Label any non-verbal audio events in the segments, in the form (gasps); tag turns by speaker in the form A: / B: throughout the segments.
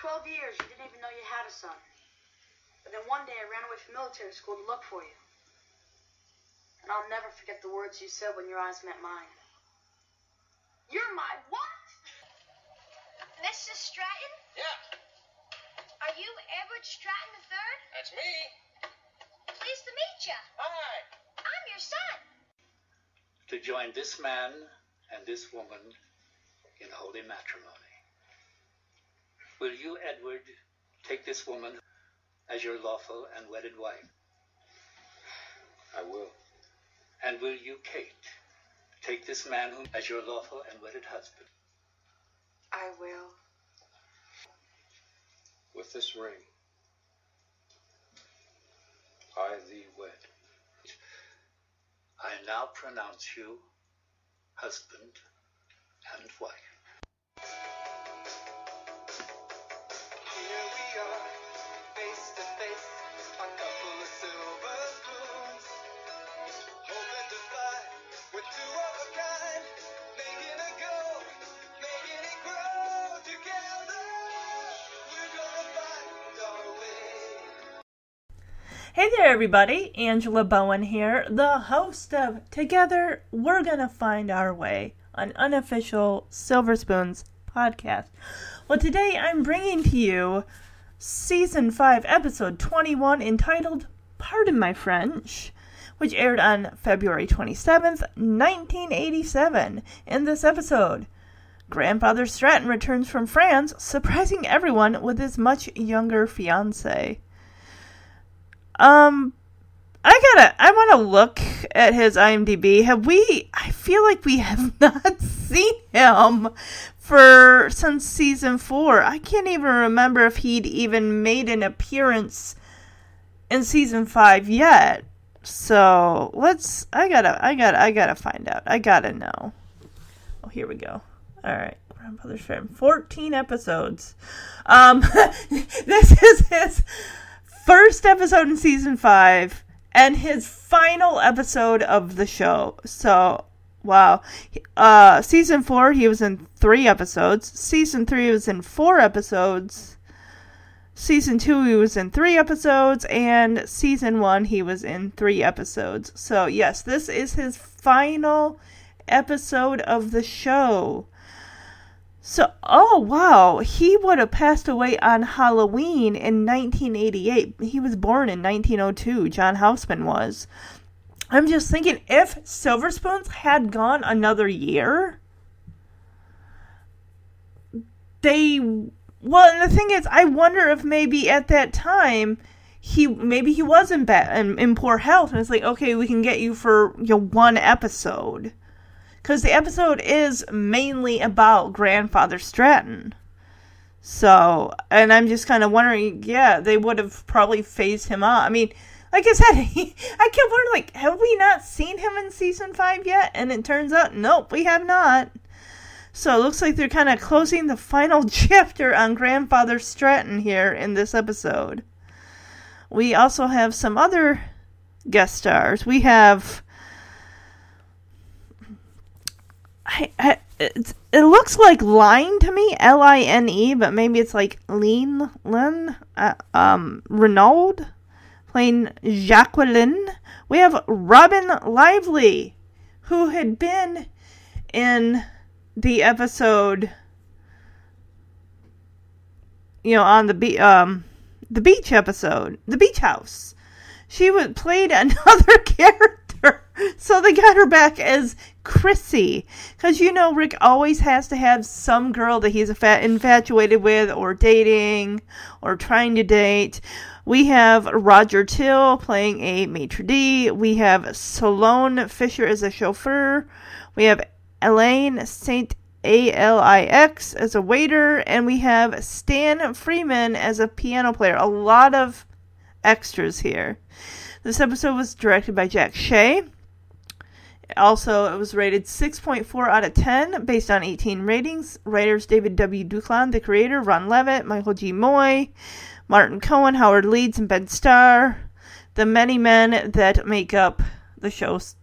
A: 12 years, you didn't even know you had a son. But then one day I ran away from military school to look for you. And I'll never forget the words you said when your eyes met mine. You're my what?
B: Mrs. Stratton?
C: Yeah,
B: Are you Edward Stratton III?
C: that's me.
B: Pleased to meet you.
C: Hi.
B: I'm your son.
D: to join this man and this woman in holy matrimony. Will you, Edward, take this woman as your lawful and wedded wife?
C: I will.
D: And will you, Kate, take this man whom as your lawful and wedded husband?
A: I will.
C: With this ring, I thee wed.
D: I now pronounce you husband and wife.
E: Hey there, everybody. Angela Bowen here, the host of Together We're Gonna Find Our Way, an unofficial Silver Spoons podcast. Well, today I'm bringing to you season 5, episode 21, entitled Pardon My French, which aired on February 27th, 1987. In this episode, Grandfather Stratton returns from France, surprising everyone with his much younger fiancee. Um, I gotta. I want to look at his IMDb. Have we? I feel like we have (laughs) not seen him for since season four. I can't even remember if he'd even made an appearance in season five yet. So let's. I gotta. I gotta. I gotta find out. I gotta know. Oh, here we go. All right. Grandfather's Farm. 14 episodes. Um, (laughs) this is his first episode in season five and his final episode of the show. So, wow. Uh, season four, he was in three episodes. Season three, was in four episodes. Season two, he was in three episodes. And season one, he was in three episodes. So, yes, this is his final episode of the show. So, oh wow, he would have passed away on Halloween in 1988. He was born in 1902. John Houseman was. I'm just thinking if Silver Spoons had gone another year, they. Well, and the thing is, I wonder if maybe at that time he maybe he was in bad in, in poor health, and it's like, okay, we can get you for you know one episode because the episode is mainly about grandfather Stratton. So, and I'm just kind of wondering, yeah, they would have probably phased him out. I mean, like I said, (laughs) he, I kept wondering, like, have we not seen him in season five yet? And it turns out, nope, we have not. So it looks like they're kind of closing the final (laughs) chapter on grandfather Stratton here in this episode. We also have some other guest stars. We have I, I it's, it looks like line to me, L I N E, but maybe it's like Lean Lin, uh, um, Renaud playing Jacqueline. We have Robin Lively, who had been in the episode, you know, on the be- um the beach episode, the beach house. She was played (laughs) another character, so they got her back as Chrissy. Because you know, Rick always has to have some girl that he's infatuated with, or dating, or trying to date. We have Roger Till playing a maitre d'. We have Salone Fisher as a chauffeur. We have Elaine Saint A L I X as a waiter, and we have Stan Freeman as a piano player. A lot of extras here. This episode was directed by Jack Shea. Also, it was rated 6.4 out of 10 based on 18 ratings. Writers David W. Duclon, the creator, Ron Levitt, Michael G. Moye, Martin Cohan, Howard Leeds, and Ben Starr. The many men that make up the show's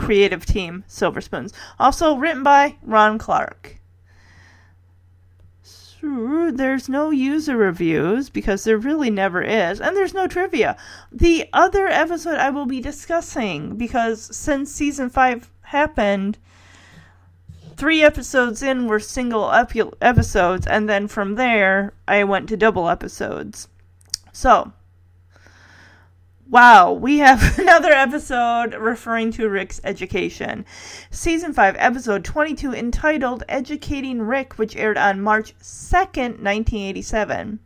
E: creative team, Silver Spoons. Also written by Ron Clark. there's no user reviews because there really never is, and there's no trivia. The other episode I will be discussing because since season five happened, three episodes in were single epi- episodes, and then from there I went to double episodes. So, wow, we have (laughs) another episode referring to Rick's education. Season 5, episode 22, entitled Educating Rick, which aired on March 2nd, 1987.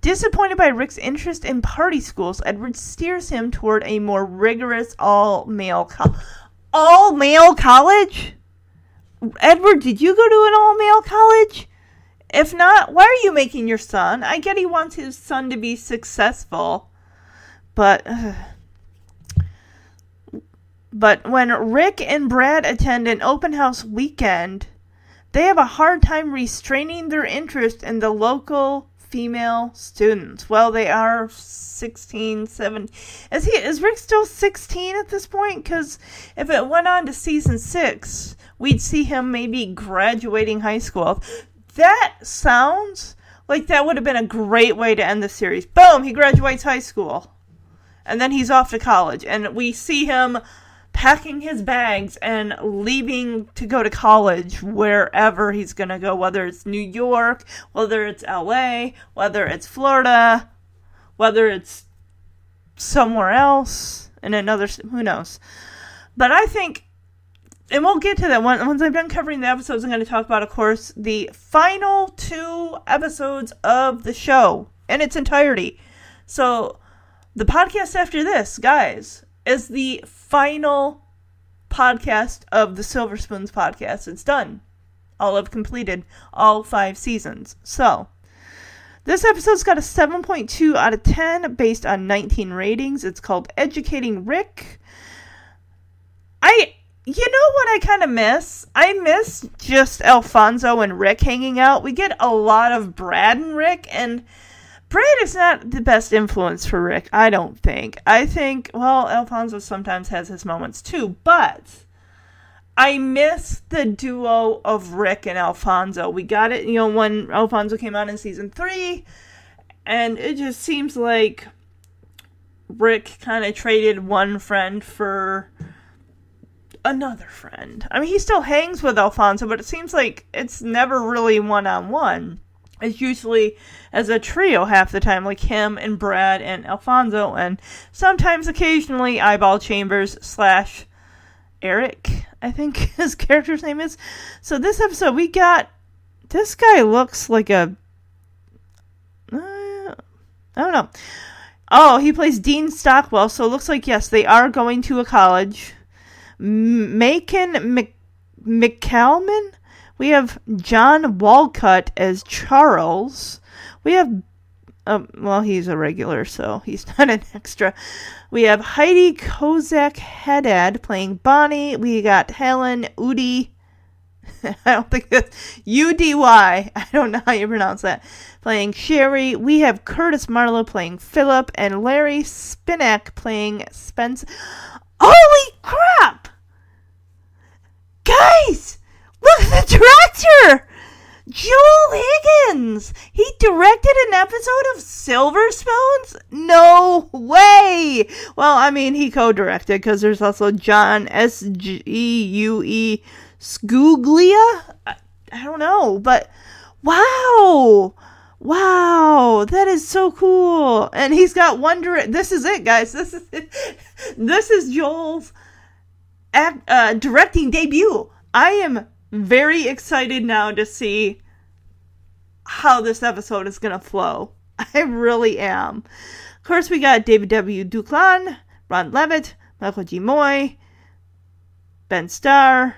E: Disappointed by Rick's interest in party schools, Edward steers him toward a more rigorous all male co- all male college. Edward, did you go to an all male college? If not, why are you making your son? I get he wants his son to be successful, but (sighs) but when Rick and Brad attend an open house weekend, they have a hard time restraining their interest in the local female students. Well, they are 16, 17. Is he is Rick still 16 at this point? Because if it went on to season six, we'd see him maybe graduating high school. That sounds like that would have been a great way to end the series. Boom, he graduates high school. And then he's off to college. And we see him packing his bags and leaving to go to college wherever he's going to go, whether it's New York, whether it's LA, whether it's Florida, whether it's somewhere else in another, who knows. But I think, and we'll get to that one, once I'm done covering the episodes, I'm going to talk about, of course, the final two episodes of the show in its entirety. So, the podcast after this, guys, is the final podcast of the Silver Spoons podcast. It's done. All have completed all five seasons. So, this episode's got a 7.2 out of 10 based on 19 ratings. It's called Educating Rick. I you know what I kind of miss? I miss just Alfonso and Rick hanging out. We get a lot of Brad and Rick and Brad is not the best influence for Rick, I don't think. I think, well, Alfonso sometimes has his moments too, but I miss the duo of Rick and Alfonso. We got it, you know, when Alfonso came out in season three, and it just seems like Rick kind of traded one friend for another friend. I mean, he still hangs with Alfonso, but it seems like it's never really one on one. It's usually as a trio half the time, like him and Brad and Alfonso, and sometimes occasionally Eyeball Chambers slash Eric, I think (laughs) his character's name is. So this episode, we got this guy looks like a. Uh, I don't know. Oh, he plays Dean Stockwell, so it looks like, yes, they are going to a college. M- Macon Mc- McCalman? We have John Walcott as Charles. We have, um, well, he's a regular, so he's (laughs) not an extra. We have Heidi Kozak Haddad playing Bonnie. We got Helen Udy. (laughs) I don't think that's U D Y. (laughs) I don't know how you pronounce that. Playing Sherry. We have Curtis Marlowe playing Philip and Larry Spinak playing Spence. Holy crap! Guys! Look at the director! Joel Higgins! He directed an episode of Silver Spoons? No way! Well, I mean, he co directed because there's also John S. G U E Scuglia? I, I don't know, but wow! Wow, that is so cool. And he's got one direct. This is it, guys. This is it. This is Joel's uh, directing debut. I am very excited now to see how this episode is going to flow. (laughs) I really am. Of course, we got David W. Duclon, Ron Levitt, Michael G. Moye, Ben Starr,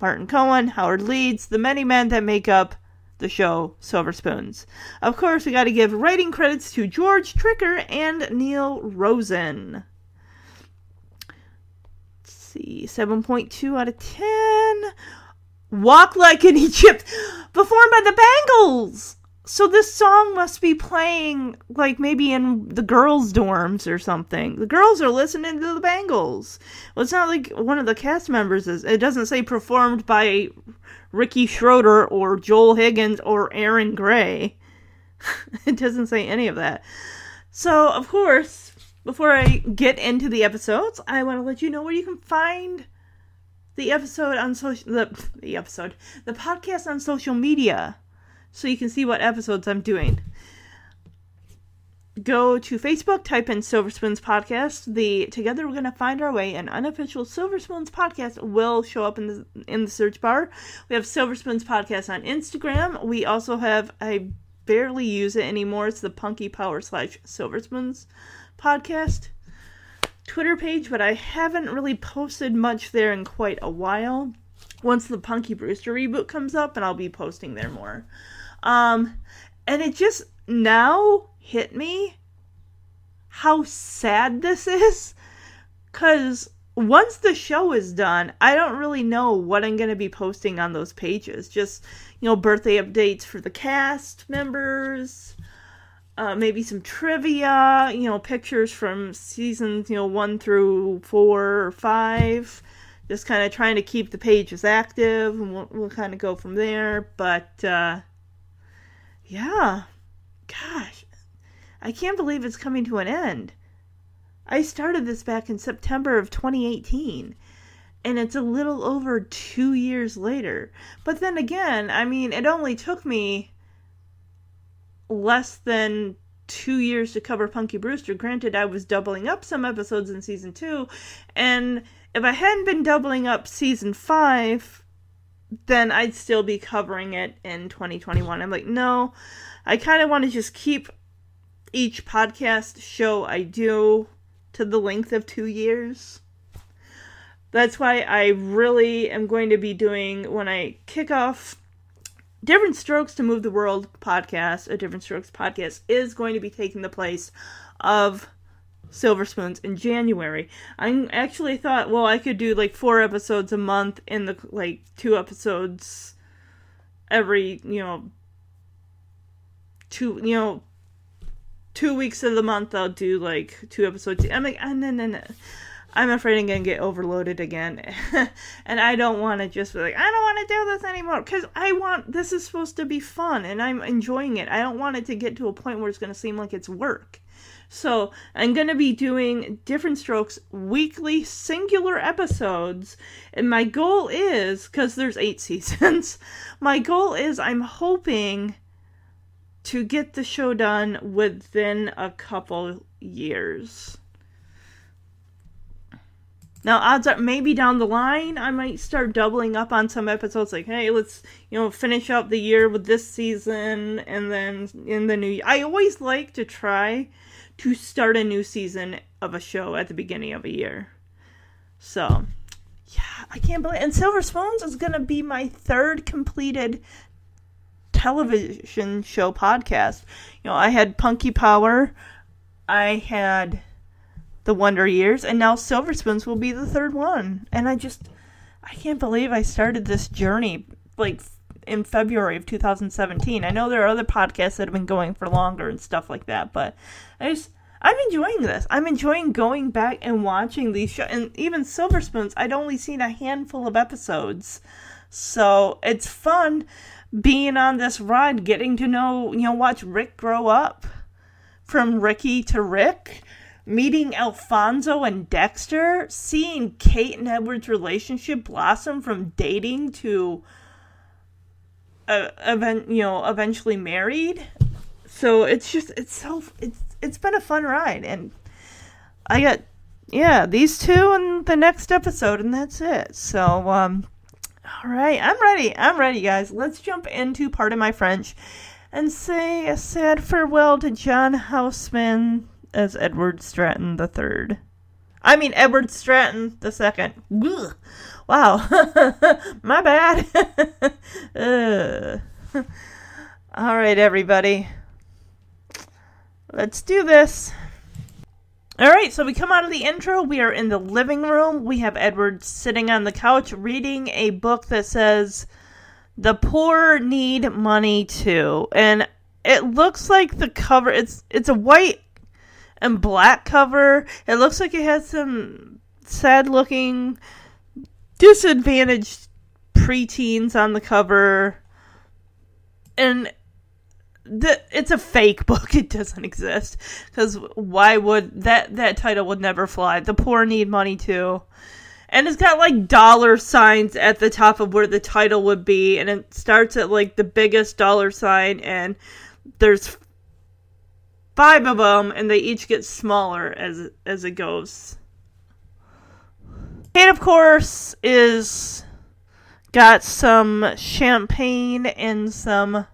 E: Martin Cohan, Howard Leeds, the many men that make up the show Silver Spoons. Of course, we got to give writing credits to George Tricker and Neil Rosen. Let's see, 7.2 out of 10. Walk Like an (laughs) Egypt, performed by the Bangles. So this song must be playing like maybe in the girls' dorms or something. The girls are listening to the Bangles. Well, it's not like one of the cast members is. It doesn't say performed by Ricky Schroeder or Joel Higgins or Erin Gray. (laughs) it doesn't say any of that. So, of course, before I get into the episodes, I want to let you know where you can find the episode on social the, the episode the podcast on social media so you can see what episodes I'm doing. Go to Facebook, type in Silver Spoons Podcast. The Together We're Gonna Find Our Way, an unofficial Silver Spoons podcast will show up in the in the search bar. We have Silver Spoons Podcast on Instagram. We also have I barely use it anymore. It's the Punky Power slash Silver Spoons podcast Twitter page, but I haven't really posted much there in quite a while. Once the Punky Brewster reboot comes up, and I'll be posting there more. Um, and it just now hit me how sad this is. Because once the show is done, I don't really know what I'm going to be posting on those pages. Just, you know, birthday updates for the cast members, uh, maybe some trivia, you know, pictures from seasons, you know, one through four or five. Just kind of trying to keep the pages active, and we'll, we'll kind of go from there. But, uh, yeah, gosh, I can't believe it's coming to an end. I started this back in September of 2018, and it's a little over two years later. But then again, I mean, it only took me less than two years to cover Punky Brewster. Granted, I was doubling up some episodes in season two, and if I hadn't been doubling up season five, then I'd still be covering it in 2021. I'm like, no, I kind of want to just keep each podcast show I do to the length of two years. That's why I really am going to be doing when I kick off Different Strokes to Move the World podcast, a Different Strokes podcast, is going to be taking the place of Silver Spoons in January. I actually thought, well, I could do like four episodes a month in the like two episodes every, you know, two, you know, two weeks of the month. I'll do like two episodes. I'm like, ah, no, no, no. I'm afraid I'm gonna get overloaded again, (laughs) and I don't want to just be like, I don't want to do this anymore because I want this is supposed to be fun and I'm enjoying it. I don't want it to get to a point where it's gonna seem like it's work. So I'm to be doing Different Strokes weekly singular episodes. And my goal is, because there's eight (laughs) seasons, my goal is I'm hoping to get the show done within a couple years. Now, odds are maybe down the line I might start doubling up on some episodes. Like, hey, let's you know finish up the year with this season, and then in the new. I always like to try to start a new season of a show at the beginning of a year. So, yeah, I can't believe. And Silver Spoons is gonna be my third completed television show podcast. You know, I had Punky Power, I had the Wonder Years, and now Silver Spoons will be the third one. And I just, I can't believe I started this journey like in February of 2017. I know there are other podcasts that have been going for longer and stuff like that, but I just, I'm enjoying this. I'm enjoying going back and watching these shows. And even Silver Spoons, I'd only seen a handful of episodes. So it's fun being on this ride, getting to know, you know, watch Rick grow up from Ricky to Rick meeting Alfonso and Dexter, seeing Kate and Edward's relationship blossom from dating to uh, event, you know, eventually married. So it's just it's so it's it's been a fun ride and I got yeah, these two and the next episode and that's it. So um all right, I'm ready. I'm ready, guys. Let's jump into Pardon My French and say a sad farewell to John Houseman as Edward Stratton III. I mean Edward Stratton the second. Wow, (laughs) my bad. (laughs) All right, everybody, let's do this. All right, so we come out of the intro. We are in the living room. We have Edward sitting on the couch reading a book that says, "The poor need money too," and it looks like the cover. It's it's a white and black cover. It looks like it has some sad looking disadvantaged preteens on the cover, and the it's a fake (laughs) book. It doesn't exist because why would that that title would never fly? The poor need money too, and it's got like dollar signs at the top of where the title would be, and it starts at like the biggest dollar sign, and there's five of them, and they each get smaller as as it goes. Kate, of course, is got some champagne and some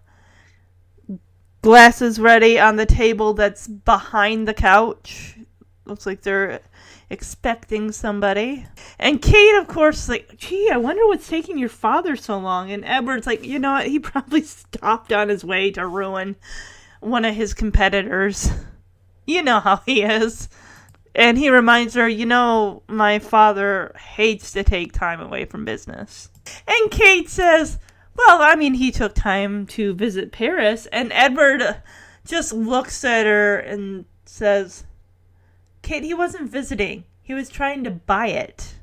E: glasses ready on the table that's behind the couch. Looks like they're expecting somebody. And Kate, of course, like, gee, I wonder what's taking your father so long. And Edward's like, you know what? He (laughs) probably stopped on his way to ruin one of his competitors. (laughs) You know how he is. And he reminds her, you know, my father hates to take time away from business. And Kate says, well, I mean, he took time to visit Paris. And Edward just looks at her and says, Kate, he wasn't visiting, he was trying to buy it.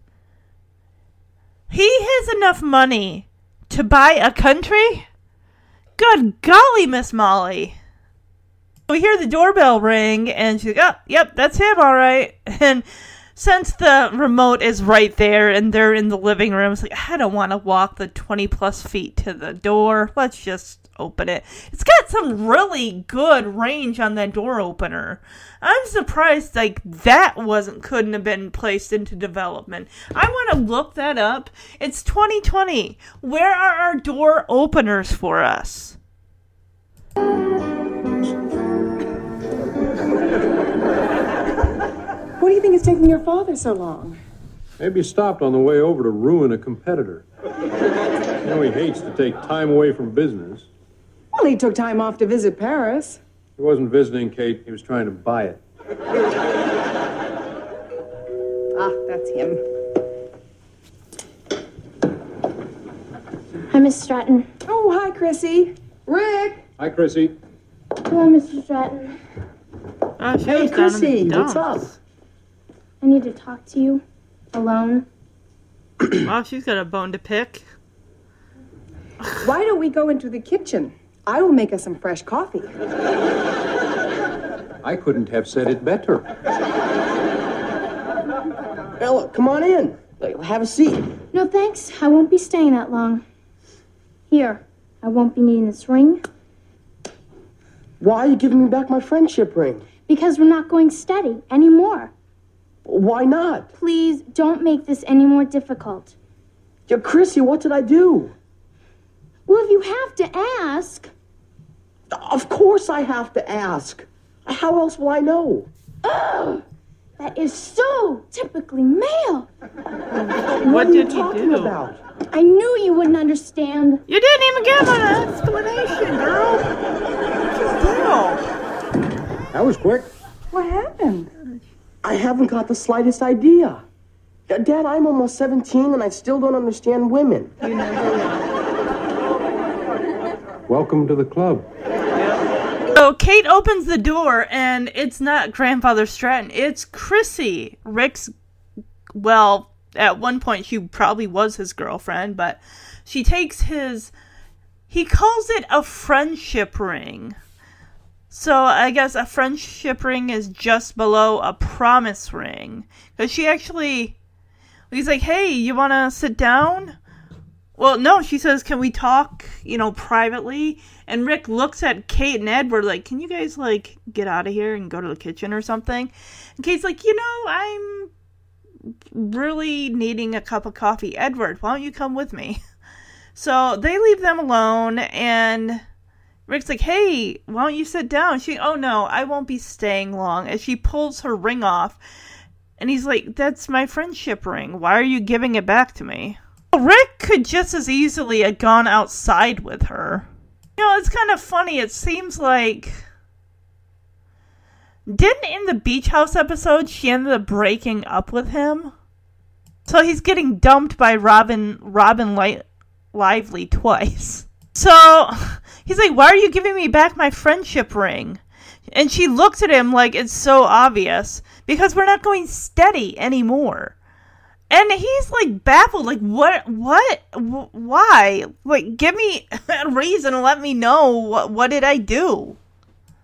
E: He has enough money to buy a country? Good golly, Miss Molly. We hear the doorbell ring, and she's like, oh, yep, that's him, all right. (laughs) And since the remote is right there and they're in the living room, it's like, I don't want to walk the 20 plus feet to the door. Let's just open it. It's got some really good range on that door opener. I'm surprised like that wasn't couldn't have been placed into development. I want to look that up. It's 2020. Where are our door openers for us?
F: Do you think is taking your father so long?
G: Maybe he stopped on the way over to ruin a competitor. you know he hates to take time away from business.
F: Well, he took time off to visit Paris.
G: He wasn't visiting Kate, he was trying to buy it.
F: Ah, that's him.
B: Hi, Miss Stratton.
F: Oh, hi, Chrissy. Rick.
G: Hi, Chrissy.
B: Hello, Mr. Stratton.
E: She
F: Hey,
E: was
F: Chrissy,
E: the
F: what's up?
B: I need to talk to you. Alone. (coughs)
E: Wow, she's got a bone to pick. (laughs)
F: Why don't we go into the kitchen? I will make us some fresh coffee.
G: I couldn't have said it better.
H: Ella, come on in. Have a seat.
B: No thanks. I won't be staying that long. Here. I won't be needing this ring
H: Why are you giving me back my friendship ring?
B: because we're not going steady anymore.
H: Why not?
B: Please don't make this any more difficult.
H: Yeah, Chrissy, what did I do?
B: Well, if you have to ask.
H: Of course I have to ask. How else will I know?
B: Ugh! That is so typically male.
E: What,
H: are you
E: did he
H: talking
E: do?
H: about?
B: I knew you wouldn't understand.
E: You didn't even give me an explanation, girl. What's your deal?
G: That was quick.
F: What happened?
H: I haven't got the slightest idea. Uh, Dad, I'm almost 17 and I still don't understand women.
G: Welcome to the club.
E: So Kate opens the door, and it's not Grandfather Stratton. It's Chrissy, Rick's. Well, at one point she probably was his girlfriend, but she takes his. He calls it a friendship ring. So I guess a friendship ring is just below a promise ring. Because she actually. He's like, hey, you want to sit down? Well, no, she says, can we talk, you know, privately? And Rick looks at Kate and Edward like, can you guys, like, get out of here and go to the kitchen or something? And Kate's like, you know, I'm really needing a cup of coffee. Edward, why don't you come with me? So they leave them alone, and Rick's like, hey, why don't you sit down? She, oh no, I won't be staying long. As she pulls her ring off, and he's like, that's my friendship ring. Why are you giving it back to me? Rick could just as easily have gone outside with her. You know, it's kind of funny. It seems like. Didn't in the beach house episode she ended up breaking up with him? So he's getting dumped by Robin Robin Lively twice. So he's like, Why are you giving me back my friendship ring? And she looks at him like it's so obvious because we're not going steady anymore. And he's like baffled, like what, what, Wh- why? Like, give me (laughs) a reason. Let me know what, what did I do?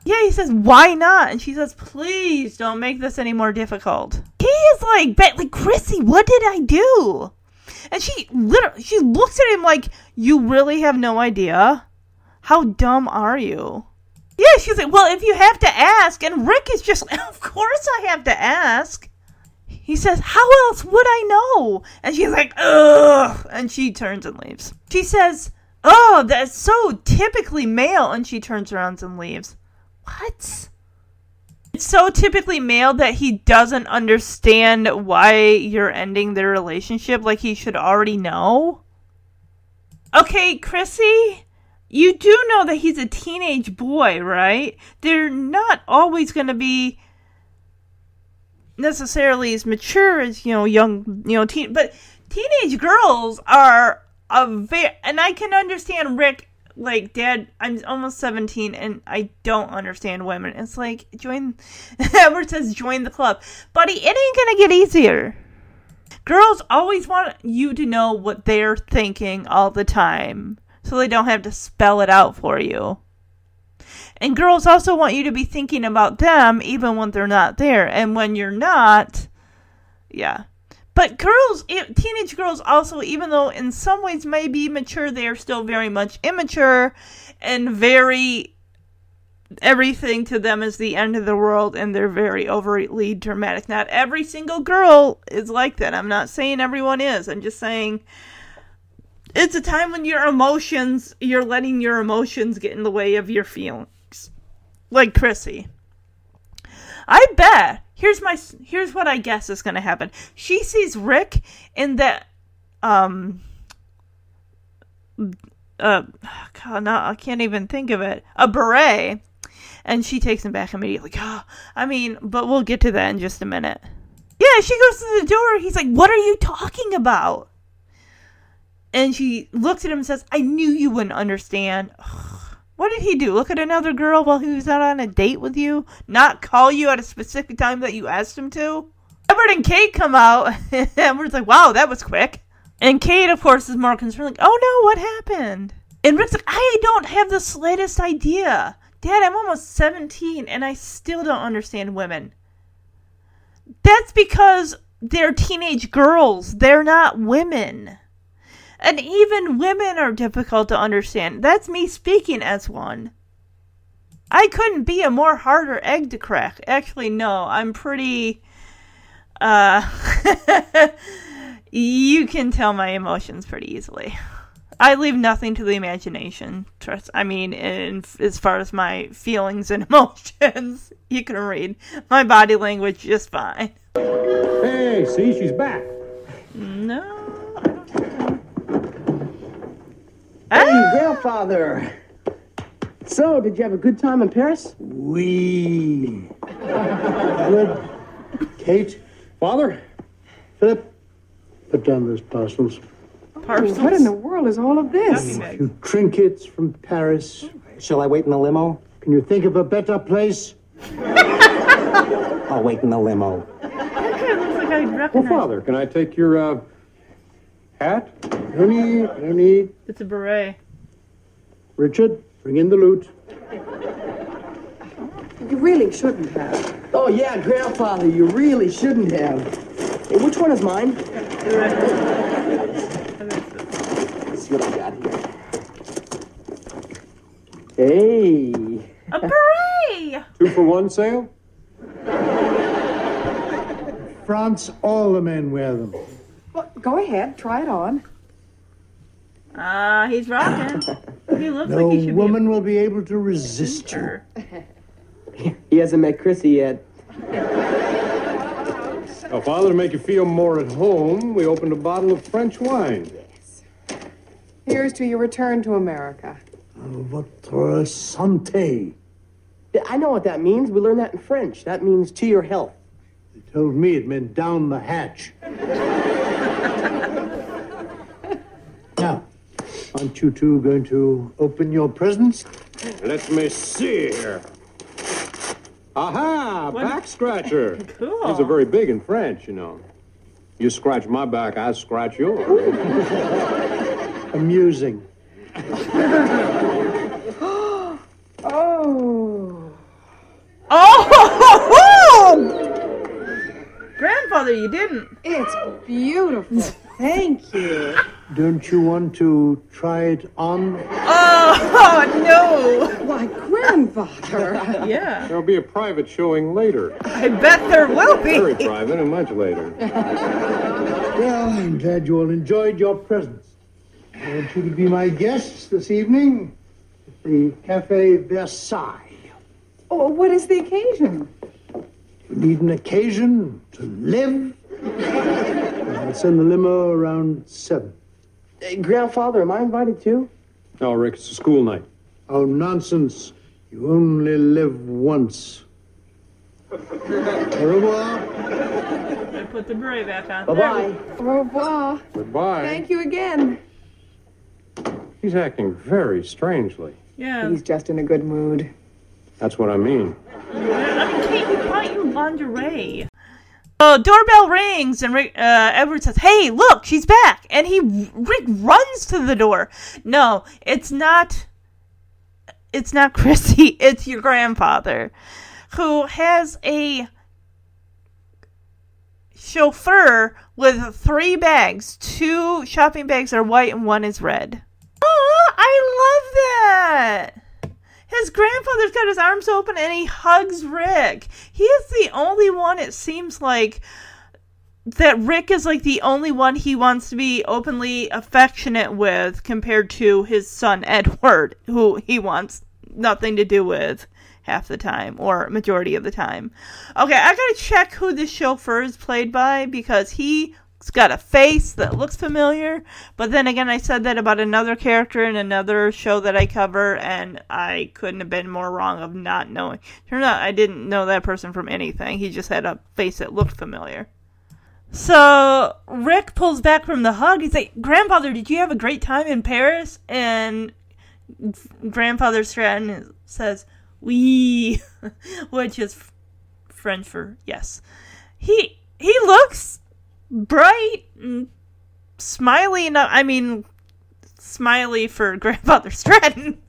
E: Yeah, he says, why not? And she says, please don't make this any more difficult. He is like, but like Chrissy, what did I do? And she literally, she looks at him like, you really have no idea. How dumb are you? Yeah, she's like, well, if you have to ask, and Rick is just, (laughs) of course I have to ask. He says, How else would I know? And she's like, Ugh. And she turns and leaves. She says, Oh, that's so typically male. And she turns around and leaves. What? It's so typically male that he doesn't understand why you're ending the relationship. Like he should already know. Okay, Chrissy, you do know that he's a teenage boy, right? They're not always going to be necessarily as mature as you know young you know teen but teenage girls are a very and i can understand rick like dad i'm almost 17 and i don't understand women. It's like join (laughs) edward says join the club. Buddy it ain't gonna get easier. Girls always want you to know what they're thinking all the time so they don't have to spell it out for you and girls also want you to be thinking about them even when they're not there. And when you're not, yeah. But girls, teenage girls also, even though in some ways may be mature, they are still very much immature and very. Everything to them is the end of the world, and they're very overly dramatic. Not every single girl is like that. I'm not saying everyone is. I'm just saying it's a time when your emotions, you're letting your emotions get in the way of your feelings like Chrissy. I bet. Here's my. Here's what I guess is going to happen. She sees Rick in that. Um. Uh. God, no, I can't even think of it. A beret, and she takes him back immediately. Oh, I mean, but we'll get to that in just a minute. Yeah, she goes to the door. He's like, "What are you talking about?" And she looks at him and says, "I knew you wouldn't understand." (sighs) What did he do? Look at another girl while he was out on a date with you? Not call you at a specific time that you asked him to? Edward and Kate come out, (laughs) and Edward's like, wow, that was quick. And Kate, of course, is more concerned, like, oh no, what happened? And Rick's like, I don't have the slightest idea. Dad, I'm almost 17, and I still don't understand women. That's because they're teenage girls, they're not women. And even women are difficult to understand. That's me speaking as one. I couldn't be a more harder egg to crack. Actually, no, I'm pretty. Uh. (laughs) you can tell my emotions pretty easily. I leave nothing to the imagination. Trust. I mean, in, as far as my feelings and (laughs) emotions, you can read my body language just fine.
G: Hey, see, she's back.
E: No.
H: Hey, grandfather. So, did you have a good time in Paris?
I: We. Good. Kate,
G: Father?
I: Philip, put down those parcels.
E: Parcels.
F: What in the world is all of this?
I: A few trinkets from Paris.
H: Shall I wait in the limo?
I: Can you think of a better place? (laughs)
H: I'll wait in the limo.
E: That guy looks like I'd
G: Well. Father, can I take your, uh, hat?
I: No need, no need.
E: It's a beret.
I: Richard, bring in the loot.
F: You really shouldn't have.
H: Oh, yeah, grandfather, you really shouldn't have. Hey, which one is mine? Let's see what I got here. Hey.
E: A beret! (laughs)
G: Two for one sale?
I: France, all the men wear them.
F: Well, go ahead, try it on.
E: Ah, he's rocking. (laughs) He looks
I: No
E: like he should
I: woman will be able to resist
E: be
I: you.
H: He hasn't met Chrissy yet.
G: Now, Father, to make you feel more at home, we opened a bottle of French wine. Yes.
F: Here's to your return to America.
I: Votre santé.
H: I know what that means. We learned that in French. That means to your health.
I: They told me it meant down the hatch. (laughs) (laughs) now, aren't you two going to open your presents?
G: Let me see here. Aha!
E: What-
G: Back scratcher. (laughs)
E: Cool.
G: These are very big in French, you know. You scratch my back, I scratch yours. (laughs)
I: Amusing. (gasps)
F: Oh.
E: Oh! Grandfather, you didn't.
F: It's beautiful. Thank you.
I: Don't you want to try it on?
E: Oh, (laughs) oh no.
F: Why, grandfather. (laughs)
E: Yeah.
G: There'll be a private showing later.
E: I bet there will be.
G: Very private and much later.
I: Well, I'm glad you all enjoyed your presents. I want you to be my guests this evening at the Cafe Versailles.
F: Oh, what is the occasion?
I: You need an occasion to live. I'll send the limo around seven.
H: Hey, grandfather, am I invited too?
G: No, Rick, it's a school night.
I: Oh, nonsense. You only live once. (laughs) Au revoir.
E: I put the beret back on.
H: Bye bye.
F: Au revoir.
G: Goodbye.
F: Thank you again.
G: He's acting very strangely.
E: Yeah.
F: He's just in a good mood.
G: That's what I mean. (laughs)
E: lingerie. Oh, doorbell rings, and Rick, uh, Edward says, "Hey, look, she's back!" And he Rick runs to the door. No, it's not. It's not Chrissy. (laughs) It's your grandfather, who has a chauffeur with three bags. Two shopping bags are white, and one is red. Oh, I love that. His grandfather's got his arms open and he hugs Rick. He is the only one, it seems like, that Rick is like the only one he wants to be openly affectionate with compared to his son Edward, who he wants nothing to do with half the time or majority of the time. Okay, I gotta check who this chauffeur is played by because he's got a face that looks familiar. But then again, I said that about another character in another show that I cover, and I couldn't have been more wrong of not knowing. Turns out I didn't know that person from anything. He just had a face that looked familiar. So Rick pulls back from the hug. He's like, "Grandfather, did you have a great time in Paris?" And Grandfather Stratton says, "Oui," (laughs) which is French for yes. He he looks bright and smiley enough. I mean, smiley for (laughs) Grandfather Stratton.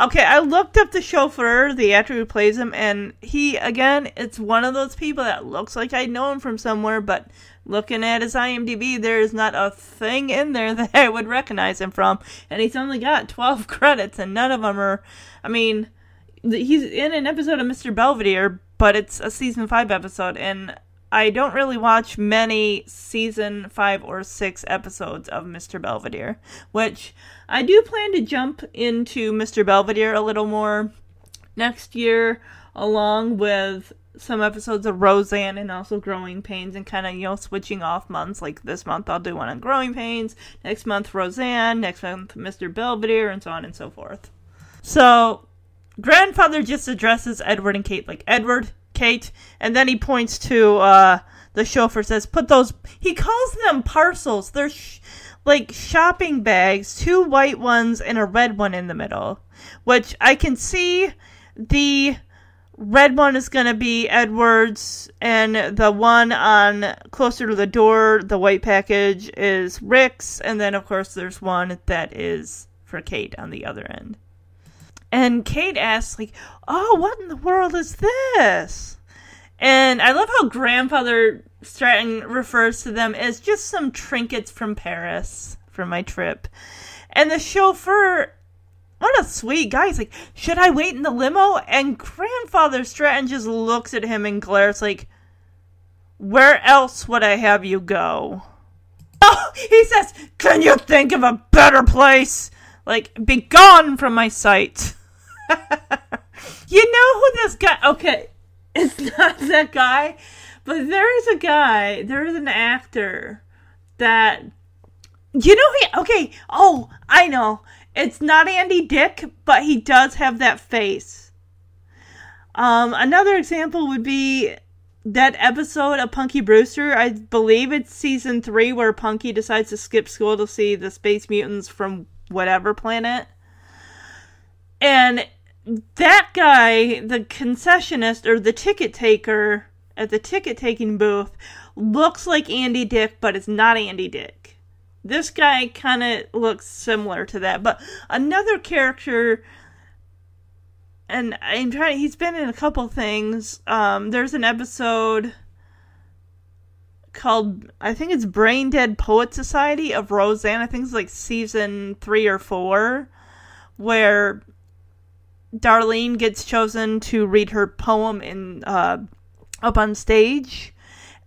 E: Okay, I looked up the chauffeur, the actor who plays him, and he, again, it's one of those people that looks like I know him from somewhere, but looking at his IMDb, there is not a thing in there (laughs) that I would recognize him from. And he's only got 12 (laughs) credits, and none of them are, I mean, he's in an episode of Mr. Belvedere, but it's a season 5 episode, and I don't really watch many season 5 or 6 episodes of Mr. Belvedere, which I do plan to jump into Mr. Belvedere a little more next year, along with some episodes of Roseanne and also Growing Pains, and kind of, you know, switching off months. Like this month, I'll do one on Growing Pains, next month, Roseanne, next month, Mr. Belvedere, and so on and so forth. So, grandfather just addresses Edward and Kate like Edward, Kate, and then he points to uh, the chauffeur. Says, "Put those." He calls them parcels. They're sh- like shopping bags, two white ones and a red one in the middle, which I can see the red one is going to be Edward's, and the one on closer to the door, the white package, is Rick's, and then of course there's one that is for Kate on the other end. And Kate asks, like, "Oh, what in the world is this?" And I love how grandfather Stratton refers to them as just some trinkets from Paris from my trip. And the chauffeur what a sweet guy. He's like, Should I wait in the limo? And grandfather Stratton just looks at him and glares like, Where else would I have you go? Oh, he says, Can you think of a better place? Like, be gone from my sight. (laughs) you know who this guy okay, (laughs) it's not that guy, but there is a guy, there is an actor that you know he okay, oh, I know. It's not Andy Dick, but he does have that face. Um, another example would be that episode of Punky Brewster. I believe it's season three where Punky decides to skip school to see the space mutants from whatever planet. And that guy, the concessionist or the ticket taker, at the ticket taking booth looks like Andy Dick, but it's not Andy Dick. This guy kind of looks similar to that, but another character and I'm trying. He's been in a couple things. Um, there's an episode called I think it's Brain Dead Poet Society of Roseanne. I think it's like season three or four, where Darlene gets chosen to read her poem in uh, up on stage.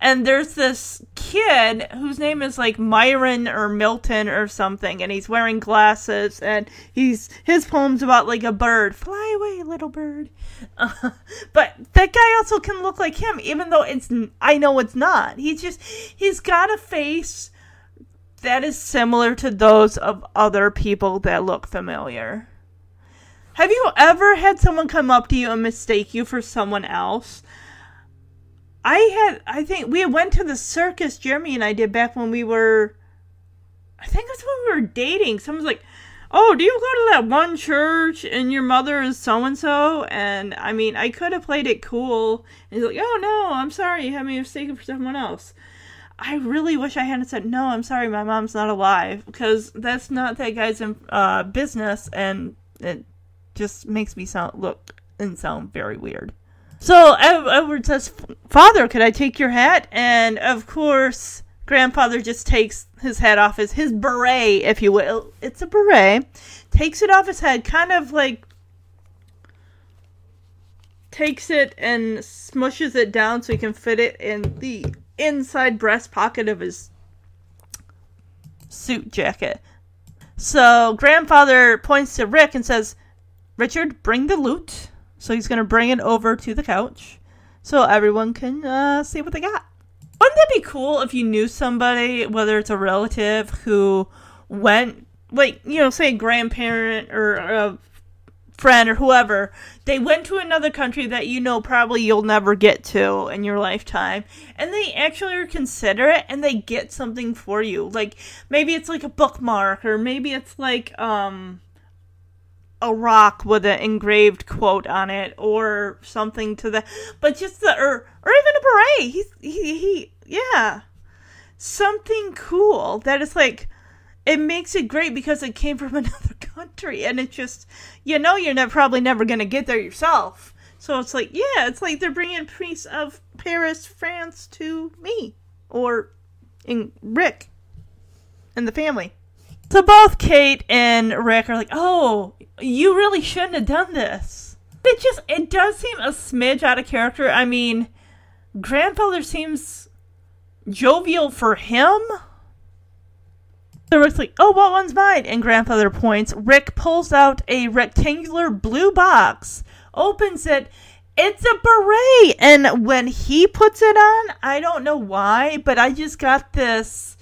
E: And there's this kid whose name is like Myron or Milton or something, and he's wearing glasses, and he's his poem's about like a bird, fly away, little bird. Uh, (laughs) but that guy also can look like him, even though it's I know it's not. He's just he's got a face that is similar to those of other people that look familiar. Have you ever had someone come up to you and mistake you for someone else? I had, I think we went to the circus, Jeremy and I did back when we were, I think that's when we were dating. Someone's like, oh, do you go to that one church and your mother is so and so? And I mean, I could have played it cool. And he's like, oh no, I'm sorry, you had me mistaken for someone else. I really wish I hadn't said, no, I'm sorry, my mom's not alive. Because that's not that guy's uh, business and it just makes me sound, look and sound very weird. So Edward says, Father, could I take your hat? And of course, grandfather just takes his hat off his, his beret, if you will. It's a beret. Takes it off his head, kind of like takes it and smushes it down so he can fit it in the inside breast pocket of his suit jacket. So grandfather points to Rick and says, Richard, bring the loot. So he's going to bring it over to the couch so everyone can uh, see what they got. Wouldn't that be cool if you knew somebody, whether it's a relative who went, like, you know, say a grandparent or a friend or whoever, they went to another country that you know probably you'll never get to in your lifetime, and they actually are considerate and they get something for you. Like, maybe it's like a bookmark, or maybe it's like, um, a rock with an engraved quote on it or something to the but just the or or even a beret. He's he, he yeah. Something cool that is like it makes it great because it came from (laughs) another country and it just you know you're never, probably never gonna get there yourself. So it's like yeah it's like they're bringing piece of paris france to me or in rick and the family so both Kate and Rick are like, "Oh, you really shouldn't have done this." It just it does seem a smidge out of character. I mean, grandfather seems jovial for him. So Rick's like, "Oh, what one's mine?" And grandfather points. Rick pulls out a rectangular blue box, opens it. It's a beret, and when he puts it on, I don't know why, but I just got this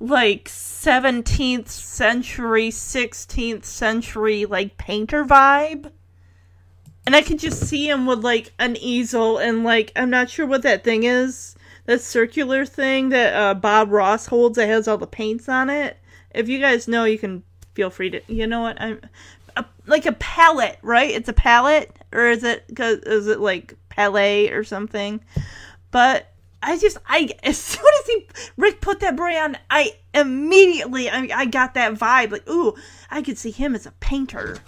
E: like 17th century, 16th century, like painter vibe. And I could just see him with like an easel and like, I'm not sure what that thing is. That circular thing that uh, Bob Ross holds that has all the paints on it. If you guys know, you can feel free to. You know what? I'm a, like a palette, right? It's a palette, or is it? Cause is it like palette or something? But I just I as soon as he Rick put that beret on, I immediately I, I got that vibe like ooh I could see him as a painter,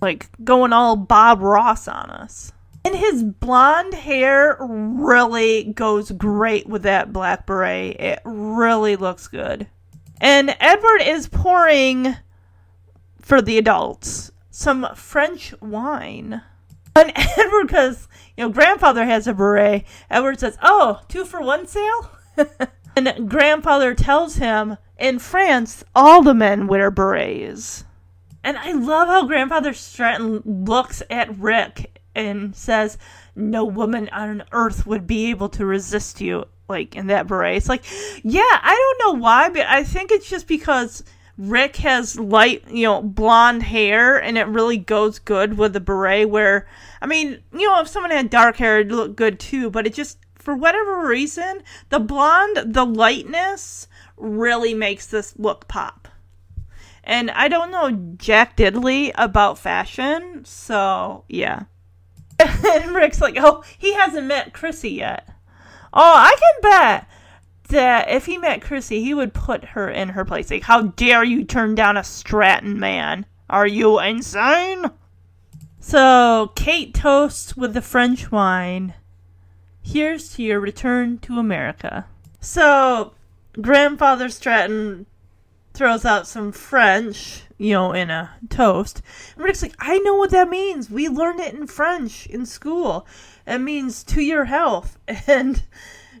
E: like going all Bob Ross on us. And his blonde hair really goes great with that black beret. It really looks good. And Edward is pouring for the adults some French wine. And (laughs) Edward, because, you know, grandfather has a beret, Edward says, Oh, two for one sale? (laughs) and grandfather tells him, In France, all the men wear berets. And I love how grandfather Stratton looks at Rick and says, No woman on earth would be able to resist you, like, in that beret. It's like, yeah, I don't know why, but I think it's just because Rick has light, you know, blonde hair, and it really goes good with the beret. Where, I mean, you know, if someone had dark hair, it'd look good too. But it just, for whatever reason, the blonde, the lightness, really makes this look pop. And I don't know Jack Diddley about fashion, so yeah. (laughs) and Rick's like, oh, he hasn't met Chrissy yet. Oh, I can bet that if he met Chrissy, he would put her in her place. Like, how dare you turn down a Stratton man? Are you insane? So, Kate toasts with the French wine. Here's to your return to America. So, Grandfather Stratton throws out some French, you know, in a toast. And Rick's like, I know what that means. We learned it in French in school. It means to your health. (laughs) And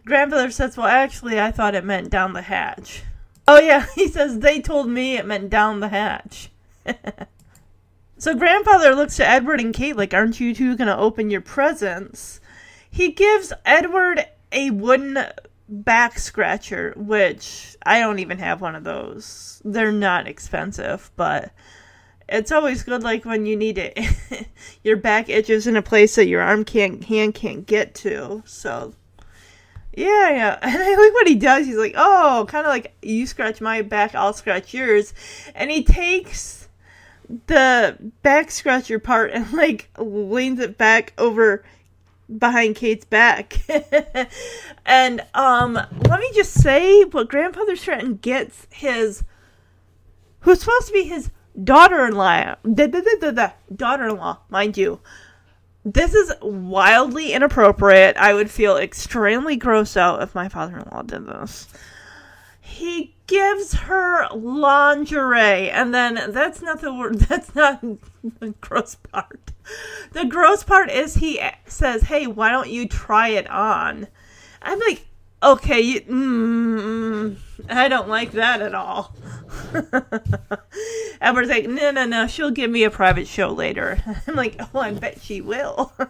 E: grandfather says, Well, actually, I thought it meant down the hatch. Oh, yeah, (laughs) he says, They told me it meant down the hatch. (laughs) so grandfather looks to Edward and Kate like, Aren't you two going to open your presents? He gives Edward a wooden back scratcher, which I don't even have one of those. They're not expensive, but it's always good like when you need it (laughs) your back itches in a place that your arm can't hand can't get to. So yeah, yeah. (laughs) And I like what he does. He's like, "Oh, kind of like you scratch my back, I'll scratch yours." And he takes the back scratcher part and like leans it back over behind Kate's back. (laughs) and um let me just say what grandfather Stratton gets his who's supposed to be his daughter-in-law daughter-in-law mind you this is wildly inappropriate. I would feel extremely grossed out if my father-in-law did this. He gives her lingerie and then that's not the word (laughs) that's not the gross part. The gross part is he says hey why don't you try it on? I'm like okay you, mm, i don't like that at all (laughs) Edward's like no no no she'll give me a private show later (laughs) i'm like oh i bet she will (laughs)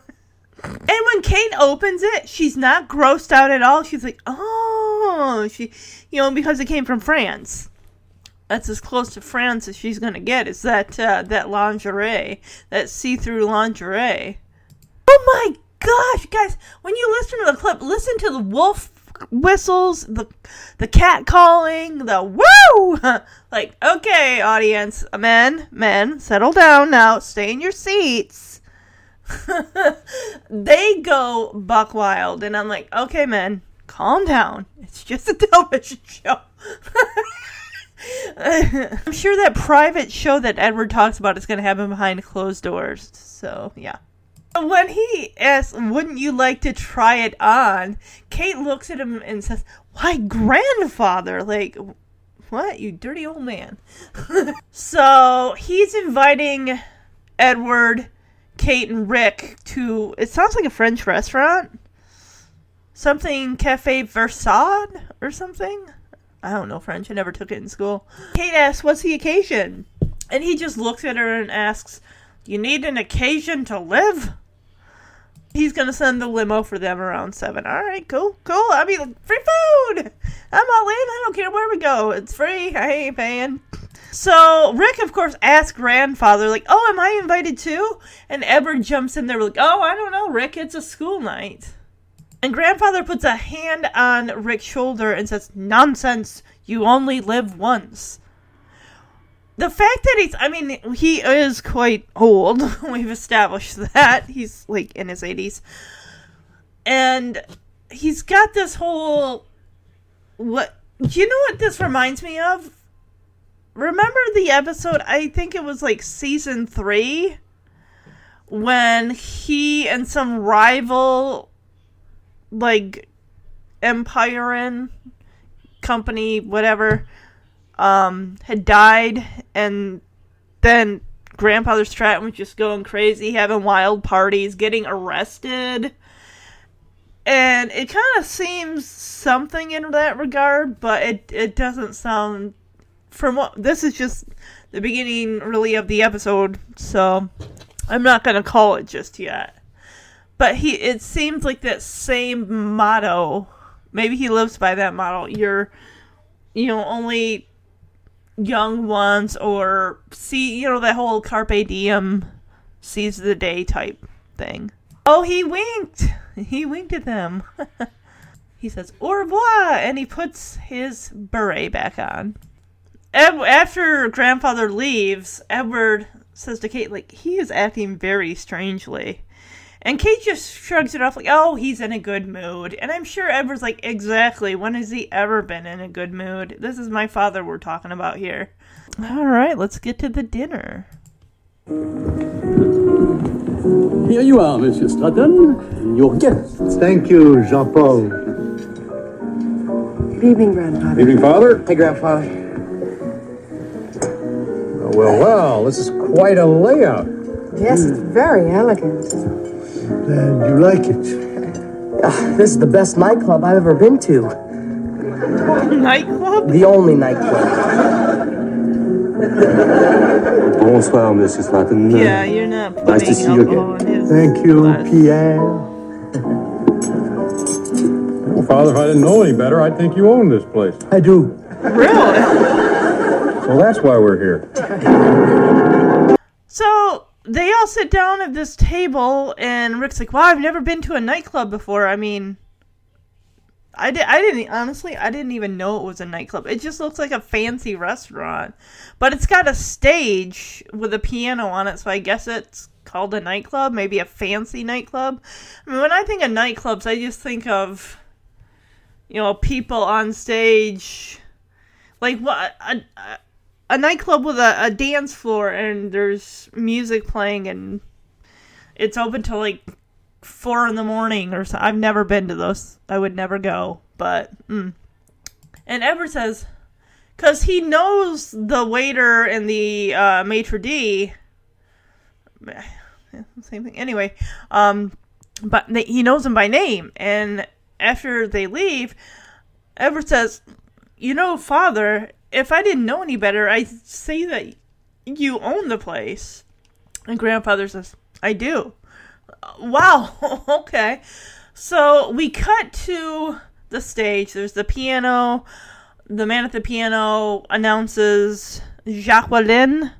E: and when Kate opens it, she's not grossed out at all. She's like, oh, she, you know, because it came from France. That's as close to France as she's gonna get. Is that uh, that lingerie, that see-through lingerie? Oh my gosh, guys! When you listen to the clip, listen to the wolf whistles, the the cat calling, the woo. (laughs) like, okay, audience, men, men, settle down now. Stay in your seats. (laughs) they go buck wild, and I'm like, okay, men, calm down. It's just a television (laughs) show. I'm sure that private show that Edward talks about is going to happen behind closed doors. So, yeah. When he asks, wouldn't you like to try it on? Kate looks at him and says, why, grandfather? Like, what? You dirty old man. (laughs) so, he's inviting Edward Kate and Rick to it sounds like a French restaurant. Something Cafe Versailles or something. I don't know French. I never took it in school. Kate asks, "What's the occasion?" And he just looks at her and asks, "You need an occasion to live?" He's gonna send the limo for them around seven. All right, cool, cool. I mean, free food. I'm all in. I don't care where we go. It's free. I ain't paying. So Rick, of course, asks grandfather, like, "Oh, am I invited too?" And Edward jumps in there, like, "Oh, I don't know, Rick. It's a school night." And grandfather puts a hand on Rick's shoulder and says, "Nonsense. You only live once." The fact that he's, I mean, he is quite old. (laughs) We've established that. He's like in his 80s. And he's got this whole. What. You know what this reminds me of? remember the episode i think it was like season three when he and some rival like empire in company whatever um had died and then grandfather stratton was just going crazy having wild parties getting arrested and it kind of seems something in that regard but it it doesn't sound from what this is just the beginning really of the episode, so I'm not gonna call it just yet. But he it seems like that same motto. Maybe he lives by that motto. You're you know, only young ones or see you know that whole carpe diem seize the day type thing. Oh, he winked. (laughs) He winked at them. (laughs) he says au revoir and he puts his beret back on. Ed- after grandfather leaves, Edward says to Kate, like, he is acting very strangely. And Kate just shrugs it off like, oh, he's in a good mood. And I'm sure Edward's like, exactly. When has he ever been in a good mood? This is my father we're talking about here. All right, let's get to the dinner.
J: Here you are, Monsieur Stratton, and your guests.
I: Thank you, Jean Paul.
F: Good evening, Grandfather.
G: Evening, Father.
H: Hey, Grandfather.
G: Oh, well, well, this is quite a layout.
F: Yes, it's very elegant.
I: And you like it? (laughs)
H: Ah, this is the best nightclub I've ever been to.
E: Nightclub?
H: The only nightclub.
K: Bonsoir, Monsieur Stratton.
E: Yeah, you're not putting
K: Nice to see you again.
I: Thank you,
E: glass.
I: Pierre.
G: Well, Father, if I didn't know any better, I'd think you owned this place.
I: I do.
E: Really?
G: Well, that's why we're here.
E: So they all sit down at this table, and Rick's like, "Wow, I've never been to a nightclub before. I mean, I did. I didn't honestly. I didn't even know it was a nightclub. It just looks like a fancy restaurant, but it's got a stage with a piano on it. So I guess it's called a nightclub. Maybe a fancy nightclub. I mean, when I think of nightclubs, I just think of you know people on stage, like what a, nightclub with a, a dance floor and there's music playing and it's open till like four in the morning or so. I've never been to those. I would never go, but mm. and Edward says because he knows the waiter and the uh, maitre d. (sighs) Same thing. Anyway, um, but they, he knows them by name, and after they leave, Edward says, "You know, Father, if I didn't know any better, I'd say that you own the place." And Grandfather says, "I do." Wow. (laughs) okay. So we cut to the stage. There's the piano. The man at the piano announces Jacqueline,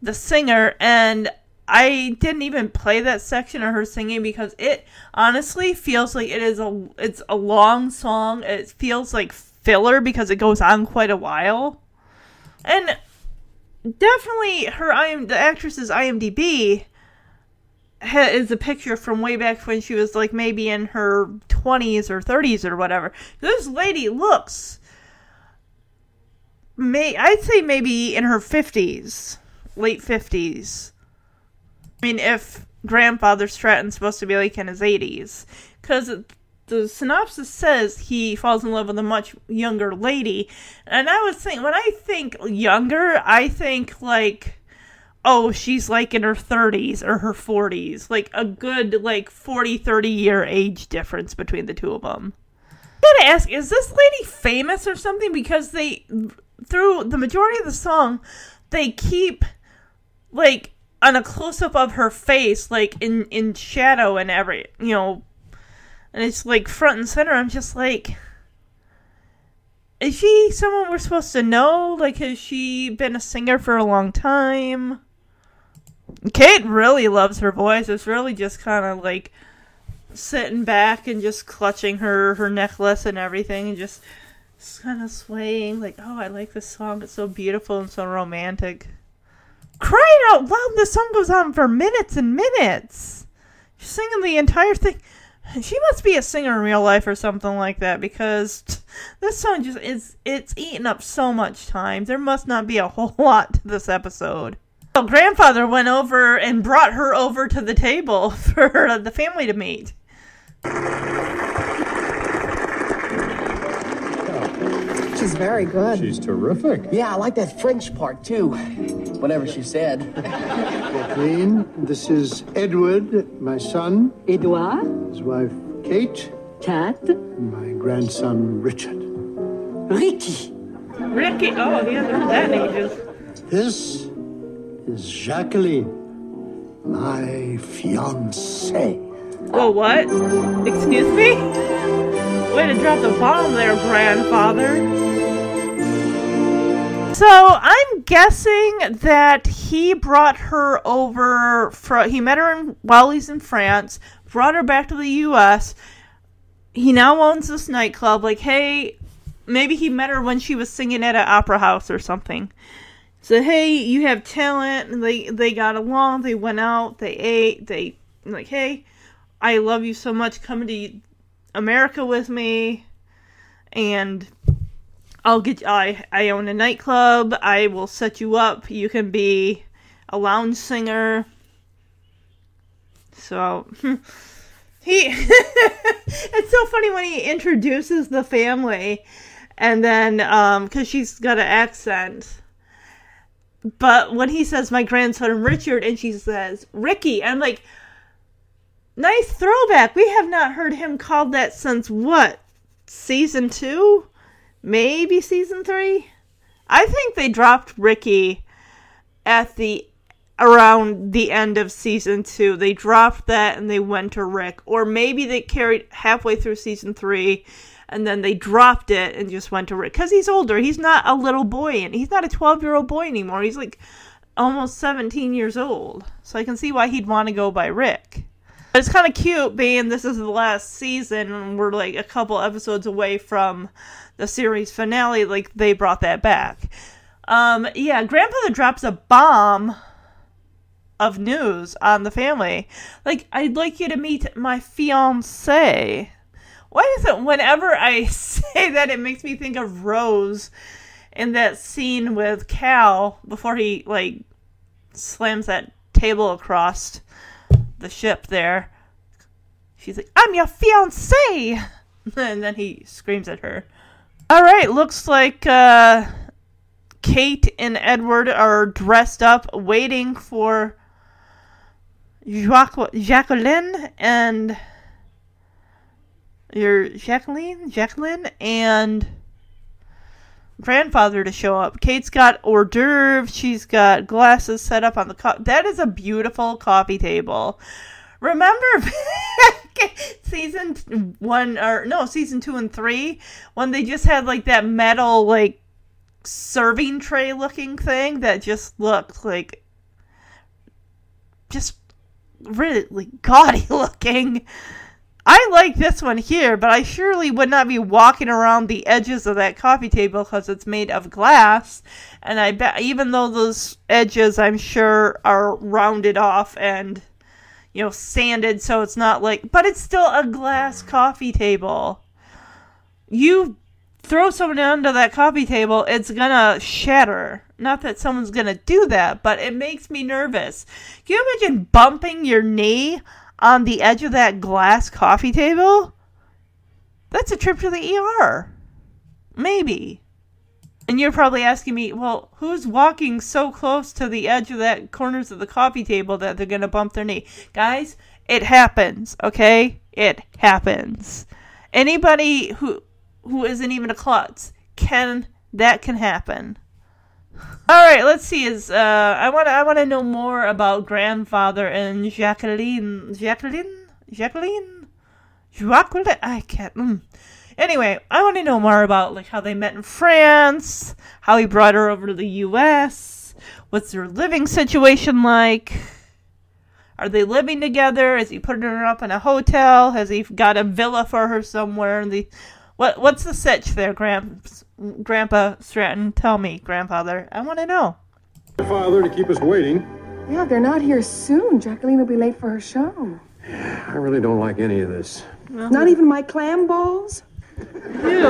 E: the singer, and I didn't even play that section of her singing because it honestly feels like it is a it's a long song. It feels like filler because it goes on quite a while. And definitely her IM the actress's IMDb ha- is a picture from way back when she was like maybe in her 20s or 30s or whatever. This lady looks may I'd say maybe in her 50s, late 50s. I mean, if grandfather Stratton's supposed to be like in his 80s, because the synopsis says he falls in love with a much younger lady, and I was thinking when I think younger, I think like, oh, she's like in her 30s or her 40s, like a good like 40, 30 year age difference between the two of them. I gotta ask, is this lady famous or something? Because they, through the majority of the song, they keep like on a close up of her face, like in in shadow and every you know, and it's like front and center. I'm just like, is she someone we're supposed to know? Like, has she been a singer for a long time? Kate really loves her voice. It's really just kind of like sitting back and just clutching her her necklace and everything, and just kind of swaying. Like, oh, I like this song. It's so beautiful and so romantic. Crying out loud! This song goes on for minutes and minutes. She's singing the entire thing. (laughs) She must be a singer in real life or something like that because (laughs) this song just is it's eating up so much time. There must not be a (laughs) whole lot to this episode. Well, grandfather went over and brought her over to the table for the family to meet.
F: She's very good.
G: She's terrific.
H: Yeah, I like that French part too. Whatever she said.
I: Kathleen, this is Edward, my son.
L: Edouard?
I: His wife, Kate.
L: Kat?
I: My grandson, Richard.
L: Ricky.
E: Ricky, oh, he hasn't heard that in ages.
I: This is Jacqueline, my fiancée.
E: Whoa, what? Excuse me? Way to drop the bomb there, grandfather. So I'm guessing that he brought her over. From, he met her in, while he's in France, brought her back to the U.S. He now owns this nightclub. Like, hey, maybe he met her when she was singing at an opera house or something. So hey, you have talent. They they got along. They went out. They ate. They like hey, I love you so much. Come to America with me, and I'll get. I I own a nightclub. I will set you up. You can be a lounge singer. So (laughs) he. (laughs) it's so funny when he introduces the family, and then um, because she's got an accent. But when he says my grandson Richard, and she says Ricky, I'm like, nice throwback. We have not heard him called that since what? Season two? Maybe season three? I think they dropped Ricky at the around the end of season two. They dropped that and they went to Rick. Or maybe they carried halfway through season three and then they dropped it and just went to Rick. Because he's older. He's not a little boy and he's not a 12 year old boy anymore. He's like almost 17 years old. So I can see why he'd want to go by Rick. But it's kind of cute being this is the last season and we're like a couple episodes away from the series finale. Like they brought that back. Um, yeah, grandfather drops a bomb of news on the family. Like, I'd like you to meet my fiance. Why is it whenever I (laughs) say that it makes me think of Rose in that scene with Cal before he like slams that table across the ship there. She's like, I'm your fiance (laughs) and then he screams at her. Alright, looks like uh Kate and Edward are dressed up waiting for Jacque- Jacqueline and your Jacqueline, Jacqueline and grandfather to show up. Kate's got hors d'oeuvres. She's got glasses set up on the co- that is a beautiful coffee table. Remember (laughs) season one or no season two and three when they just had like that metal like serving tray looking thing that just looked like just really gaudy (laughs) looking. I like this one here, but I surely would not be walking around the edges of that coffee table because it's made of glass. And I bet, even though those edges, I'm sure, are rounded off and, you know, sanded so it's not like, but it's still a glass coffee table. You throw someone onto that coffee table, it's gonna shatter. Not that someone's gonna do that, but it makes me nervous. Can you imagine bumping your knee on the edge of that glass coffee table? That's a trip to the ER. Maybe. And you're probably asking me, well, who's walking so close to the edge of that corners of the coffee table that they're gonna bump their knee? Guys, it happens, okay? It happens. Anybody who who isn't even a klutz can that can happen. All right, let's see. Is uh, I want I want to know more about grandfather and Jacqueline. Jacqueline. Jacqueline. Jacqueline. I can't. Mm. Anyway, I want to know more about like how they met in France, how he brought her over to the U.S. What's their living situation like? Are they living together? Is he putting her up in a hotel? Has he got a villa for her somewhere in the what what's the sitch there, Gramps, Grandpa Stratton? Tell me, grandfather. I want to know.
G: Father, to keep us waiting.
F: Yeah, if they're not here soon, Jacqueline will be late for her show.
G: I really don't like any of this.
F: Not even my clam balls? Ew.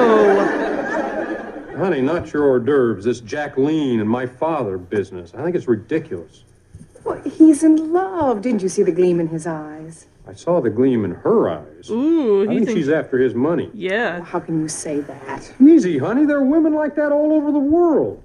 G: Honey, not your hors d'oeuvres. This Jacqueline and my father business. I think it's ridiculous.
F: Well, he's in love. Didn't you see the gleam in his eyes?
G: I saw the gleam in her eyes.
E: Ooh,
G: I think
E: thinks-
G: she's after his money.
E: Yeah.
F: How can you say that?
G: Easy, honey. There are women like that all over the world.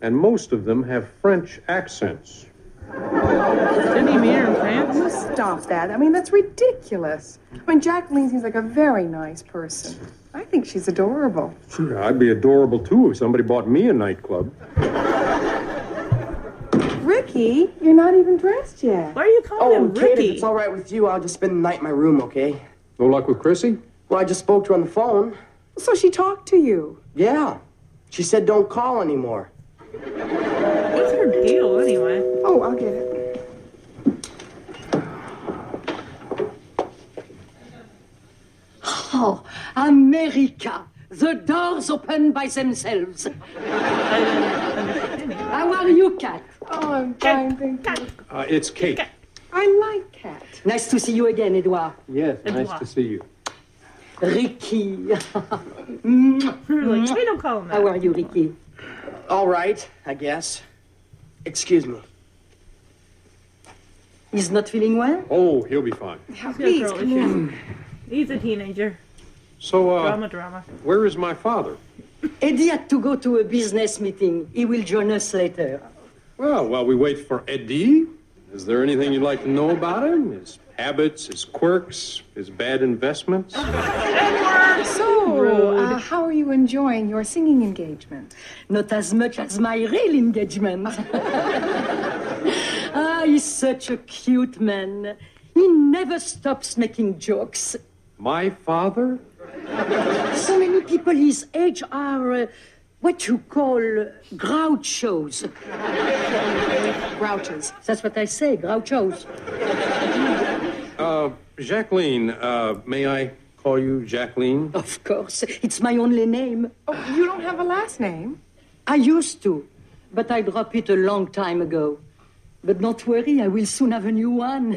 G: And most of them have French accents.
E: Didn't he meet her in France?
F: Stop that. I mean, that's ridiculous. I mean, Jacqueline seems like a very nice person. I think she's adorable.
G: Sure, I'd be adorable too if somebody bought me a nightclub.
F: Ricky, you're not even dressed yet.
E: Why are you calling
H: Oh,
E: him
H: Kate, if
E: Ricky?
H: it's all right with you, I'll just spend the night in my room, okay?
G: No luck with Chrissy?
H: Well, I just spoke to her on the phone.
F: So she talked to you.
H: Yeah. She said don't call anymore.
E: What's her deal anyway?
F: Oh, I'll get it.
L: Oh, America. The doors open by themselves. How are you, Cat?
F: Oh, I'm fine, thank you.
G: Uh, it's Kate.
F: I I like Cat.
L: Nice to see you again, Edouard.
G: Yes, nice to see you.
L: Ricky.
E: Like, we don't call him that.
L: How are you, Ricky?
H: All right, I guess. Excuse me.
L: He's not feeling well?
G: Oh, he'll be fine.
E: He's
F: Please,
E: girl
F: come on.
E: He's a teenager.
G: So, uh,
E: Drama, drama.
G: where is my father?
L: Eddie had to go to a business meeting. He will join us later.
G: Well, while we wait for Eddie, is there anything you'd like to know about him? His habits, his quirks, his bad investments?
F: So, uh, how are you enjoying your singing engagement?
L: Not as much as my real engagement. (laughs) ah, he's such a cute man. He never stops making jokes.
G: My father?
L: So many people his age are uh, what you call uh, grouchos.
F: Grouches.
L: That's what I say, grouchos.
G: Uh, Jacqueline, uh, may I call you Jacqueline?
L: Of course, it's my only name.
F: Oh, you don't have a last name?
L: I used to, but I dropped it a long time ago. But don't worry, I will soon have a new one. (laughs)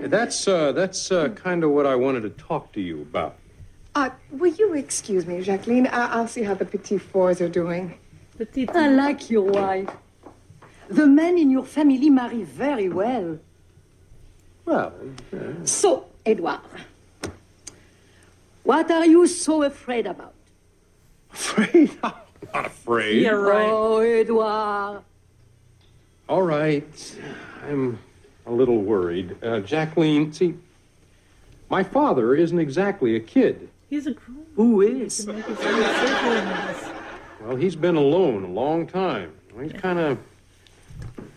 G: That's, uh, that's uh, kind of what I wanted to talk to you about.
F: Uh, will you excuse me, Jacqueline? I- I'll see how the petit fours are doing.
L: I like your wife. The men in your family marry very well.
G: Well,
L: So, Edouard, what are you so afraid about?
G: Afraid? (laughs) I'm not afraid.
L: Oh, Edouard.
G: All right. I'm a little worried. Uh, Jacqueline, see, my father isn't exactly a kid.
E: He's a grown
L: Who is?
G: Well, he's been alone a long time. He's kind of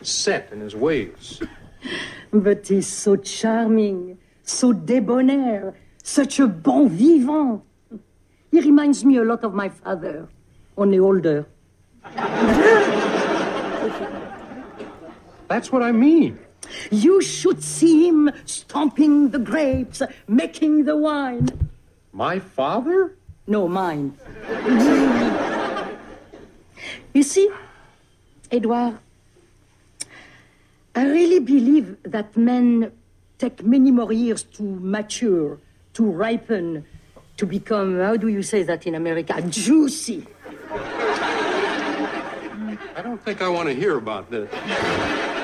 G: set in his ways.
L: But he's so charming, so debonair, such a bon vivant. He reminds me a lot of my father, only older.
G: That's what I mean.
L: You should see him stomping the grapes, making the wine.
G: My father?
L: No, mine. you see, Edouard, I really believe that men take many more years to mature, to ripen, to become, how do you say that in America? Juicy.
G: I don't think I want to hear about this.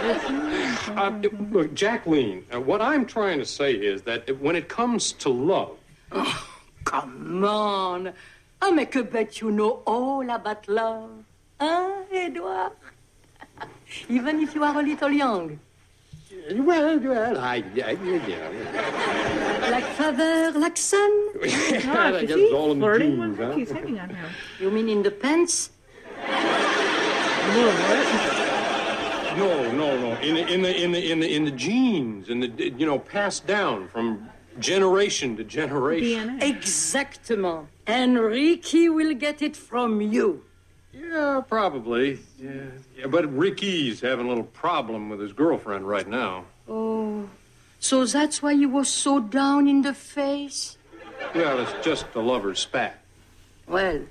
G: Uh, look, Jacqueline, uh, what I'm trying to say is that when it comes to love, Oh,
L: Come on. I make a bet you know all about love. Hein, Edouard? (laughs) Even if you are a little young.
G: well, well, I, I yeah,
L: Like father, like son? (laughs)
G: yeah. I guess it's all in the genes, huh?
E: He's hitting on him.
L: You mean in the pants?
G: No, no, no. In the in the in the in the in the genes, in the you know, passed down from generation to generation. DNA.
L: Exactement. Enrique will get it from you.
G: Yeah, probably. Yeah, yeah. But Ricky's having a little problem with his girlfriend right now.
L: Oh, so that's why you was so down in the face?
G: Well, it's just a lover's spat.
L: Well,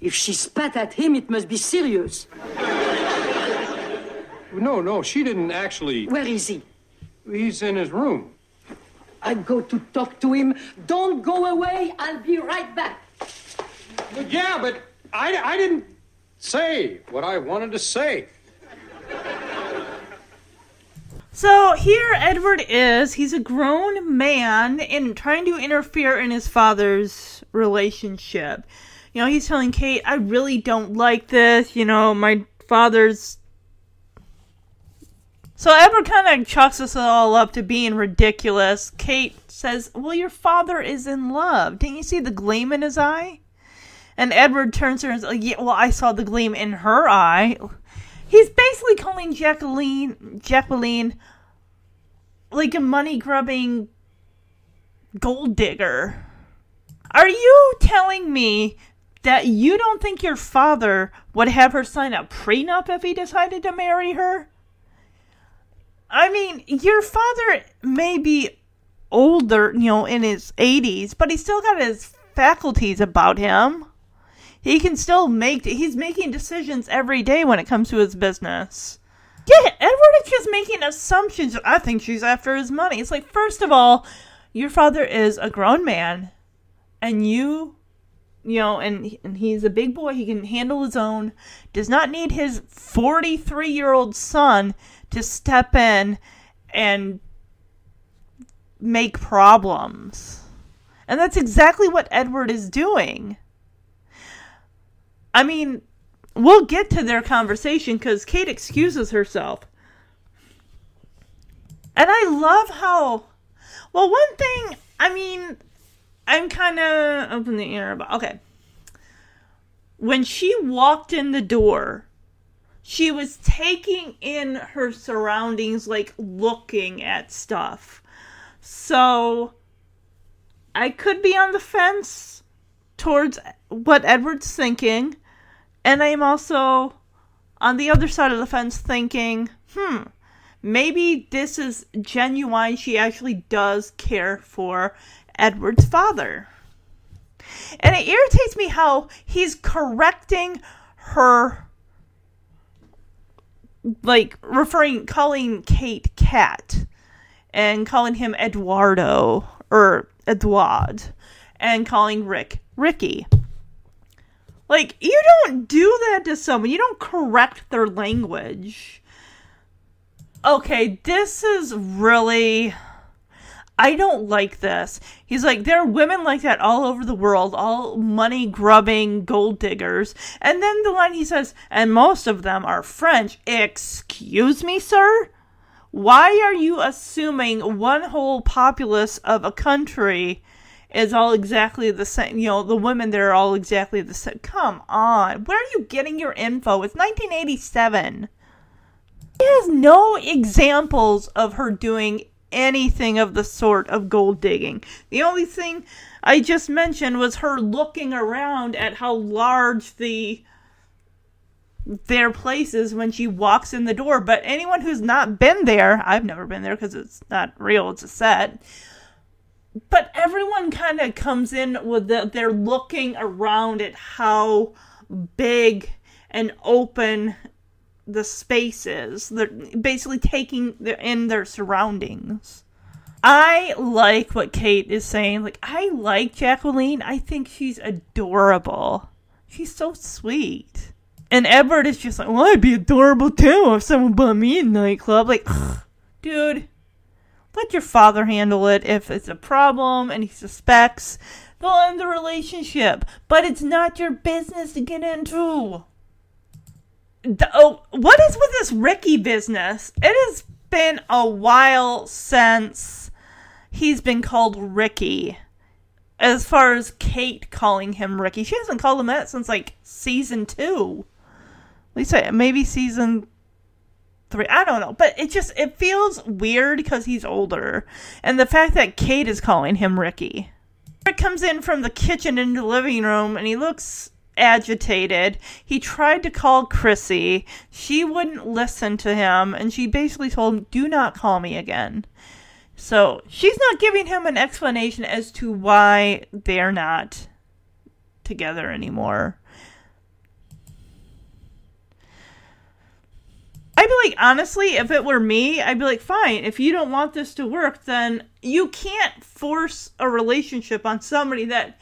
L: if she spat at him, it must be serious.
G: No, no, she didn't actually.
L: Where is he?
G: He's in his room.
L: I go to talk to him. Don't go away. I'll be right back.
G: Yeah, but I, I didn't say what I wanted to say.
E: So here Edward is. He's a grown man and trying to interfere in his father's relationship. You know, he's telling Kate, I really don't like this. You know, my father's. So Edward kind of chalks this all up to being ridiculous. Kate says, Well, your father is in love. Didn't you see the gleam in his eye? And Edward turns to her and says, Yeah, well, I saw the gleam in her eye. He's basically calling Jacqueline Jacqueline like a money grubbing gold digger. Are you telling me that you don't think your father would have her sign a prenup if he decided to marry her? I mean, your father may be older, you know, in his 80s, but he's still got his faculties about him. He can still make he's making decisions every day when it comes to his business. Yeah, Edward is just making assumptions. I think she's after his money. It's like, first of all, your father is a grown man, and you, you know, and and he's a big boy. He can handle his own. Does not need his forty-three year old son to step in and make problems. And that's exactly what Edward is doing. I mean, we'll get to their conversation because Kate excuses herself. And I love how. Well, one thing, I mean, I'm kind of up in the air about. Okay. When she walked in the door, she was taking in her surroundings, like looking at stuff. So I could be on the fence towards what Edward's thinking, and I'm also on the other side of the fence thinking, hmm, maybe this is genuine. She actually does care for Edward's father. And it irritates me how he's correcting her like referring calling Kate cat and calling him Eduardo or Edouard and calling Rick Ricky. Like you don't do that to someone. You don't correct their language. Okay, this is really I don't like this. He's like, there are women like that all over the world, all money grubbing gold diggers. And then the line he says, and most of them are French. Excuse me, sir? Why are you assuming one whole populace of a country is all exactly the same? You know, the women there are all exactly the same. Come on. Where are you getting your info? It's 1987. He has no examples of her doing anything of the sort of gold digging. The only thing I just mentioned was her looking around at how large the their place is when she walks in the door. But anyone who's not been there, I've never been there because it's not real, it's a set. But everyone kind of comes in with the, they're looking around at how big and open the spaces. They're basically taking in their surroundings. I like what Kate is saying. Like, I like Jacqueline. I think she's adorable. She's so sweet. And Edward is just like, well, I'd be adorable too if someone bought me a nightclub. Like, dude, let your father handle it. If it's a problem and he suspects, they'll end the relationship. But it's not your business to get into oh, what is with this Ricky business? It has been a while since he's been called Ricky. As far as Kate calling him Ricky, she hasn't called him that since like season two. At least uh, maybe season three. I don't know, but it just it feels weird because he's older, and the fact that Kate is calling him Ricky. Rick comes in from the kitchen into the living room, and he looks agitated. He tried to call Chrissy. She wouldn't listen to him, and she basically told him, Do not call me again. So she's not giving him an explanation as to why they're not together anymore. I'd be like, honestly, if it were me, I'd be like, fine, if you don't want this to work, then you can't force a relationship on somebody that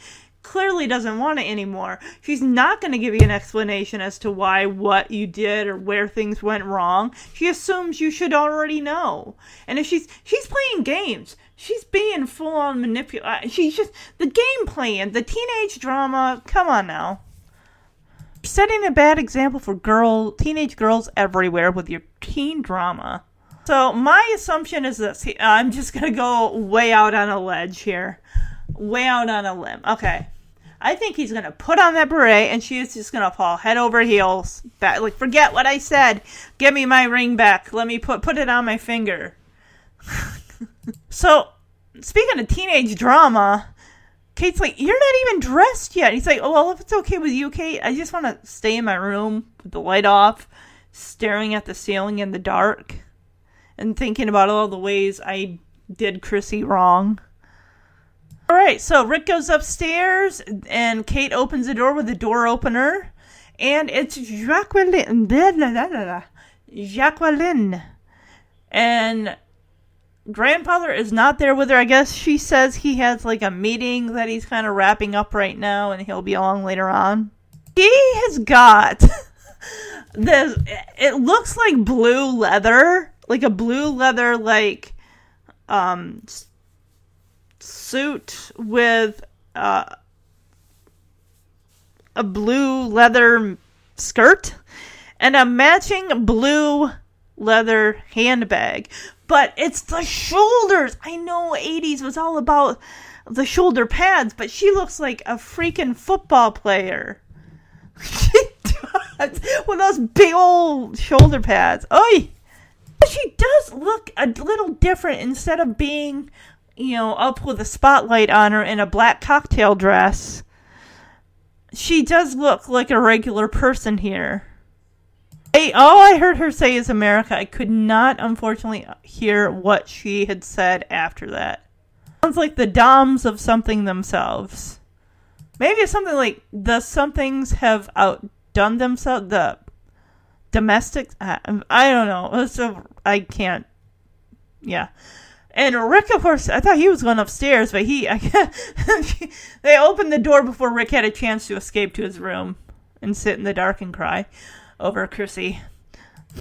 E: clearly doesn't want it anymore. She's not going to give you an explanation as to why what you did or where things went wrong. She assumes you should already know. And if she's she's playing games, she's being full on manipulated. Uh, she's just the game playing, the teenage drama. Come on now. Setting a bad example for girl teenage girls everywhere with your teen drama. So my assumption is this. I'm just going to go way out on a ledge here way out on a limb. Okay. I think he's gonna put on that beret and she is just gonna fall head over heels back like forget what I said. Give me my ring back. Let me put put it on my finger. (laughs) so speaking of teenage drama, Kate's like, You're not even dressed yet. He's like, Oh well if it's okay with you, Kate, I just wanna stay in my room with the light off, staring at the ceiling in the dark and thinking about all the ways I did Chrissy wrong. All right, so Rick goes upstairs and Kate opens the door with the door opener. And it's Jacqueline, Jacqueline. And grandfather is not there with her. I guess she says he has like a meeting that he's kind of wrapping up right now and he'll be along later on. He has got (laughs) this it looks like blue leather, like a blue leather like um suit with uh a blue leather skirt and a matching blue leather handbag. But it's the shoulders. I know 80s was all about the shoulder pads, but she looks like a freaking football player. (laughs) she does. With those big old shoulder pads. Oi! She does look a little different instead of being, you know, up with a spotlight on her in a black cocktail dress. She does look like a regular person here. Hey, all I heard her say is America. I could not, unfortunately, hear what she had said after that. Sounds like the Doms of something themselves. Maybe it's something like the somethings have outdone themselves. The domestics. I, I don't know. So I can't. Yeah. And Rick, of course, I thought he was going upstairs, but he. (laughs) They opened the door before Rick had a chance to escape to his room and sit in the dark and cry over Chrissy.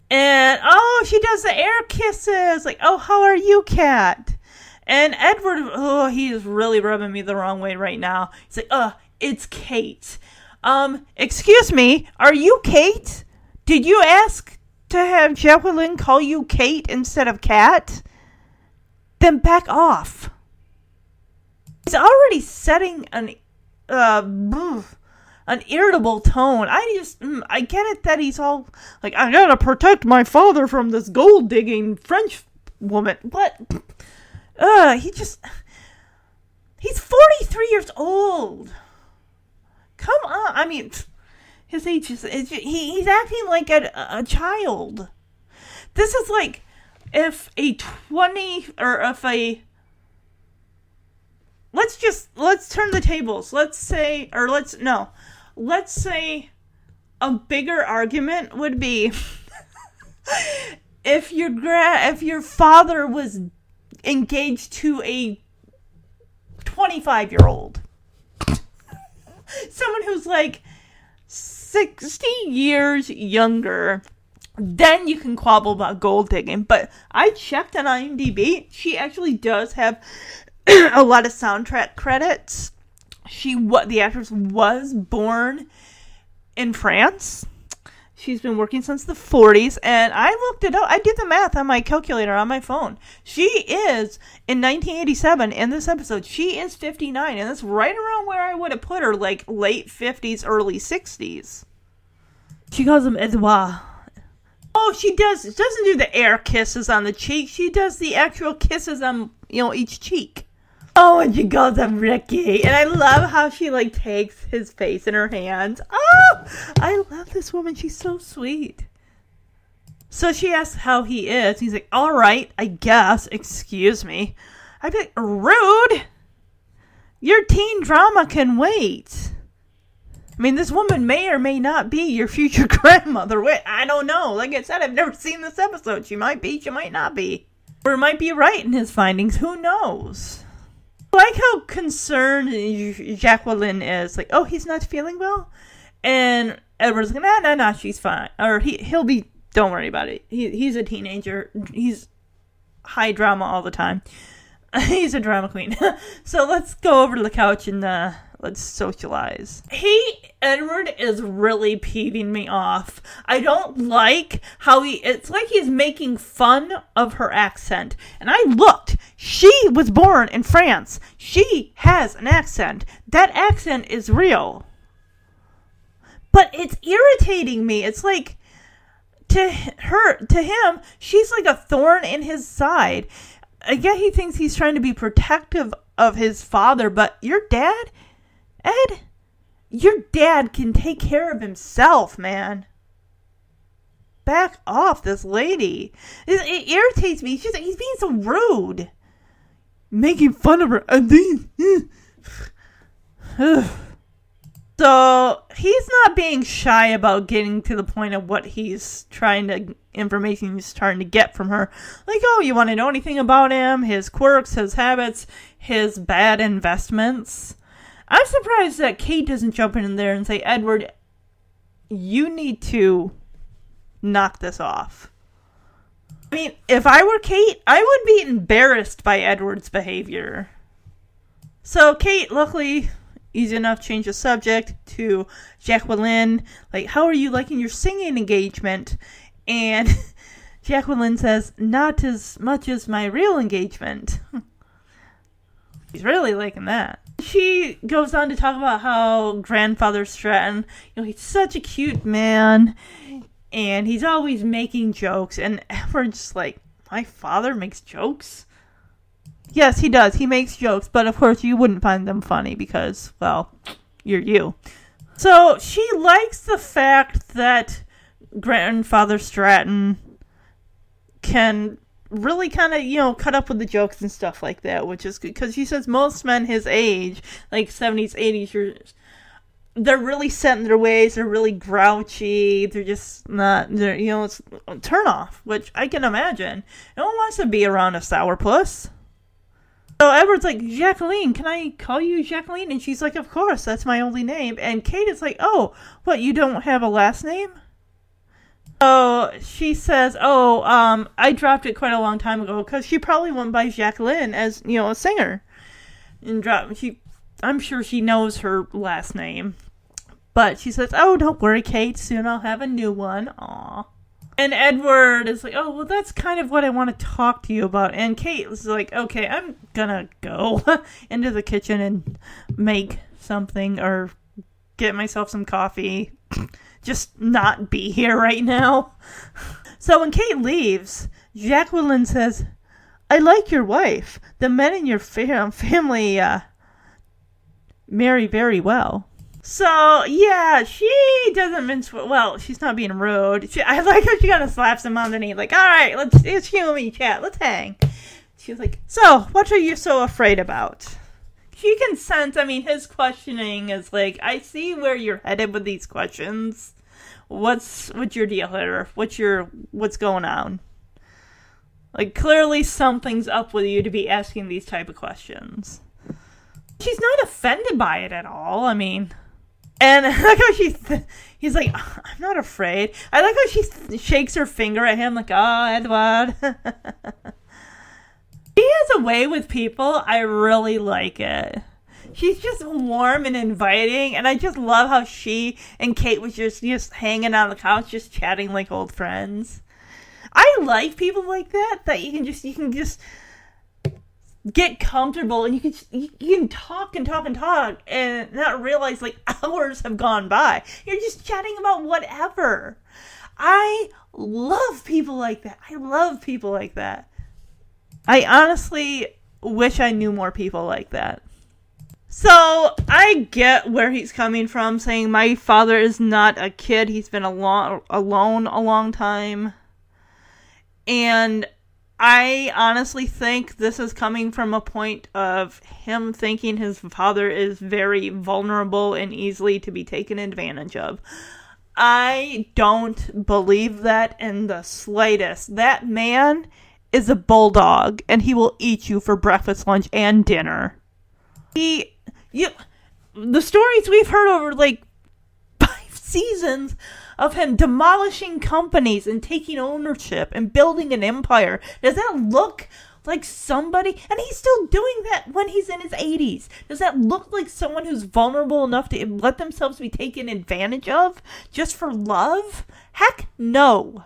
E: And oh, she does the air kisses. Like, oh, how are you, cat? And Edward, oh, he is really rubbing me the wrong way right now. He's like, oh, it's Kate. Um, excuse me, are you Kate? Did you ask to have Jacqueline call you Kate instead of Cat? Then back off. He's already setting an uh an irritable tone. I just mm, I get it that he's all like I gotta protect my father from this gold digging French woman. What? Uh, he just he's forty three years old. Come on, I mean, his age is he, he's acting like a a child. This is like if a 20 or if a let's just let's turn the tables. Let's say or let's no. Let's say a bigger argument would be (laughs) if your gra- if your father was engaged to a 25 year old (laughs) someone who's like 60 years younger then you can quabble about gold digging. But I checked on IMDb. She actually does have (clears throat) a lot of soundtrack credits. She what the actress was born in France. She's been working since the 40s, and I looked it up. I did the math on my calculator on my phone. She is in 1987 in this episode. She is 59, and that's right around where I would have put her, like late 50s, early 60s. She calls him Edouard. Oh, she does. She Doesn't do the air kisses on the cheek. She does the actual kisses on you know each cheek. Oh, and she calls him Ricky, and I love how she like takes his face in her hands. Oh, I love this woman. She's so sweet. So she asks how he is. He's like, "All right, I guess. Excuse me." I'd be like, "Rude. Your teen drama can wait." I mean, this woman may or may not be your future (laughs) grandmother. Wait, I don't know. Like I said, I've never seen this episode. She might be, she might not be. Or might be right in his findings. Who knows? I like how concerned Jacqueline is. Like, oh, he's not feeling well? And Edward's like, nah, nah, nah, she's fine. Or he, he'll be, don't worry about it. He, he's a teenager. He's high drama all the time. (laughs) he's a drama queen. (laughs) so let's go over to the couch and, uh, Let's socialize. He, Edward, is really peeving me off. I don't like how he, it's like he's making fun of her accent. And I looked. She was born in France. She has an accent. That accent is real. But it's irritating me. It's like, to her, to him, she's like a thorn in his side. I get he thinks he's trying to be protective of his father, but your dad, Ed, your dad can take care of himself, man. Back off this lady. It, it irritates me. She's, he's being so rude. Making fun of her. (sighs) (sighs) So he's not being shy about getting to the point of what he's trying to information he's trying to get from her. Like, oh, you want to know anything about him, his quirks, his habits, his bad investments? I'm surprised that Kate doesn't jump in there and say, Edward, you need to knock this off. I mean, if I were Kate, I would be embarrassed by Edward's behavior. So Kate, luckily, easy enough change the subject to Jacqueline. Like, how are you liking your singing engagement? And (laughs) Jacqueline says, not as much as my real engagement. (laughs) He's really liking that. She goes on to talk about how grandfather Stratton, you know, he's such a cute man, and he's always making jokes. And (laughs) we're just like, my father makes jokes? Yes, he does. He makes jokes, but of course you wouldn't find them funny because, well, you're you. So she likes the fact that grandfather Stratton can really kind of, you know, cut up with the jokes and stuff like that, which is good because he says most men his age, like 70s, 80s, are, they're really set in their ways. They're really grouchy. They're just not, they're, you know, it's a turn off, which I can imagine. No one wants to be around a sourpuss. So Edward's like, Jacqueline, can I call you Jacqueline? And she's like, Of course, that's my only name. And Kate is like, Oh, what, you don't have a last name? So she says, "Oh, um, I dropped it quite a long time ago because she probably went by Jacqueline as you know a singer, and drop she. I'm sure she knows her last name, but she says, "Oh, don't worry, Kate. Soon I'll have a new one." Aw. And Edward is like, "Oh, well, that's kind of what I want to talk to you about." And Kate is like, "Okay, I'm gonna go (laughs) into the kitchen and make something or get myself some coffee." (laughs) just not be here right now. So when Kate leaves, Jacqueline says, I like your wife. The men in your fam- family uh, marry very well. So yeah, she doesn't mince. Well, she's not being rude. She, I like how she kind of slaps him on the knee, like, "All right, let's it's me chat. Let's hang." She's like, "So, what are you so afraid about?" She can sense. I mean, his questioning is like, "I see where you're headed with these questions. What's what's your deal here? What's your what's going on?" Like, clearly something's up with you to be asking these type of questions. She's not offended by it at all. I mean, and (laughs) I like how she, th- he's like, I'm not afraid. I like how she th- shakes her finger at him, like, oh, Edward. (laughs) he has a way with people. I really like it. She's just warm and inviting, and I just love how she and Kate was just just hanging on the couch, just chatting like old friends. I like people like that that you can just you can just get comfortable and you can you, you can talk and talk and talk and not realize like (laughs) hours have gone by. You're just chatting about whatever. I love people like that. I love people like that. I honestly wish I knew more people like that. So I get where he's coming from, saying my father is not a kid. He's been alone alone a long time. And I honestly think this is coming from a point of him thinking his father is very vulnerable and easily to be taken advantage of. I don't believe that in the slightest. That man is a bulldog and he will eat you for breakfast, lunch, and dinner. He you the stories we've heard over like (laughs) five seasons of him demolishing companies and taking ownership and building an empire. Does that look like somebody and he's still doing that when he's in his 80s does that look like someone who's vulnerable enough to let themselves be taken advantage of just for love? Heck no.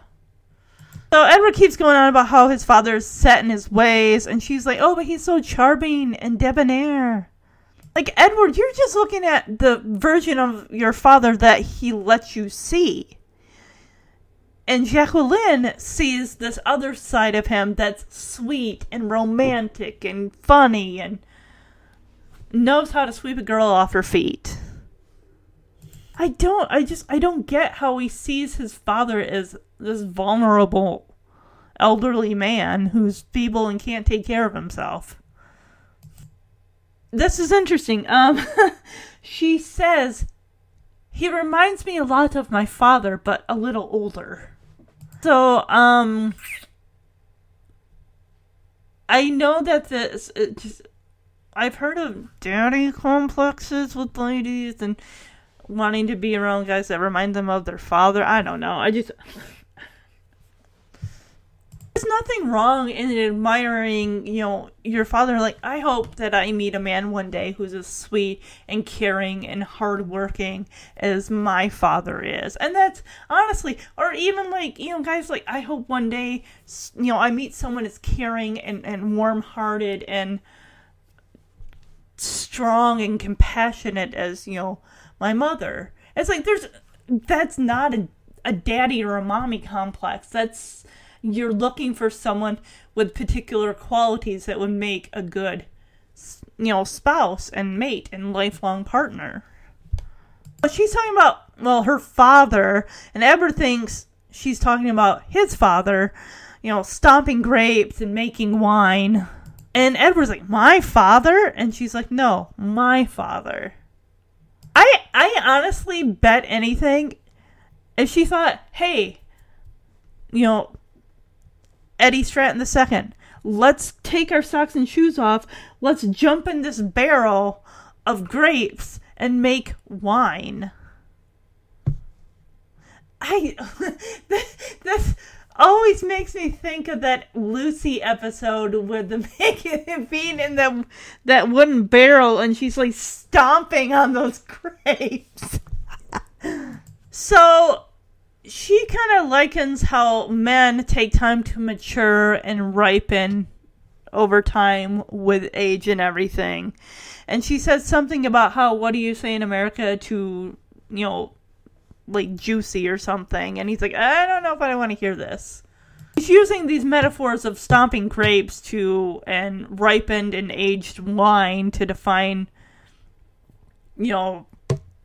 E: So edward keeps going on about how his father's set in his ways and she's like oh but he's so charming and debonair like Edward, you're just looking at the version of your father that he lets you see. And Jacqueline sees this other side of him that's sweet and romantic and funny and knows how to sweep a girl off her feet. I don't I just I don't get how he sees his father as this vulnerable elderly man who's feeble and can't take care of himself this is interesting. Um, (laughs) she says he reminds me a lot of my father, but a little older. So, um, I know that this, just, I've heard of daddy complexes with ladies and wanting to be around guys that remind them of their father. I don't know. I just. There's nothing wrong in admiring, you know, your father. Like, I hope that I meet a man one day who's as sweet and caring and hardworking as my father is. And that's honestly, or even like, you know, guys, like, I hope one day, you know, I meet someone as caring and, and warm hearted and strong and compassionate as, you know, my mother. It's like, there's, that's not a, a daddy or a mommy complex. That's, you're looking for someone with particular qualities that would make a good you know spouse and mate and lifelong partner. But she's talking about well her father and Edward thinks she's talking about his father you know stomping grapes and making wine. And Edward's like my father? And she's like no my father. I I honestly bet anything if she thought hey you know Eddie Stratton II. Let's take our socks and shoes off. Let's jump in this barrel of grapes and make wine. I (laughs) this, this always makes me think of that Lucy episode with the (laughs) making being in that that wooden barrel and she's like stomping on those (laughs) grapes. so she kind of likens how men take time to mature and ripen over time with age and everything. And she says something about how, what do you say in America to, you know, like juicy or something. And he's like, I don't know if I want to hear this. He's using these metaphors of stomping grapes to, and ripened and aged wine to define, you know,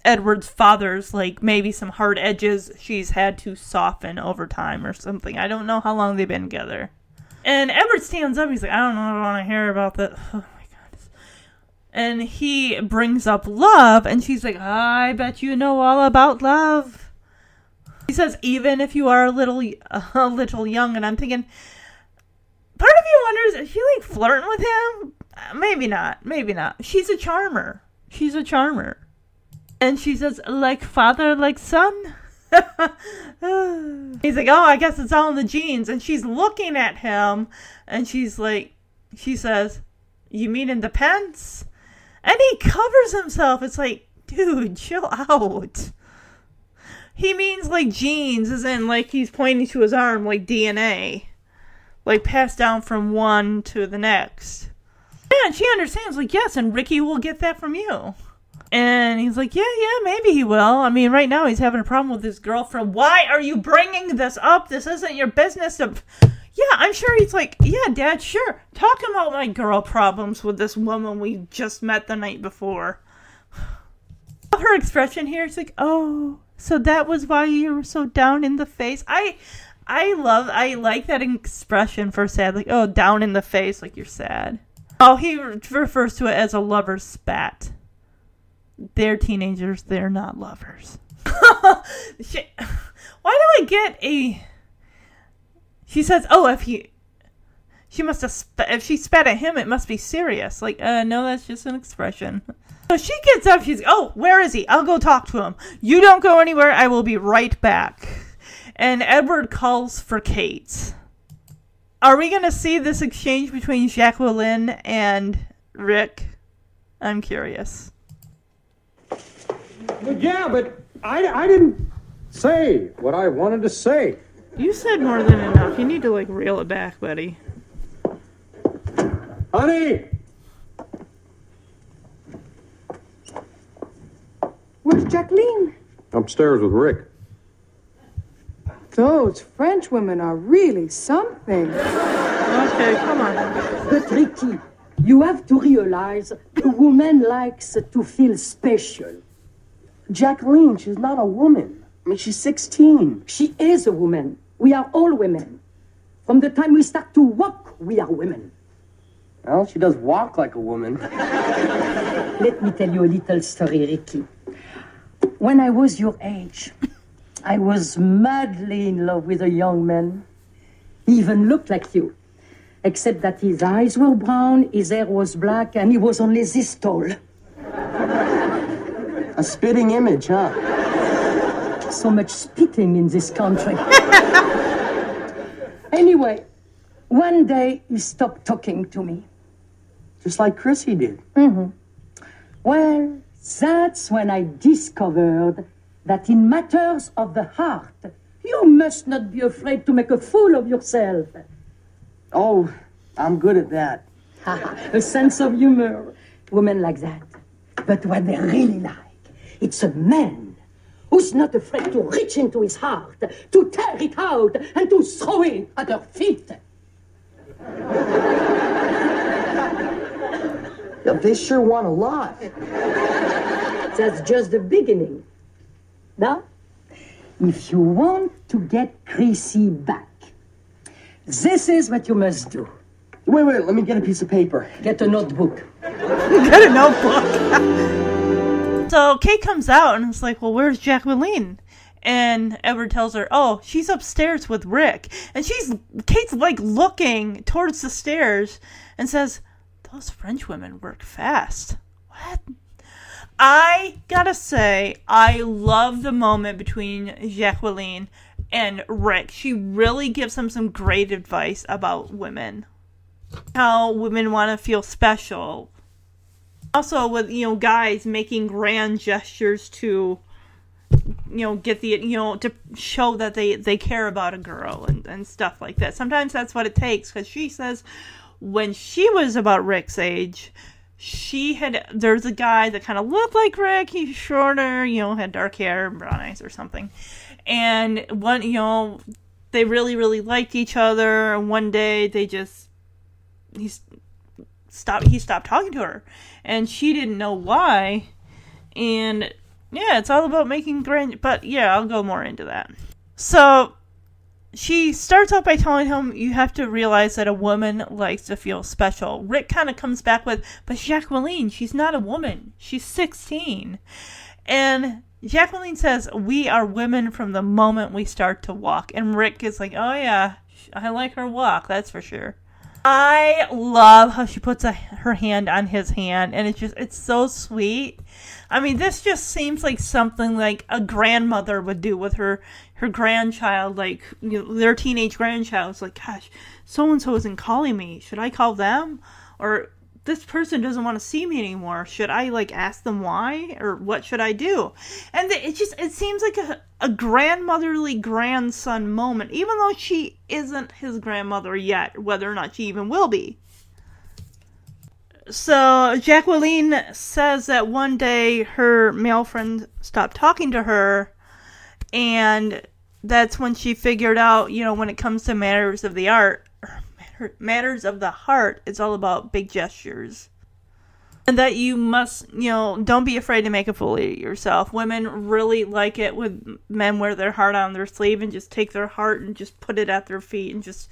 E: Edward's father's like maybe some hard edges she's had to soften over time or something. I don't know how long they've been together. And Edward stands up. He's like, I don't know. I want to hear about that. (sighs) Oh my god. And he brings up love, and she's like, I bet you know all about love. He says, even if you are a little, (laughs) a little young, and I'm thinking, part of you wonders, is she like flirting with him? Maybe not. Maybe not. She's a charmer. She's a charmer. And she says, like father, like son? (laughs) He's like, oh, I guess it's all in the genes. And she's looking at him and she's like, she says, you mean in the pants? And he covers himself. It's like, dude, chill out. He means like genes, as in like he's pointing to his arm like DNA. Like passed down from one to the next. And she understands, like, yes, and Ricky will get that from you. And he's like, yeah, yeah, maybe he will. I mean, right now he's having a problem with his girlfriend. Why are you bringing this up? This isn't your business. To... Yeah, I'm sure he's like, yeah, Dad, sure. Talk about my girl problems with this woman we just met the night before. (sighs) Her expression here is like, oh, so that was why you were so down in the face. I, I love, I like that expression for sad, like, oh, down in the face, like you're sad. Oh, he refers to it as a lover's spat they're teenagers. They're not lovers. (laughs) why do I get a? She says, "Oh, if he, she must have. Sp- if she spat at him, it must be serious." Like, uh, no, that's just an expression. So she gets up. She's, "Oh, where is he? I'll go talk to him. You don't go anywhere. I will be right back." And Edward calls for Kate. Are we going to see this exchange between Jacqueline and Rick? I'm curious.
G: But yeah, but I, I didn't say what I wanted to say.
E: You said more than enough. You need to like reel it back, buddy.
G: Honey!
F: Where's Jacqueline?
G: Upstairs with Rick.
F: Those French women are really something.
E: Okay, come on.
L: But Ricky, you have to realize a woman likes to feel special.
H: Jacqueline, she's not a woman. I mean, she's 16.
L: She is a woman. We are all women. From the time we start to walk, we are women.
H: Well, she does walk like a woman. (laughs)
L: Let me tell you a little story, Ricky. when I was your age, I was madly in love with a young man. He even looked like you, except that his eyes were brown, his hair was black, and he was only this tall.
H: A spitting image, huh?
L: So much spitting in this country. (laughs) anyway, one day he stopped talking to me.
H: Just like Chrissy did.
L: Mm-hmm. Well, that's when I discovered that in matters of the heart, you must not be afraid to make a fool of yourself.
H: Oh, I'm good at that. (laughs)
L: a sense of humor. Women like that. But what they really like, it's a man who's not afraid to reach into his heart, to tear it out, and to throw it at her feet.
H: Yeah, they sure want a lot.
L: That's just the beginning. Now, if you want to get Chrissy back, this is what you must do.
H: Wait, wait, let me get a piece of paper.
L: Get a notebook. (laughs)
E: Get a notebook. (laughs) so Kate comes out and it's like, well, where's Jacqueline? And Edward tells her, oh, she's upstairs with Rick. And she's, Kate's like looking towards the stairs and says, those French women work fast. What? I gotta say, I love the moment between Jacqueline and Rick. She really gives him some great advice about women. How women want to feel special. Also, with, you know, guys making grand gestures to, you know, get the, you know, to show that they, they care about a girl and, and stuff like that. Sometimes that's what it takes because she says when she was about Rick's age, she had there's a guy that kind of looked like Rick. He's shorter, you know, had dark hair, brown eyes, or something. And one, you know, they really, really liked each other. And one day they just he's stopped. He stopped talking to her, and she didn't know why. And yeah, it's all about making grand. But yeah, I'll go more into that. So she starts off by telling him you have to realize that a woman likes to feel special. Rick kind of comes back with, but Jacqueline, she's not a woman. She's 16. And Jacqueline says, we are women from the moment we start to walk. And Rick is like, oh yeah, I like her walk, that's for sure. I love how she puts a, her hand on his hand, and it's just, it's so sweet. I mean, this just seems like something like a grandmother would do with her her grandchild, like you know, their teenage grandchild. It's like, gosh, so and so isn't calling me. Should I call them? Or this person doesn't want to see me anymore. Should I like ask them why, or what should I do? And it just it seems like a a grandmotherly grandson moment, even though she isn't his grandmother yet. Whether or not she even will be. So Jacqueline says that one day her male friend stopped talking to her, and that's when she figured out, you know, when it comes to matters of the art, matters of the heart, it's all about big gestures. And that you must, you know, don't be afraid to make a fool of yourself. Women really like it when men wear their heart on their sleeve and just take their heart and just put it at their feet and just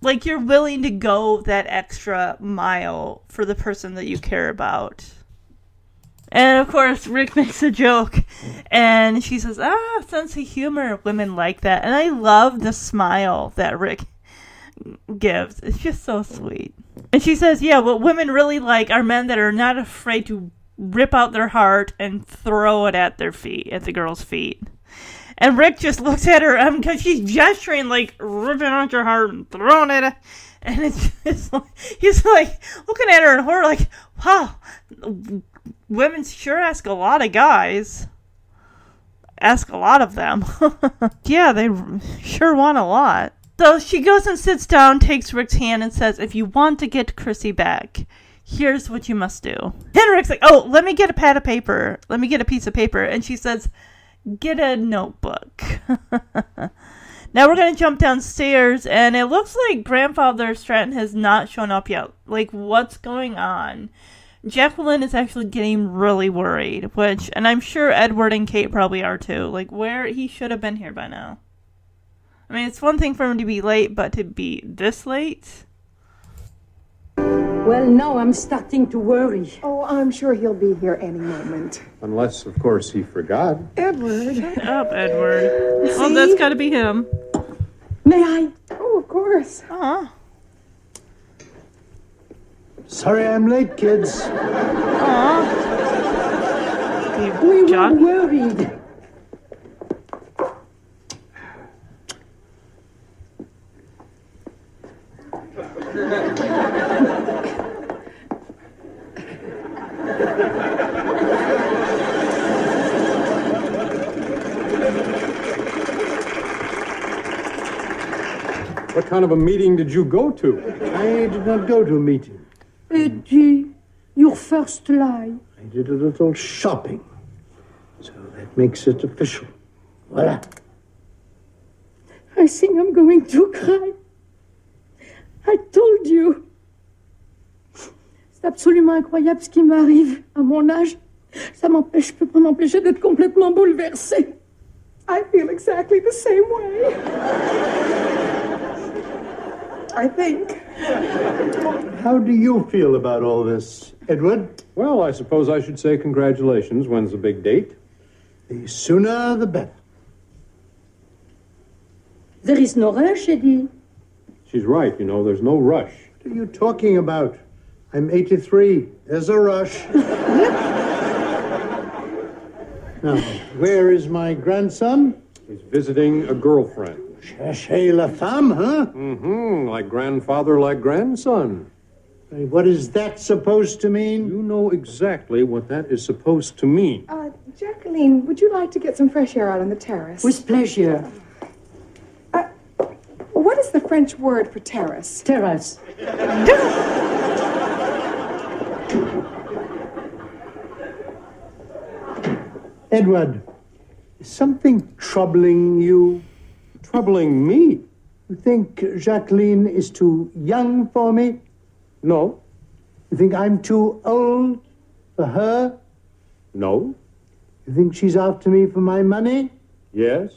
E: like you're willing to go that extra mile for the person that you care about. And of course, Rick (laughs) makes a joke, and she says, "Ah, sense of humor. Women like that." And I love the smile that Rick gives. It's just so sweet. And she says, "Yeah, what women really like are men that are not afraid to rip out their heart and throw it at their feet, at the girl's feet." And Rick just looks at her because um, she's gesturing like ripping out your heart and throwing it. And it's, (laughs) it's like, he's like looking at her in horror, like, wow, women sure ask a lot of guys. Ask a lot of them. (laughs) yeah, they sure want a lot. So she goes and sits down, takes Rick's hand, and says, If you want to get Chrissy back, here's what you must do. And Rick's like, Oh, let me get a pad of paper. Let me get a piece of paper. And she says, Get a notebook. (laughs) now we're going to jump downstairs, and it looks like Grandfather Stratton has not shown up yet. Like, what's going on? Jacqueline is actually getting really worried, which, and I'm sure Edward and Kate probably are too. Like, where he should have been here by now. I mean, it's one thing for him to be late, but to be this late?
L: Well, now I'm starting to worry.
F: Oh, I'm sure he'll be here any moment.
G: Unless, of course, he forgot.
F: Edward.
E: Shut up, Edward. Well, that's got to be him.
L: May I?
F: Oh, of course.
E: Aw.
I: Sorry I'm late, kids.
E: Aw.
L: We were worried.
G: Kind of a meeting did you go to?
I: I did not go to a meeting.
L: Eddie, your first lie.
I: I did a little shopping. So that makes it official. Voila.
L: I think I'm going to cry. I told you. C'est absolument incroyable ce qui m'arrive à mon âge. Ça m'empêche, je peux pas m'empêcher d'être complètement bouleversée.
F: I feel exactly the same way. I think.
I: How do you feel about all this, Edward?
G: Well, I suppose I should say congratulations. When's the big date?
I: The sooner the better.
L: There is no rush, Eddie.
G: She's right, you know, there's no rush.
I: What are you talking about? I'm 83. There's a rush. (laughs) now, where is my grandson?
G: He's visiting a girlfriend.
I: Cherchez la femme, huh?
G: Mm-hmm. Like grandfather, like grandson.
I: Hey, What is that supposed to mean?
G: You know exactly what that is supposed to mean.
F: Uh, Jacqueline, would you like to get some fresh air out on the terrace?
L: With pleasure.
F: What is the French word for terrace?
L: Terrace. (laughs)
I: Edward, is something troubling you?
G: Troubling me?
I: You think Jacqueline is too young for me?
G: No.
I: You think I'm too old for her?
G: No.
I: You think she's after me for my money?
G: Yes.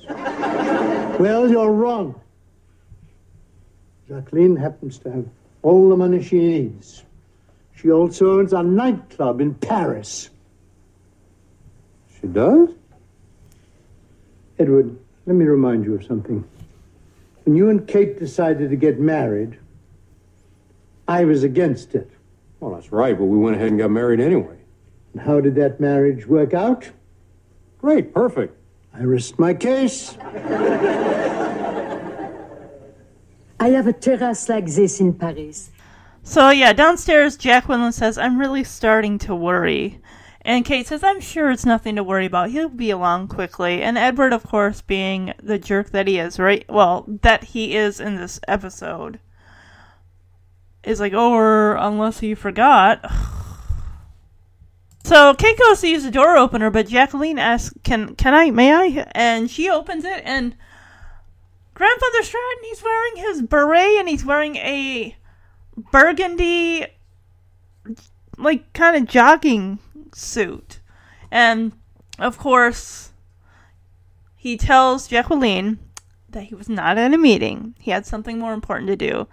I: Well, you're wrong. Jacqueline happens to have all the money she needs. She also owns a nightclub in Paris.
G: She does?
I: Edward, let me remind you of something. When you and Kate decided to get married, I was against it.
G: Well, that's right, but we went ahead and got married anyway.
I: And how did that marriage work out?
G: Great, perfect.
I: I rest my case.
L: I have a terrace like this in Paris.
E: So yeah, downstairs, Jacqueline says, "I'm really starting to worry," and Kate says, "I'm sure it's nothing to worry about. He'll be along quickly." And Edward, of course, being the jerk that he is, right? Well, that he is in this episode, is like, "Oh, or unless he forgot." (sighs) So Kate goes to use the door opener, but Jacqueline asks, "Can can I? May I?" And she opens it, and Grandfather Stratton, he's wearing his beret, and he's wearing a burgundy, like kind of jogging suit, and of course, he tells Jacqueline that he was not at a meeting. He had something more important to do.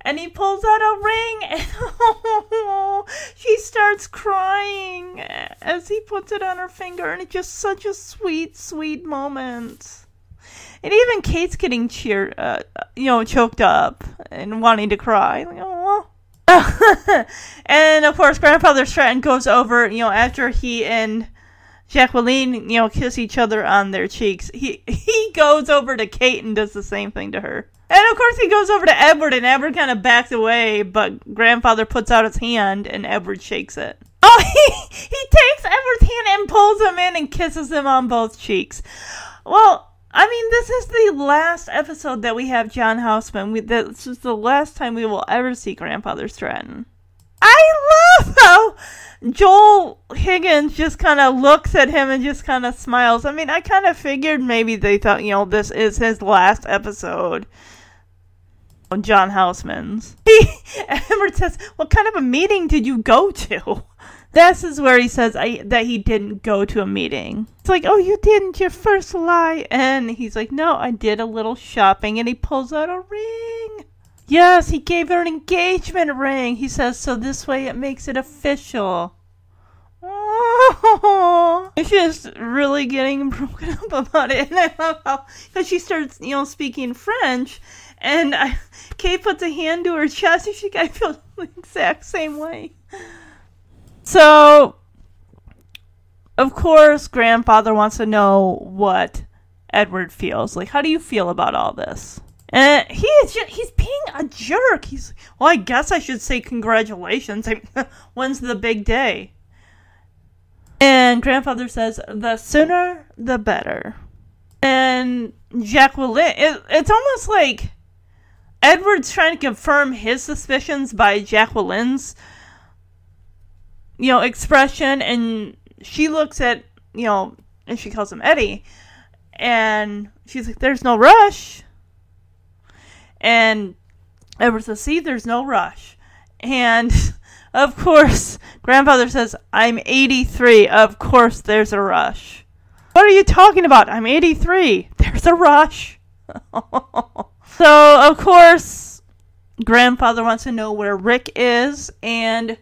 E: And he pulls out a ring and (laughs) she starts crying as he puts it on her finger and it's just such a sweet, sweet moment. And even Kate's getting cheered, uh, you know, choked up and wanting to cry. Like, oh. (laughs) and of course, Grandfather Stratton goes over, you know, after he and Jacqueline, you know, kiss each other on their cheeks. He (laughs) he goes over to Kate and does the same thing to her. And of course, he goes over to Edward, and Edward kind of backs away, but Grandfather puts out his hand, and Edward shakes it. (laughs) Oh, he he takes Edward's hand and pulls him in and kisses him on both cheeks. Well, I mean, this is the last episode that we have John Houseman. We, this is the last time we will ever see Grandfather Stratton. I love how Joel Higgins just kind of looks at him and just kind of smiles. I mean, I kind of figured maybe they thought, you know, this is his last episode. John Houseman's. (laughs) He, Edward says, What kind of a meeting did you go to? This is where he says I, that he didn't go to a meeting. It's like, oh, you didn't, your first lie. And he's like, no, I did a little shopping. And he pulls out a ring. Yes, he gave her an engagement ring. He says, so this way it makes it official. Oh, (laughs) she's really getting (laughs) broken up about it, and I love how because she starts, you know, speaking French, and I, Kate puts a hand to her chest, and she I (laughs) feel the exact same way. So, of course, grandfather wants to know what Edward feels. Like, how do you feel about all this? And he is just, he's being a jerk. He's well, I guess I should say congratulations. (laughs) When's the big day? And grandfather says, the sooner the better. And Jacqueline, it, it's almost like Edward's trying to confirm his suspicions by Jacqueline's, you know, expression. And she looks at, you know, and she calls him Eddie. And she's like, there's no rush. And Edward says, see, there's no rush. And (laughs) of course, grandfather says, I'm 83. Of course, there's a rush. What are you talking about? I'm 83. There's a rush. (laughs) so, of course, grandfather wants to know where Rick is. And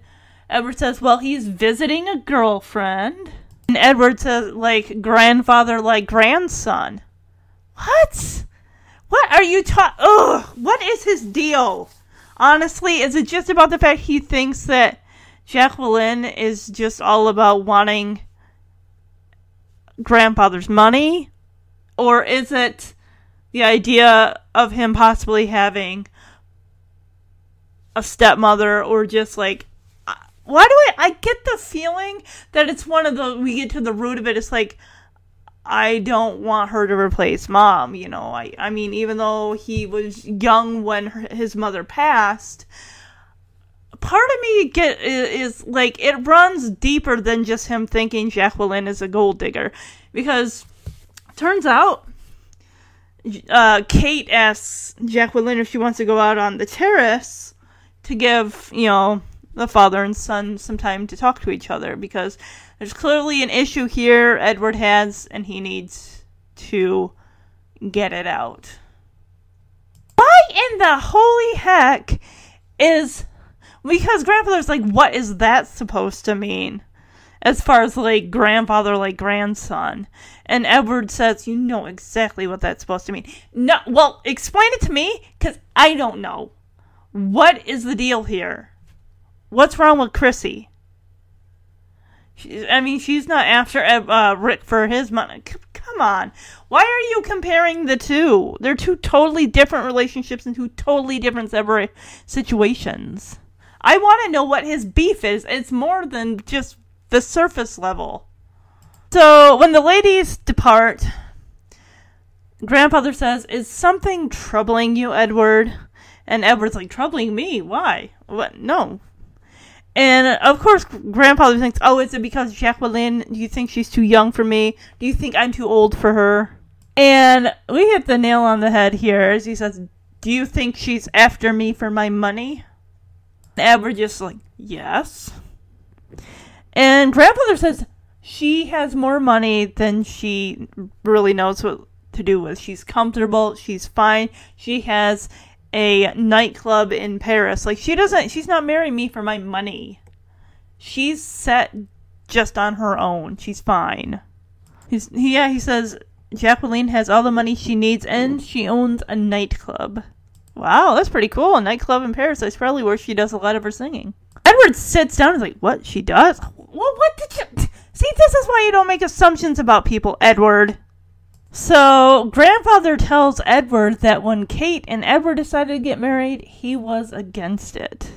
E: Edward says, well, he's visiting a girlfriend. And Edward says, like, grandfather, like grandson. What? What are you talking? Ugh! What is his deal? Honestly, is it just about the fact he thinks that Jacqueline is just all about wanting grandfather's money? Or is it the idea of him possibly having a stepmother or just like why do I I get the feeling that it's one of the we get to the root of it it's like I don't want her to replace mom, you know. I I mean even though he was young when her, his mother passed, part of me get is, like it runs deeper than just him thinking Jacqueline is a gold digger because turns out uh, Kate asks Jacqueline if she wants to go out on the terrace to give, you know, the father and son some time to talk to each other because there's clearly an issue here Edward has, and he needs to get it out. Why in the holy heck is. Because grandfather's like, what is that supposed to mean? As far as like grandfather, like grandson. And Edward says, you know exactly what that's supposed to mean. No, well, explain it to me, because I don't know. What is the deal here? What's wrong with Chrissy? She, I mean, she's not after uh, Rick for his money. C- come on. Why are you comparing the two? They're two totally different relationships and two totally different separate situations. I want to know what his beef is. It's more than just the surface level. So, when the ladies depart, grandfather says, Is something troubling you, Edward? And Edward's like, Troubling me? Why? What? No. And of course, grandfather thinks, oh, is it because Jacqueline? Do you think she's too young for me? Do you think I'm too old for her? And we hit the nail on the head here as he says, do you think she's after me for my money? And we're just like, yes. And grandfather says she has more money than she really knows what to do with. She's comfortable, she's fine, she has a nightclub in Paris. Like she doesn't she's not marrying me for my money. She's set just on her own. She's fine. He's yeah, he says Jacqueline has all the money she needs and she owns a nightclub. Wow, that's pretty cool. A nightclub in Paris. That's probably where she does a lot of her singing. Edward sits down and is like, What? She does? What what did you See, this is why you don't make assumptions about people, Edward. So, grandfather tells Edward that when Kate and Edward decided to get married, he was against it.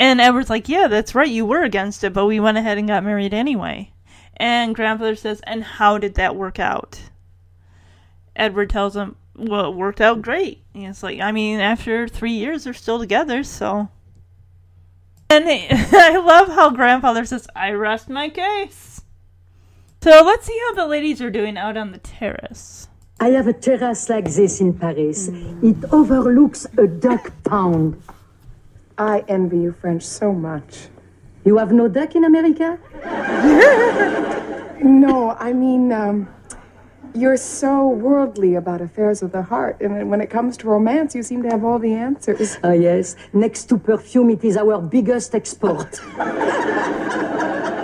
E: And Edward's like, Yeah, that's right, you were against it, but we went ahead and got married anyway. And grandfather says, And how did that work out? Edward tells him, Well, it worked out great. And it's like, I mean, after three years, they're still together, so. And (laughs) I love how grandfather says, I rest my case. So let's see how the ladies are doing out on the terrace.
L: I have a terrace like this in Paris. It overlooks a duck pond.
F: I envy you French so much.
L: You have no duck in America? (laughs)
F: no, I mean, um, you're so worldly about affairs of the heart, and when it comes to romance, you seem to have all the answers.
L: Ah, yes. Next to perfume, it is our biggest export. (laughs)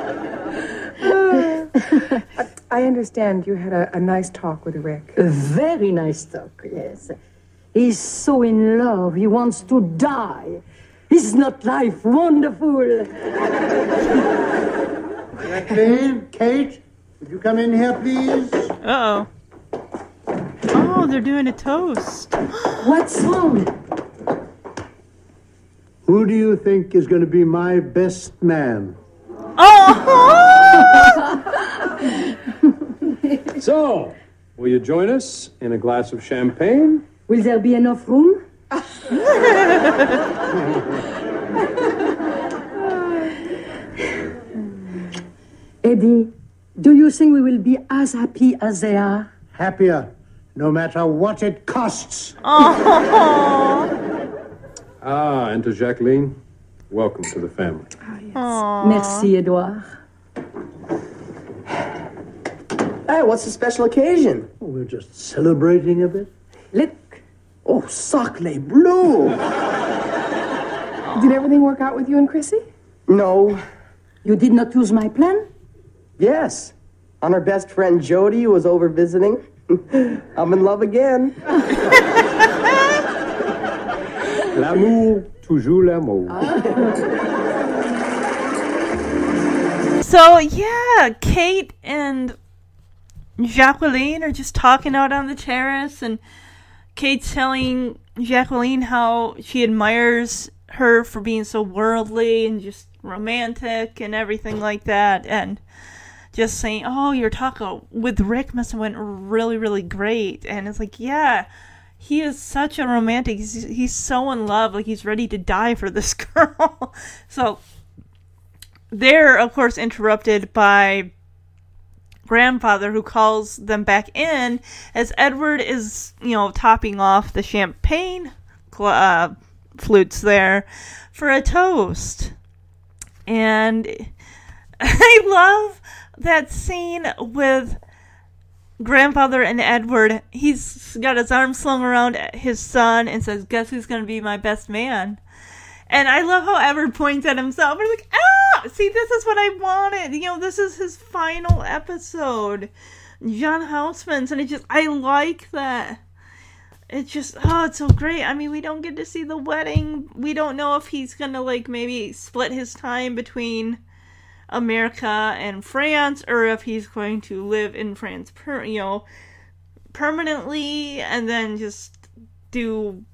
F: I understand you had a, a nice talk with Rick.
L: A very nice talk, yes. He's so in love, he wants to die. Is not life wonderful?
I: Jacqueline, Kate, would you come in here, please?
E: Uh oh. Oh, they're doing a toast. (gasps)
L: What's wrong?
I: Who do you think is going to be my best man? (laughs)
G: So, will you join us in a glass of champagne?
L: Will there be enough room? (laughs) Eddie, do you think we will be as happy as they are?
I: Happier, no matter what it costs.
G: Ah, and to Jacqueline, welcome to the family.
L: Merci, Edouard.
H: Hey, what's the special occasion?
I: Oh, we're just celebrating a bit.
H: Look. Oh, sacre bleu!
F: Did everything work out with you and Chrissy?
H: No.
L: You did not use my plan?
H: Yes. On our best friend Jody, who was over visiting. (laughs) I'm in love again. (laughs)
G: L'amour, toujours l'amour. (laughs)
E: So yeah, Kate and Jacqueline are just talking out on the terrace, and Kate's telling Jacqueline how she admires her for being so worldly and just romantic and everything like that, and just saying, "Oh, your talk with Rick must have went really, really great." And it's like, yeah, he is such a romantic. He's, he's so in love, like he's ready to die for this (laughs) girl. so they're of course interrupted by grandfather who calls them back in as Edward is, you know, topping off the champagne uh, flutes there for a toast. And (laughs) I love that scene with grandfather and Edward. He's got his arm slung around his son and says, Guess who's going to be my best man? And I love how Edward points at himself. He's like, ah, see, this is what I wanted. You know, this is his final episode. John Houseman's, and it just, I like that. It's just, oh, it's so great. I mean, we don't get to see the wedding. We don't know if he's gonna, like, maybe split his time between America and France, or if he's going to live in France, per, you know, permanently, and then just do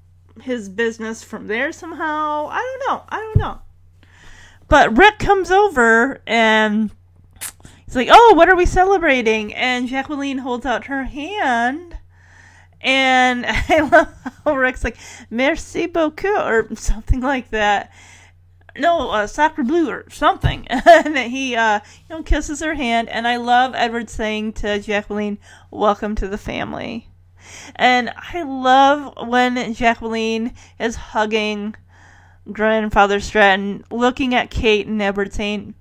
E: his business from there somehow. I don't know. I don't know. But Rick comes over and he's like, "Oh, what are we celebrating?" And Jacqueline holds out her hand. And (laughs) I love how Rick's like, "Merci beaucoup" or something like that. No, uh, sacre bleu or something. (laughs) and he, uh, you know, kisses her hand. And I love Edward saying to Jacqueline, "Welcome to the family." And I love when Jacqueline is hugging grandfather Stratton, looking at Kate and Edward saying,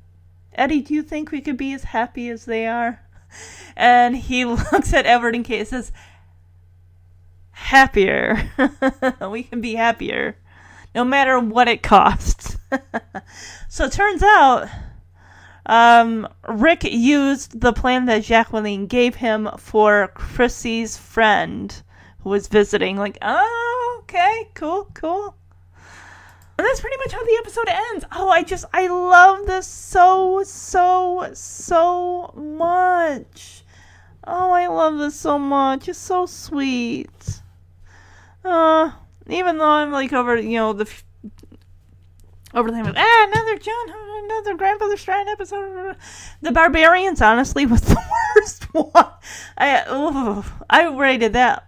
E: Eddie, do you think we could be as happy as they are? And he (laughs) looks at Edward and Kate and says, Happier. (laughs) we can be happier. No matter what it costs. (laughs) so it turns out um, Rick used the plan that Jacqueline gave him for Chrissy's friend who was visiting. Like, oh, okay, cool, cool. And that's pretty much how the episode ends. Oh, I just, I love this so, so, so much. Oh, I love this so much. It's so sweet. Uh, even though I'm like over, you know, the over the time ah another John another grandfather Stratton episode. The Barbarians honestly was (laughs) the worst one. I ooh, I rated that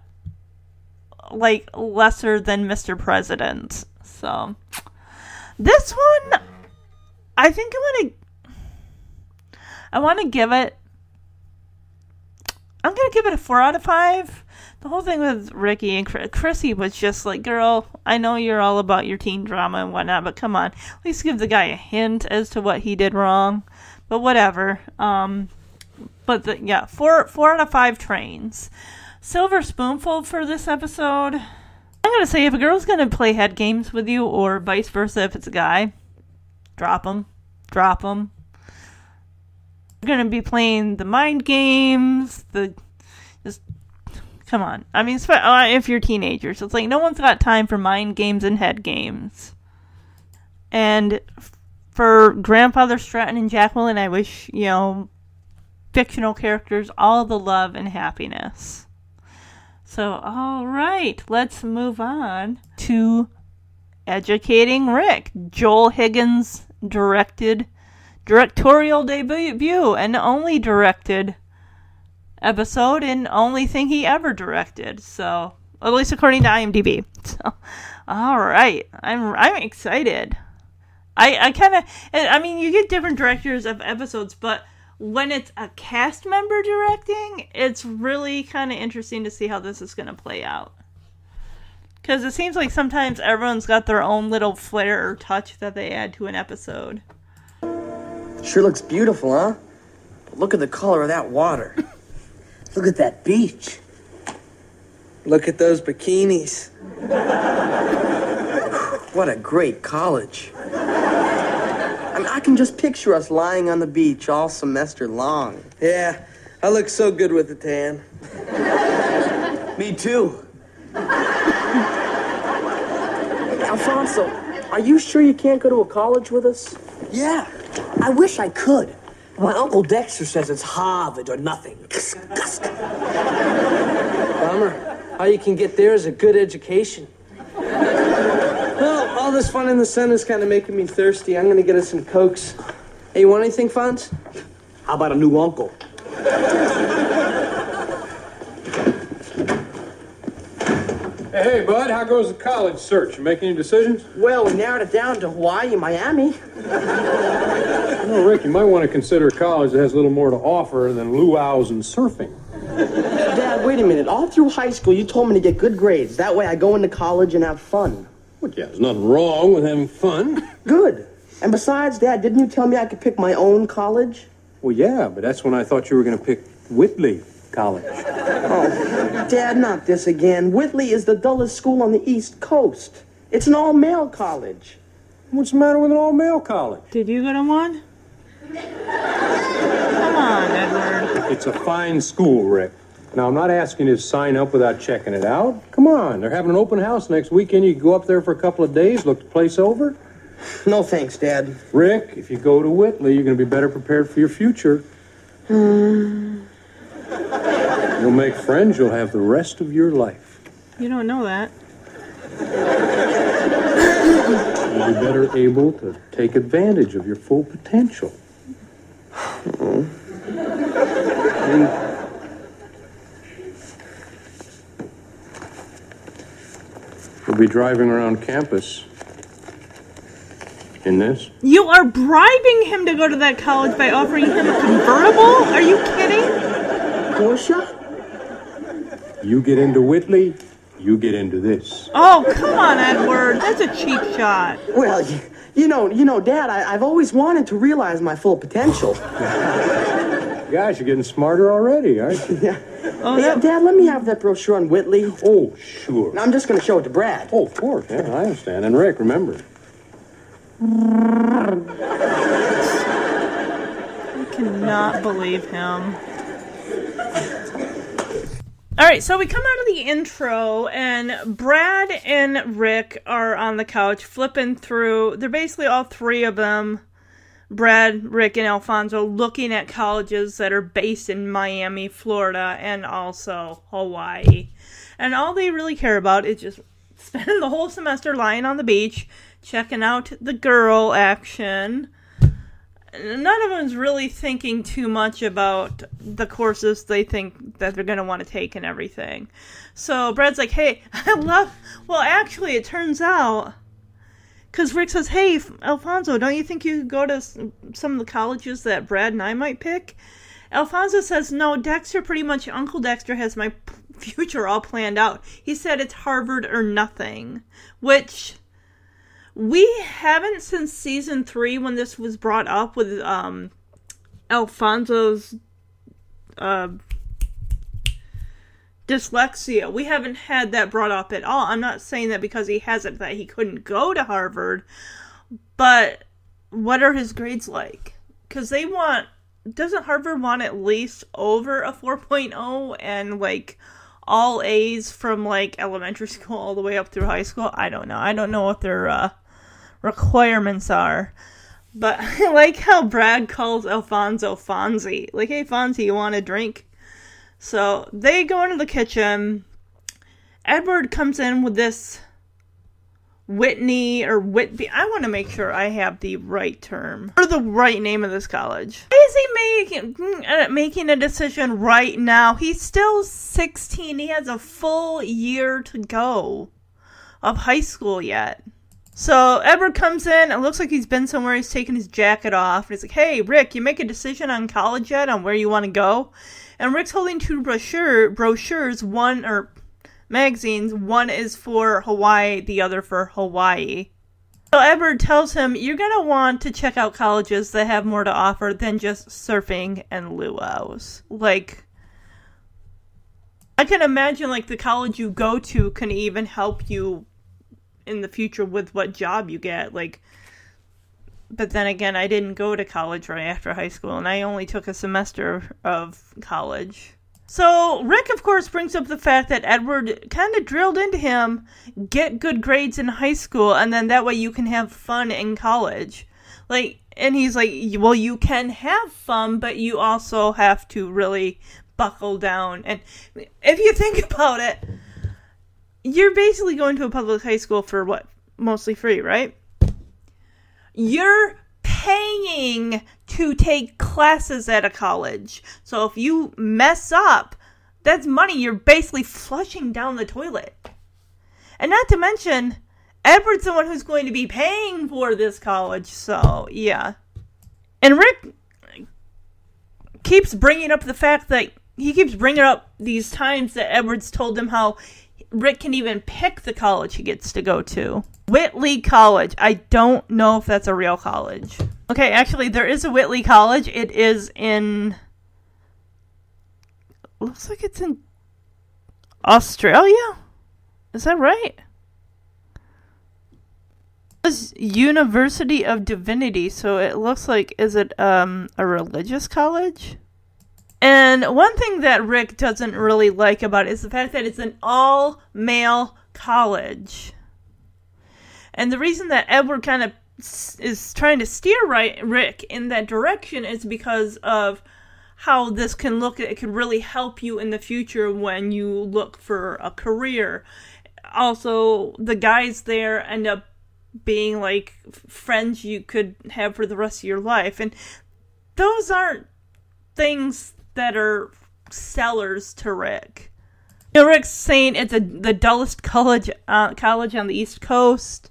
E: like lesser than Mr. President. So this one I think I want to I want to give it I'm to give it a 4 out of 5 the whole thing with Ricky and Chrissy was just like, girl, I know you're all about your teen drama and whatnot, but come on, at least give the guy a hint as to what he did wrong. But whatever. Um, but the, yeah, four four out of five trains. Silver spoonful for this episode. I'm gonna say if a girl's gonna play head games with you, or vice versa, if it's a guy, drop him, drop them. going to be playing the mind games, the come on. I mean, uh, if you're teenagers, it's like no one's got time for mind games and head games. And for grandfather Stratton and Jacqueline, I wish you know fictional characters all the love and happiness. So, all right, let's move on to Educating Rick. Joel Higgins directed directorial debut and only directed episode and only thing he ever directed. So, at least according to IMDb. (laughs) So, all right, I'm I'm excited. I I kind of I mean, you get different directors of episodes, but when it's a cast member directing, it's really kind of interesting to see how this is going to play out. Because it seems like sometimes everyone's got their own little flair or touch that they add to an episode.
H: Sure looks beautiful, huh? But look at the color of that water. (laughs) look at that beach. Look at those bikinis. what a great college. I mean, I can just picture us lying on the beach all semester long. Yeah, I look so good with a tan. Me too. Alfonso, are you sure you can't go to a college with us?
M: Yeah, I wish I could. My Uncle Dexter says it's Harvard or nothing.
H: Bummer. All you can get there is a good education. Well, all this fun in the sun is kind of making me thirsty. I'm gonna get us some cokes. Hey, you want anything, Fonz?
M: How about a new uncle?
G: Hey, bud, how goes the college search? You making any decisions?
H: Well, we narrowed it down to Hawaii and Miami.
G: You know, Rick, you might want to consider a college that has a little more to offer than luau's and surfing.
H: Dad, wait a minute. All through high school, you told me to get good grades. That way I go into college and have fun.
G: Well, yeah, there's nothing wrong with having fun. (laughs)
H: Good. And besides, Dad, didn't you tell me I could pick my own college?
G: Well, yeah, but that's when I thought you were going to pick Whitley College.
H: Oh, Dad, not this again. Whitley is the dullest school on the East Coast. It's an all-male college.
G: What's the matter with an all-male college?
E: Did you go to one? Come on, Edward.
G: It's a fine school, Rick. Now, I'm not asking you to sign up without checking it out. Come on, they're having an open house next weekend. You can go up there for a couple of days, look the place over.
H: No thanks, Dad.
G: Rick, if you go to Whitley, you're going to be better prepared for your future. Mm. You'll make friends you'll have the rest of your life.
E: You don't know that.
G: You'll be better able to take advantage of your full potential. Hmm. You'll be driving around campus in this.
E: You are bribing him to go to that college by offering him a convertible? Are you kidding?
H: Porsche?
G: You get into Whitley, you get into this.
E: Oh, come on, Edward. That's a cheap shot.
H: Well, you, you know, you know, Dad, I, I've always wanted to realize my full potential. (laughs)
G: Guys, you're getting smarter already, aren't you?
H: yeah. Oh, hey, Dad, let me have that brochure on Whitley.
G: Oh, sure.
H: Now, I'm just going to show it to Brad.
G: Oh, of course. Yeah, I understand. And Rick, remember.
E: I cannot believe him. All right, so we come out of the intro, and Brad and Rick are on the couch flipping through. They're basically all three of them Brad, Rick, and Alfonso looking at colleges that are based in Miami, Florida, and also Hawaii. And all they really care about is just (laughs) spending the whole semester lying on the beach, checking out the girl action. None of them's really thinking too much about the courses they think that they're going to want to take and everything. So Brad's like, hey, (laughs) I love. Well, actually, it turns out because Rick says, "Hey, Alfonso, don't you think you could go to some of the colleges that Brad and I might pick?" Alfonso says, "No, Dexter. Pretty much, Uncle Dexter has my (laughs) future all planned out. He said it's Harvard or nothing, which." We haven't since season three when this was brought up with um, Alfonso's uh, dyslexia. We haven't had that brought up at all. I'm not saying that because he has it that he couldn't go to Harvard, but what are his grades like? Because they want doesn't Harvard want at least over a 4.0 and like all A's from like elementary (laughs) school all the way up through high school? I don't know. I don't know what their uh, requirements are. But (laughs) I like how Brad calls Alfonso Fonzie. Like, hey, Fonzie, you want a drink? So they go into the kitchen. Edward comes in with this Whitney or Whitby. I want to make sure I have the right term or the right name of this college. Why is he making uh, making a decision right now? He's still 16. He has a full year to go of high school yet. So Edward comes in. It looks like he's been somewhere. He's taking his jacket off. And he's like, "Hey, Rick, you make a decision on college yet? On where you want to go?" And Rick's holding two brochure brochures. One or magazines. One is for Hawaii, the other for Hawaii. So Edward tells him, You're going to want to check out colleges that have more to offer than just surfing and luau's. Like, I can imagine, like, the college you go to can even help you in the future with what job you get. Like, but then again, I didn't go to college right after high school, and I only took a semester of college. So Rick, of course, brings up the fact that Edward kind of drilled into him get good grades in high school, and then that way you can have fun in college. Like, and he's like, well, you can have fun, but you also have to really buckle down. And if you think (laughs) about it, you're basically going to a public high school for what? Mostly free, right? You're paying to take classes at a college. So if you mess up, that's money you're basically flushing down the toilet. And not to mention, Edward's the one who's going to be paying for this college. So, yeah. And Rick keeps bringing up the fact that he keeps bringing up these times that Edwards told him how Rick can even pick the college he gets to go to. Whitley College. I don't know if that's a real college. Okay, actually, there is a Whitley College. It is in. Looks like it's in Australia. Is that right? It's University of Divinity, so it looks like is it um a religious college? And one thing that Rick doesn't really like about it is the fact that it's an all male college. And the reason that Edward kind of is trying to steer right Rick in that direction is because of how this can look it can really help you in the future when you look for a career. Also, the guys there end up being like friends you could have for the rest of your life and those aren't things that are sellers to Rick. You know, Rick's saying it's a, the dullest college uh, college on the East Coast.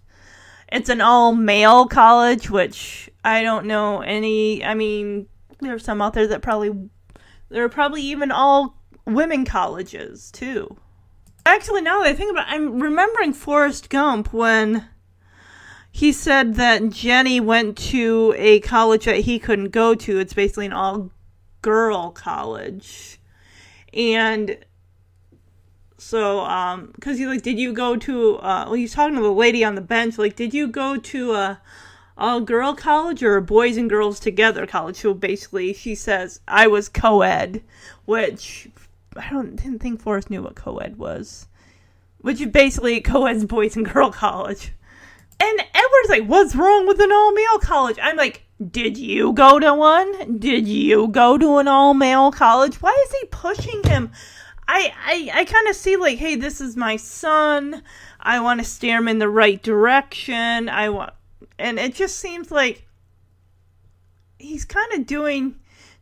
E: It's an all male college, which I don't know any. I mean, there are some out there that probably there are probably even all women colleges too. Actually, now that I think about, it, I'm remembering Forrest Gump when he said that Jenny went to a college that he couldn't go to. It's basically an all girl college, and so, um, because he's like, did you go to, uh, well, he's talking to the lady on the bench, like, did you go to a all girl college or a boys and girls together college? So basically, she says, I was co ed, which I don't, didn't think Forrest knew what co ed was. Which is basically co ed's boys and girl college. And Edward's like, what's wrong with an all male college? I'm like, did you go to one? Did you go to an all male college? Why is he pushing him? I I, I kind of see like, hey, this is my son. I want to steer him in the right direction. I want, and it just seems like he's kind of doing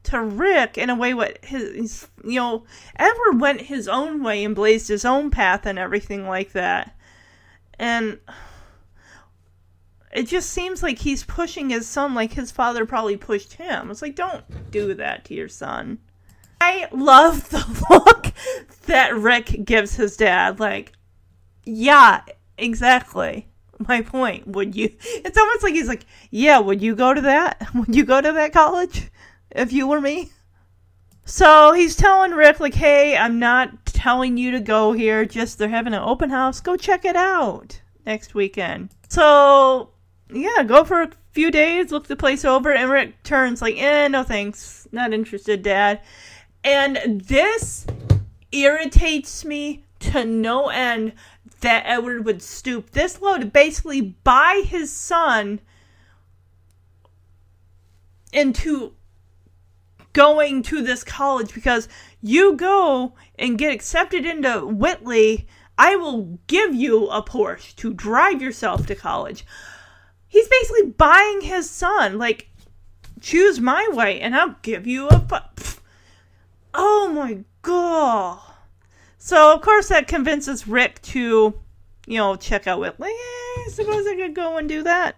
E: to Rick in a way what his you know Edward went his own way and blazed his own path and everything like that, and it just seems like he's pushing his son like his father probably pushed him. It's like don't do that to your son. I love (laughs) the look that Rick gives his dad. Like, yeah, exactly. My point. Would you? It's almost like he's like, yeah, would you go to that? (laughs) Would you go to that college if you were me? So he's telling Rick, like, hey, I'm not telling you to go here. Just they're having an open house. Go check it out next weekend. So, yeah, go for a few days, look the place over, and Rick turns like, eh, no thanks. Not interested, Dad. And this irritates me to no end that Edward would stoop this low to basically buy his son into going to this college because you go and get accepted into Whitley, I will give you a Porsche to drive yourself to college. He's basically buying his son, like, choose my way and I'll give you a. Fu- oh my god. So, of course, that convinces Rick to, you know, check out Whitley. I suppose I could go and do that.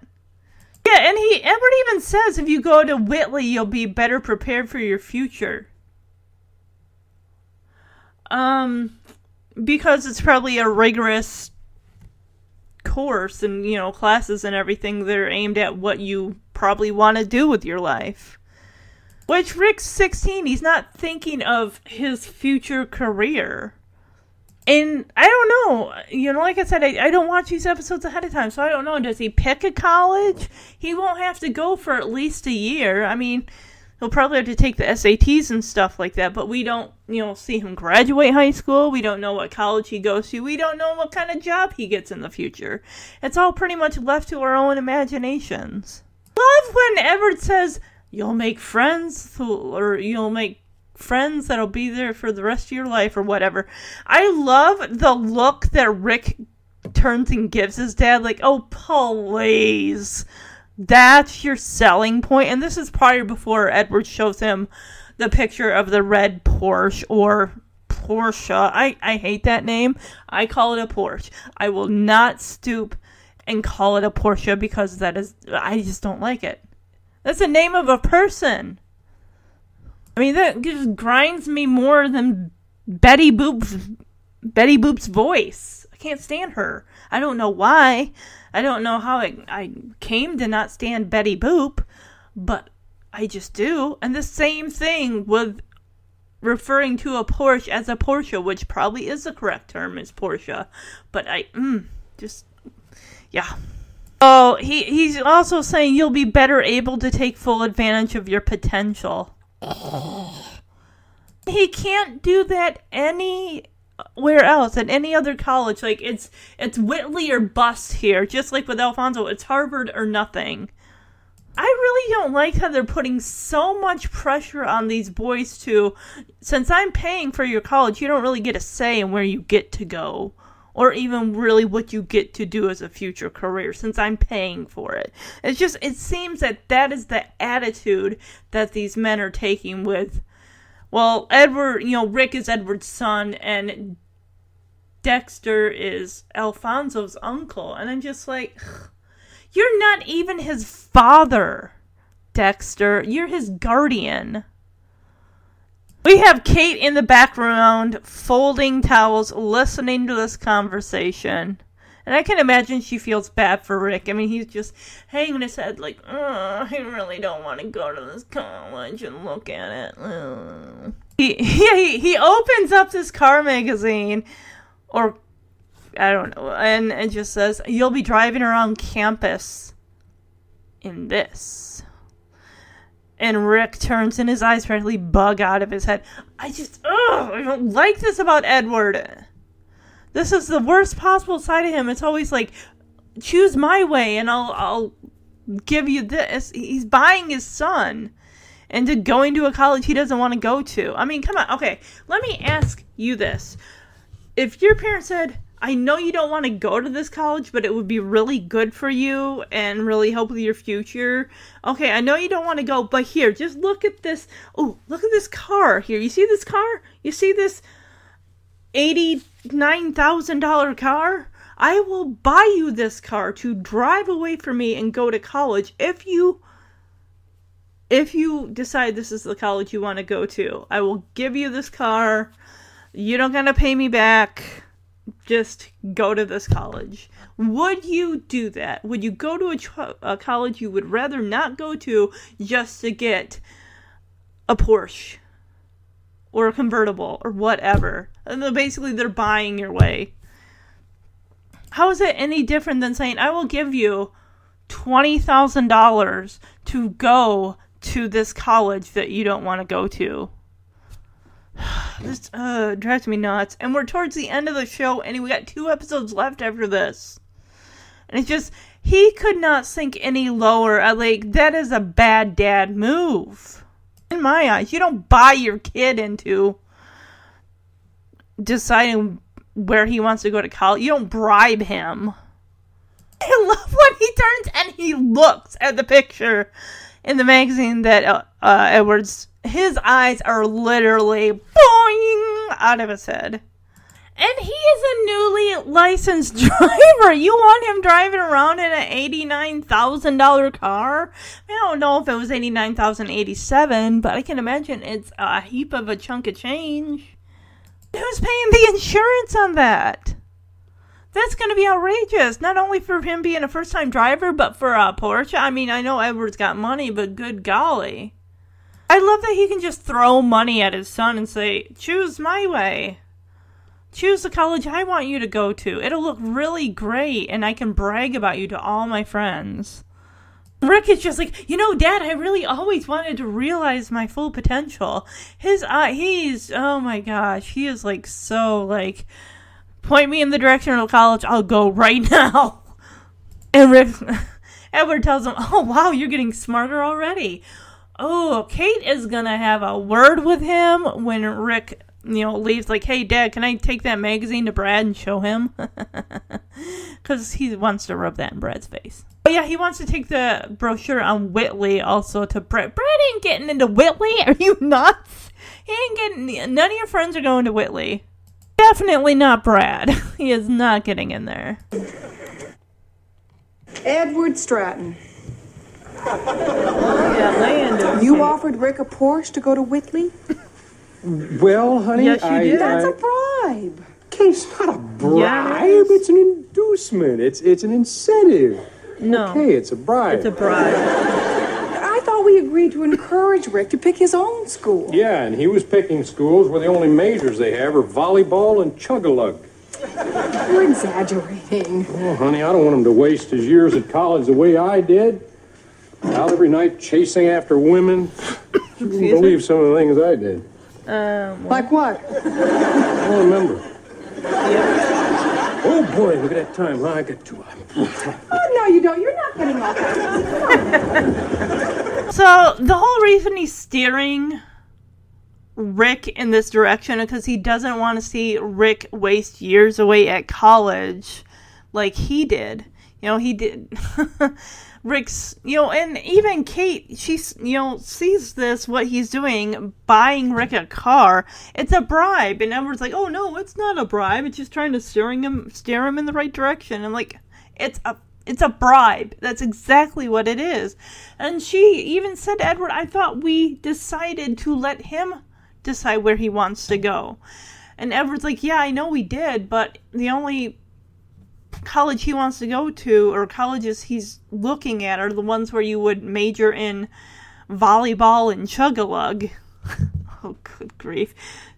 E: Yeah, and he Edward even says if you go to Whitley, you'll be better prepared for your future. Um, because it's probably a rigorous course and you know classes and everything. that are aimed at what you probably want to do with your life. Which Rick's 16, he's not thinking of his future career. And I don't know. You know, like I said, I, I don't watch these episodes ahead of time, so I don't know. Does he pick a college? He won't have to go for at least a year. I mean, he'll probably have to take the SATs and stuff like that, but we don't, you know, see him graduate high school. We don't know what college he goes to. We don't know what kind of job he gets in the future. It's all pretty much left to our own imaginations. Love when Edward says, You'll make friends, or you'll make friends that'll be there for the rest of your life or whatever. I love the look that Rick turns and gives his dad like, "Oh, please." That's your selling point and this is prior before Edward shows him the picture of the red Porsche or Porsche. I I hate that name. I call it a Porsche. I will not stoop and call it a Porsche because that is I just don't like it. That's the name of a person. I mean, that just grinds me more than Betty Boop's Betty Boop's voice. I can't stand her. I don't know why. I don't know how I, I came to not stand Betty Boop, but I just do. And the same thing with referring to a Porsche as a Porsche, which probably is the correct term, is Porsche. But I, mm, just, yeah. Oh, he he's also saying you'll be better able to take full advantage of your potential. He can't do that anywhere else at any other college. Like it's it's Whitley or bust here. Just like with Alfonso, it's Harvard or nothing. I really don't like how they're putting so much pressure on these boys to since I'm paying for your college, you don't really get a say in where you get to go or even really what you get to do as a future career since I'm paying for it. It's just it seems that that is the attitude that these men are taking with well, Edward, you know, Rick is Edward's son and Dexter is Alfonso's uncle and I'm just like (sighs) you're not even his father, Dexter. You're his guardian. We have Kate in the background folding towels, listening to this conversation. And I can imagine she feels bad for Rick. I mean, he's just hanging his head like, oh, I really don't want to go to this college and look at it. He, (laughs) he, he opens up this car magazine, or I don't know, and it just says, You'll be driving around campus in this. And Rick turns and his eyes practically bug out of his head. I just, oh, I don't like this about Edward. This is the worst possible side of him. It's always like, choose my way and I'll, I'll give you this. He's buying his son into going to a college he doesn't want to go to. I mean, come on. Okay, let me ask you this. If your parents said, I know you don't want to go to this college, but it would be really good for you and really help with your future. Okay, I know you don't want to go, but here, just look at this. Oh, look at this car here. You see this car? You see this $89,000 car? I will buy you this car to drive away from me and go to college if you if you decide this is the college you want to go to. I will give you this car. You don't got to pay me back just go to this college. Would you do that? Would you go to a, a, college you would rather not go to just to get a Porsche or a convertible or whatever? Basically, they're buying your way. How is it any different than saying, I will give you $20,000 to go to this college that you don't want to go to. (sighs) This uh, drives me nuts. And we're towards the end of the show, and we got two episodes left after this. And it's just, he could not sink any lower. I like, that is a bad dad move. In my eyes, you don't buy your kid into deciding where he wants to go to college. You don't bribe him. I love when he turns and he looks at the picture in the magazine that uh, uh, Edwards. His eyes are literally boing out of his head. And he is a newly licensed (laughs) driver. You want him driving around in an eighty-nine thousand dollar car? I don't know if it was eighty-nine thousand eighty-seven, but I can imagine it's a heap of a chunk of change. Who's paying the insurance on that? That's going to be outrageous. Not only for him being a first time driver, but for a Porsche. I mean, I know Edward's got money, but good golly. I love that he can just throw money at his son and say, choose my way. Choose the college I want you to go to. It'll look really great, and I can brag about you to all my friends. Rick is just like, you know, Dad, I really always wanted to realize my full potential. His, uh, he's, oh my gosh, he is like so like, point me in the direction of college, I'll go right (laughs) now. And Rick, (laughs) Edward tells him, oh wow, you're getting smarter already. Oh, Kate is gonna have a word with him when Rick, you know, leaves. Like, hey, Dad, can I take that magazine to Brad and show him? (laughs) Because he wants to rub that in Brad's face. Oh yeah, he wants to take the brochure on Whitley also to Brad. Brad ain't getting into Whitley. (laughs) Are you nuts? He ain't getting. None of your friends are going to Whitley. Definitely not Brad. (laughs) he is not getting in there.
F: Edward Stratton.
E: Yeah, Landon. (laughs)
F: You offered Rick a Porsche to go to Whitley?
G: Well, honey,
E: Yes, you
G: I,
E: did.
F: That's
G: I,
F: a bribe.
G: Okay, it's not a bribe.
E: Yeah, it is.
G: it's an inducement. It's it's an incentive.
E: No.
G: Okay, it's a bribe.
E: It's a bribe.
F: I thought we agreed to encourage Rick to pick his own school.
G: Yeah, and he was picking schools where the only majors they have are volleyball and chug-a-lug.
F: You're exaggerating.
G: Oh, honey, I don't want him to waste his years at college the way I did. Out every night chasing after women. You wouldn't believe some of the things I did.
E: Um,
F: Like what?
G: I don't remember. Yeah. Oh boy, look at that time, huh? I got two.
F: Oh, no, you don't. You're not getting off.
E: So the whole reason he's steering Rick in this direction is because he doesn't want to see Rick waste years away at college like he did. You know, he did. (laughs) Rick's, you know, and even Kate, she's, you know, sees this, what he's doing, buying Rick a car. It's a bribe. And Edward's like, oh no, it's not a bribe. It's just trying to steering him, steer him in the right direction. I'm like, it's a it's a bribe. That's exactly what it is. And she even said Edward, I thought we decided to let him decide where he wants to go. And Edward's like, Yeah, I know we did, but the only college he wants to go to or colleges he's looking at are the ones where you would major in volleyball and chug-a-lug. (laughs) oh, good grief.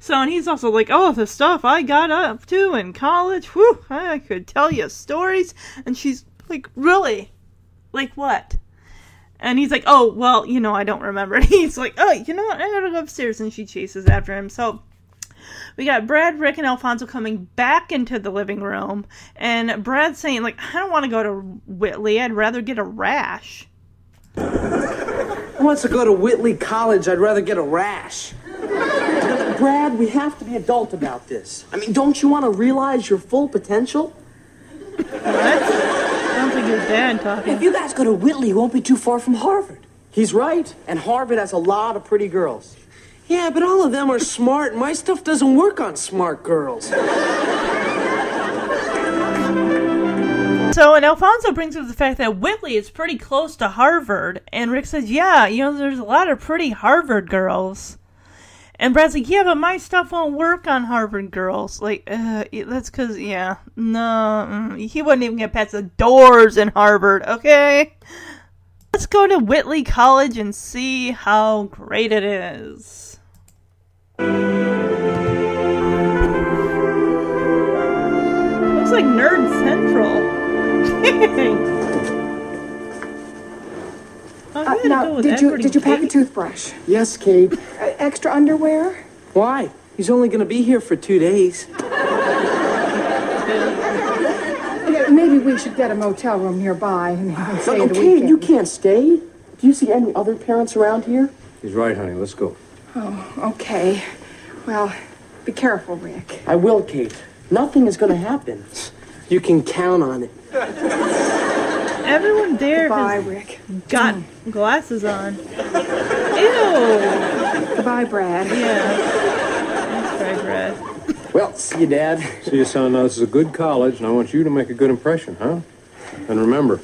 E: So, and he's also like, oh, the stuff I got up to in college, whew, I could tell you stories. And she's like, really? Like what? And he's like, oh, well, you know, I don't remember. And (laughs) he's like, oh, you know what? I gotta go upstairs. And she chases after him. So we got Brad, Rick, and Alfonso coming back into the living room. And Brad's saying, like, I don't want to go to Whitley. I'd rather get a rash. (laughs)
H: Who wants to go to Whitley College? I'd rather get a rash. Brad, we have to be adult about this. I mean, don't you want to realize your full potential? What?
E: Sounds like your dad talking.
M: If you guys go to Whitley, you won't be too far from Harvard.
H: He's right. And Harvard has a lot of pretty girls. Yeah, but all of them are smart, and my stuff doesn't work on smart girls.
E: So, and Alfonso brings up the fact that Whitley is pretty close to Harvard. And Rick says, yeah, you know, there's a lot of pretty Harvard girls. And Brad's like, yeah, but my stuff won't work on Harvard girls. Like, uh, that's because, yeah, no, mm, he wouldn't even get past the doors in Harvard, okay? Let's go to Whitley College and see how great it is. Looks like Nerd Central. (laughs)
F: Uh, now, did you did you pack a toothbrush?
H: Yes, Kate.
F: Uh, extra underwear?
H: Why? He's only going to be here for two days.
F: Yeah, maybe we should get a motel room nearby and, and stay
H: But
F: the
H: okay,
F: weekend.
H: you can't stay. Do you see any other parents around here?
C: He's right, honey. Let's go.
F: Oh, okay. Well, be careful, Rick.
H: I will, Kate. Nothing is going to happen. You can count on it.
E: Everyone there
F: Goodbye,
E: has
F: Rick.
E: got glasses on. Ew.
F: Goodbye, Brad.
E: Yeah. That's right, Brad.
H: Well, see you, Dad.
C: See you, son. Now, uh, this is a good college, and I want you to make a good impression, huh? And remember,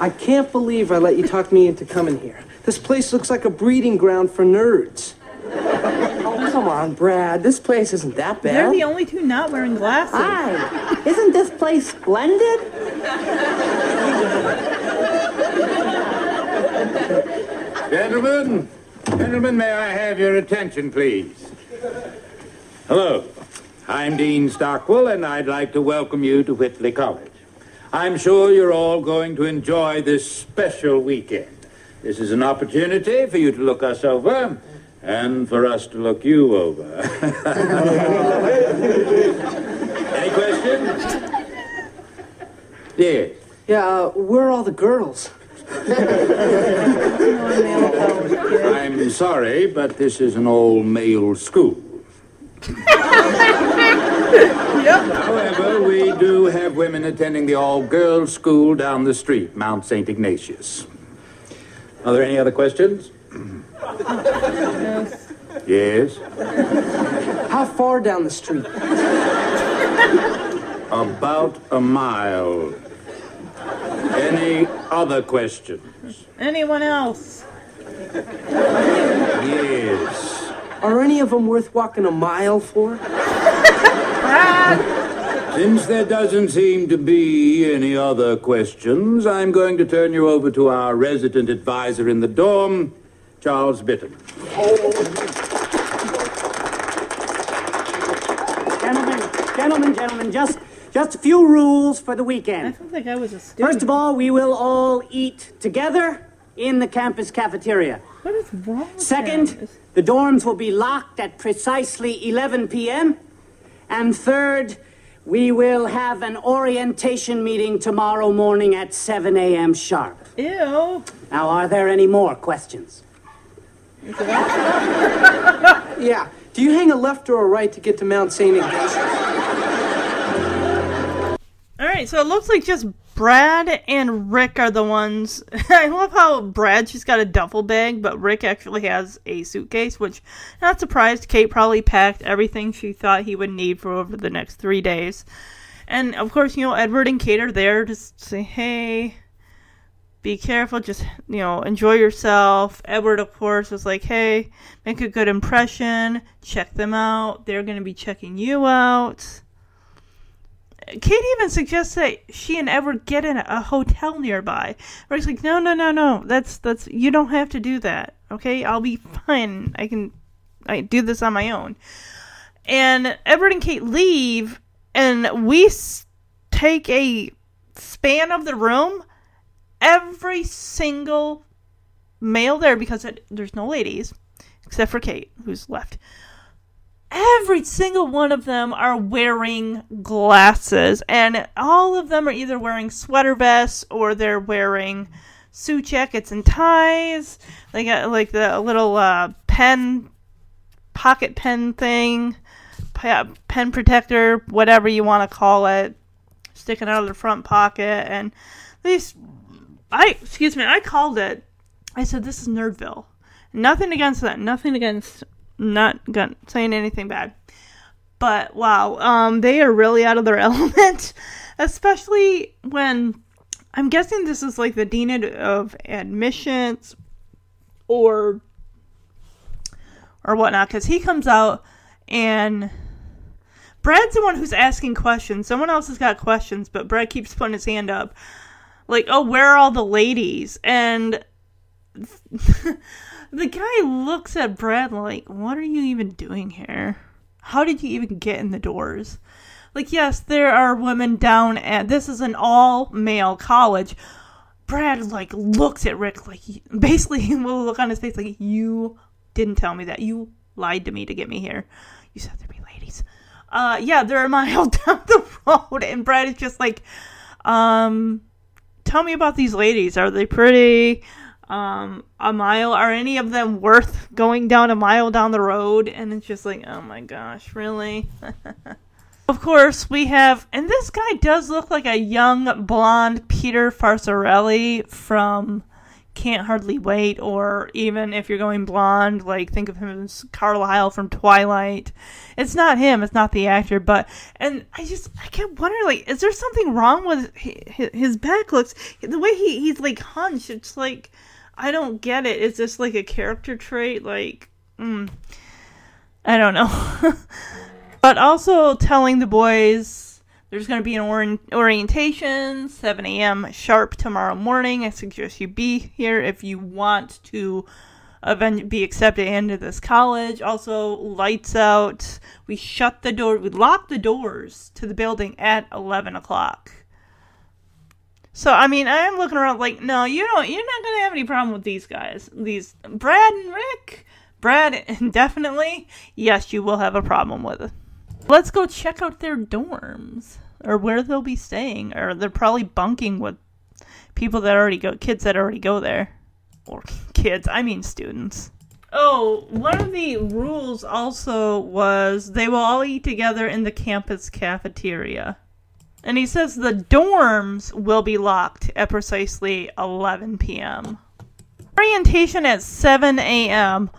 H: I can't believe I let you talk me into coming here. This place looks like a breeding ground for nerds. (laughs) Oh, come on, Brad. This place isn't that bad.
E: They're the only two not wearing glasses.
M: Hi. Isn't this place splendid?
N: Gentlemen, gentlemen, may I have your attention, please? Hello, I'm Dean Stockwell, and I'd like to welcome you to Whitley College. I'm sure you're all going to enjoy this special weekend. This is an opportunity for you to look us over and for us to look you over. (laughs) Any questions? Yes.
H: Yeah, uh, where are all the girls?
N: I'm sorry, but this is an all male school. However, we do have women attending the all girls school down the street, Mount St. Ignatius. Are there any other questions? Yes.
H: How far down the street?
N: About a mile. Any other questions?
E: Anyone else?
N: Yes.
H: Are any of them worth walking a mile for?
N: Since there doesn't seem to be any other questions, I'm going to turn you over to our resident advisor in the dorm, Charles Bitton.
M: Gentlemen, gentlemen, gentlemen, just just a few rules for the weekend.
E: I
M: weekend.
E: thought that guy was a student.
M: First of all, we will all eat together in the campus cafeteria.
E: what is wrong with
M: Second,
E: him?
M: the dorms will be locked at precisely 11 p.m. And third, we will have an orientation meeting tomorrow morning at 7 a.m. sharp.
E: Ew.
M: Now, are there any more questions?
H: Yeah. Do you hang a left or a right to get to Mount St. Ignatius?
E: All right, so it looks like just Brad and Rick are the ones. (laughs) I love how Brad she's got a duffel bag, but Rick actually has a suitcase. Which, not surprised, Kate probably packed everything she thought he would need for over the next three days. And of course, you know Edward and Kate are there to say, "Hey, be careful. Just you know, enjoy yourself." Edward, of course, was like, "Hey, make a good impression. Check them out. They're going to be checking you out." Kate even suggests that she and Edward get in a hotel nearby. Rick's like, no, no, no, no. That's that's you don't have to do that. Okay, I'll be fine. I can, I do this on my own. And Edward and Kate leave, and we take a span of the room. Every single male there, because it, there's no ladies, except for Kate, who's left. Every single one of them are wearing glasses and all of them are either wearing sweater vests or they're wearing suit jackets and ties they got like the little uh, pen pocket pen thing pen protector whatever you want to call it sticking out of the front pocket and these i excuse me i called it i said this is nerdville nothing against that nothing against not gon- saying anything bad. But wow, um, they are really out of their (laughs) element, especially when I'm guessing this is like the dean of admissions or or whatnot, because he comes out and Brad's the one who's asking questions. Someone else has got questions, but Brad keeps putting his hand up, like, "Oh, where are all the ladies?" And (laughs) the guy looks at Brad like, "What are you even doing here? how did you even get in the doors? Like, yes, there are women down at this is an all male college. Brad like looks at Rick like (laughs) basically he will look on his face like you didn't tell me that you lied to me to get me here. You said there'd be ladies. Uh, yeah, they're a mile (laughs) down the road, and Brad is just like, um, tell me about these ladies. Are they pretty? Um, a mile? Are any of them worth going down a mile down the road? And it's just like, oh my gosh, really? (laughs) Of course, we have, and this guy does look like a young blonde Peter Farcirelli from Can't Hardly Wait, or even if you're going blonde, like think of him as Carlisle from Twilight. It's not him, it's not the actor, but, and I just, I kept wondering, like, is there something wrong with his back looks? The way he, he's like hunched, it's like, I don't get it. Is this like a character trait? Like, mm, I don't know. (laughs) but also telling the boys there's going to be an orient- orientation 7 a.m sharp tomorrow morning i suggest you be here if you want to uh, event- be accepted into this college also lights out we shut the door we lock the doors to the building at 11 o'clock so I mean, I'm looking around like, no, you don't. You're not gonna have any problem with these guys. These Brad and Rick, Brad (laughs) definitely. Yes, you will have a problem with it. Let's go check out their dorms or where they'll be staying, or they're probably bunking with people that already go, kids that already go there, or (laughs) kids. I mean students. Oh, one of the rules also was they will all eat together in the campus cafeteria. And he says the dorms will be locked at precisely 11 p.m. Orientation at 7 a.m.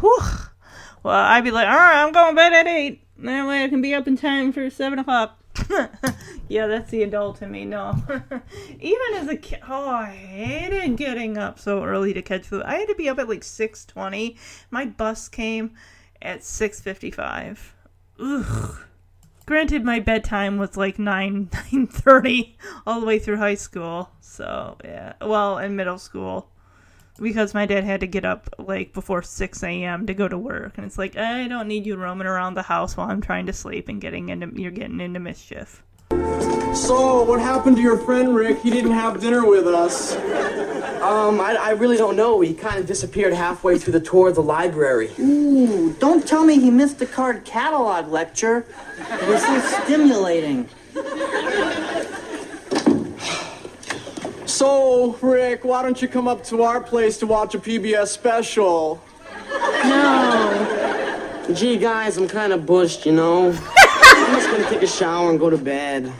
E: Whew. Well, I'd be like, all right, I'm going to bed at 8. That way I can be up in time for 7 o'clock. (laughs) yeah, that's the adult in me. No. (laughs) Even as a kid, oh, I hated getting up so early to catch the. I had to be up at like 6:20. My bus came at 6:55. Ugh. Granted, my bedtime was like nine (laughs) nine thirty all the way through high school. So yeah, well, in middle school, because my dad had to get up like before six a.m. to go to work, and it's like I don't need you roaming around the house while I'm trying to sleep and getting into you're getting into mischief.
O: So, what happened to your friend Rick? He didn't have dinner with us.
H: Um, I, I really don't know. He kind of disappeared halfway through the tour of the library.
P: Ooh, don't tell me he missed the card catalog lecture. It was so stimulating.
O: So, Rick, why don't you come up to our place to watch a PBS special?
H: No. Gee, guys, I'm kind of bushed, you know. (laughs) I'm just gonna take a shower and go to bed.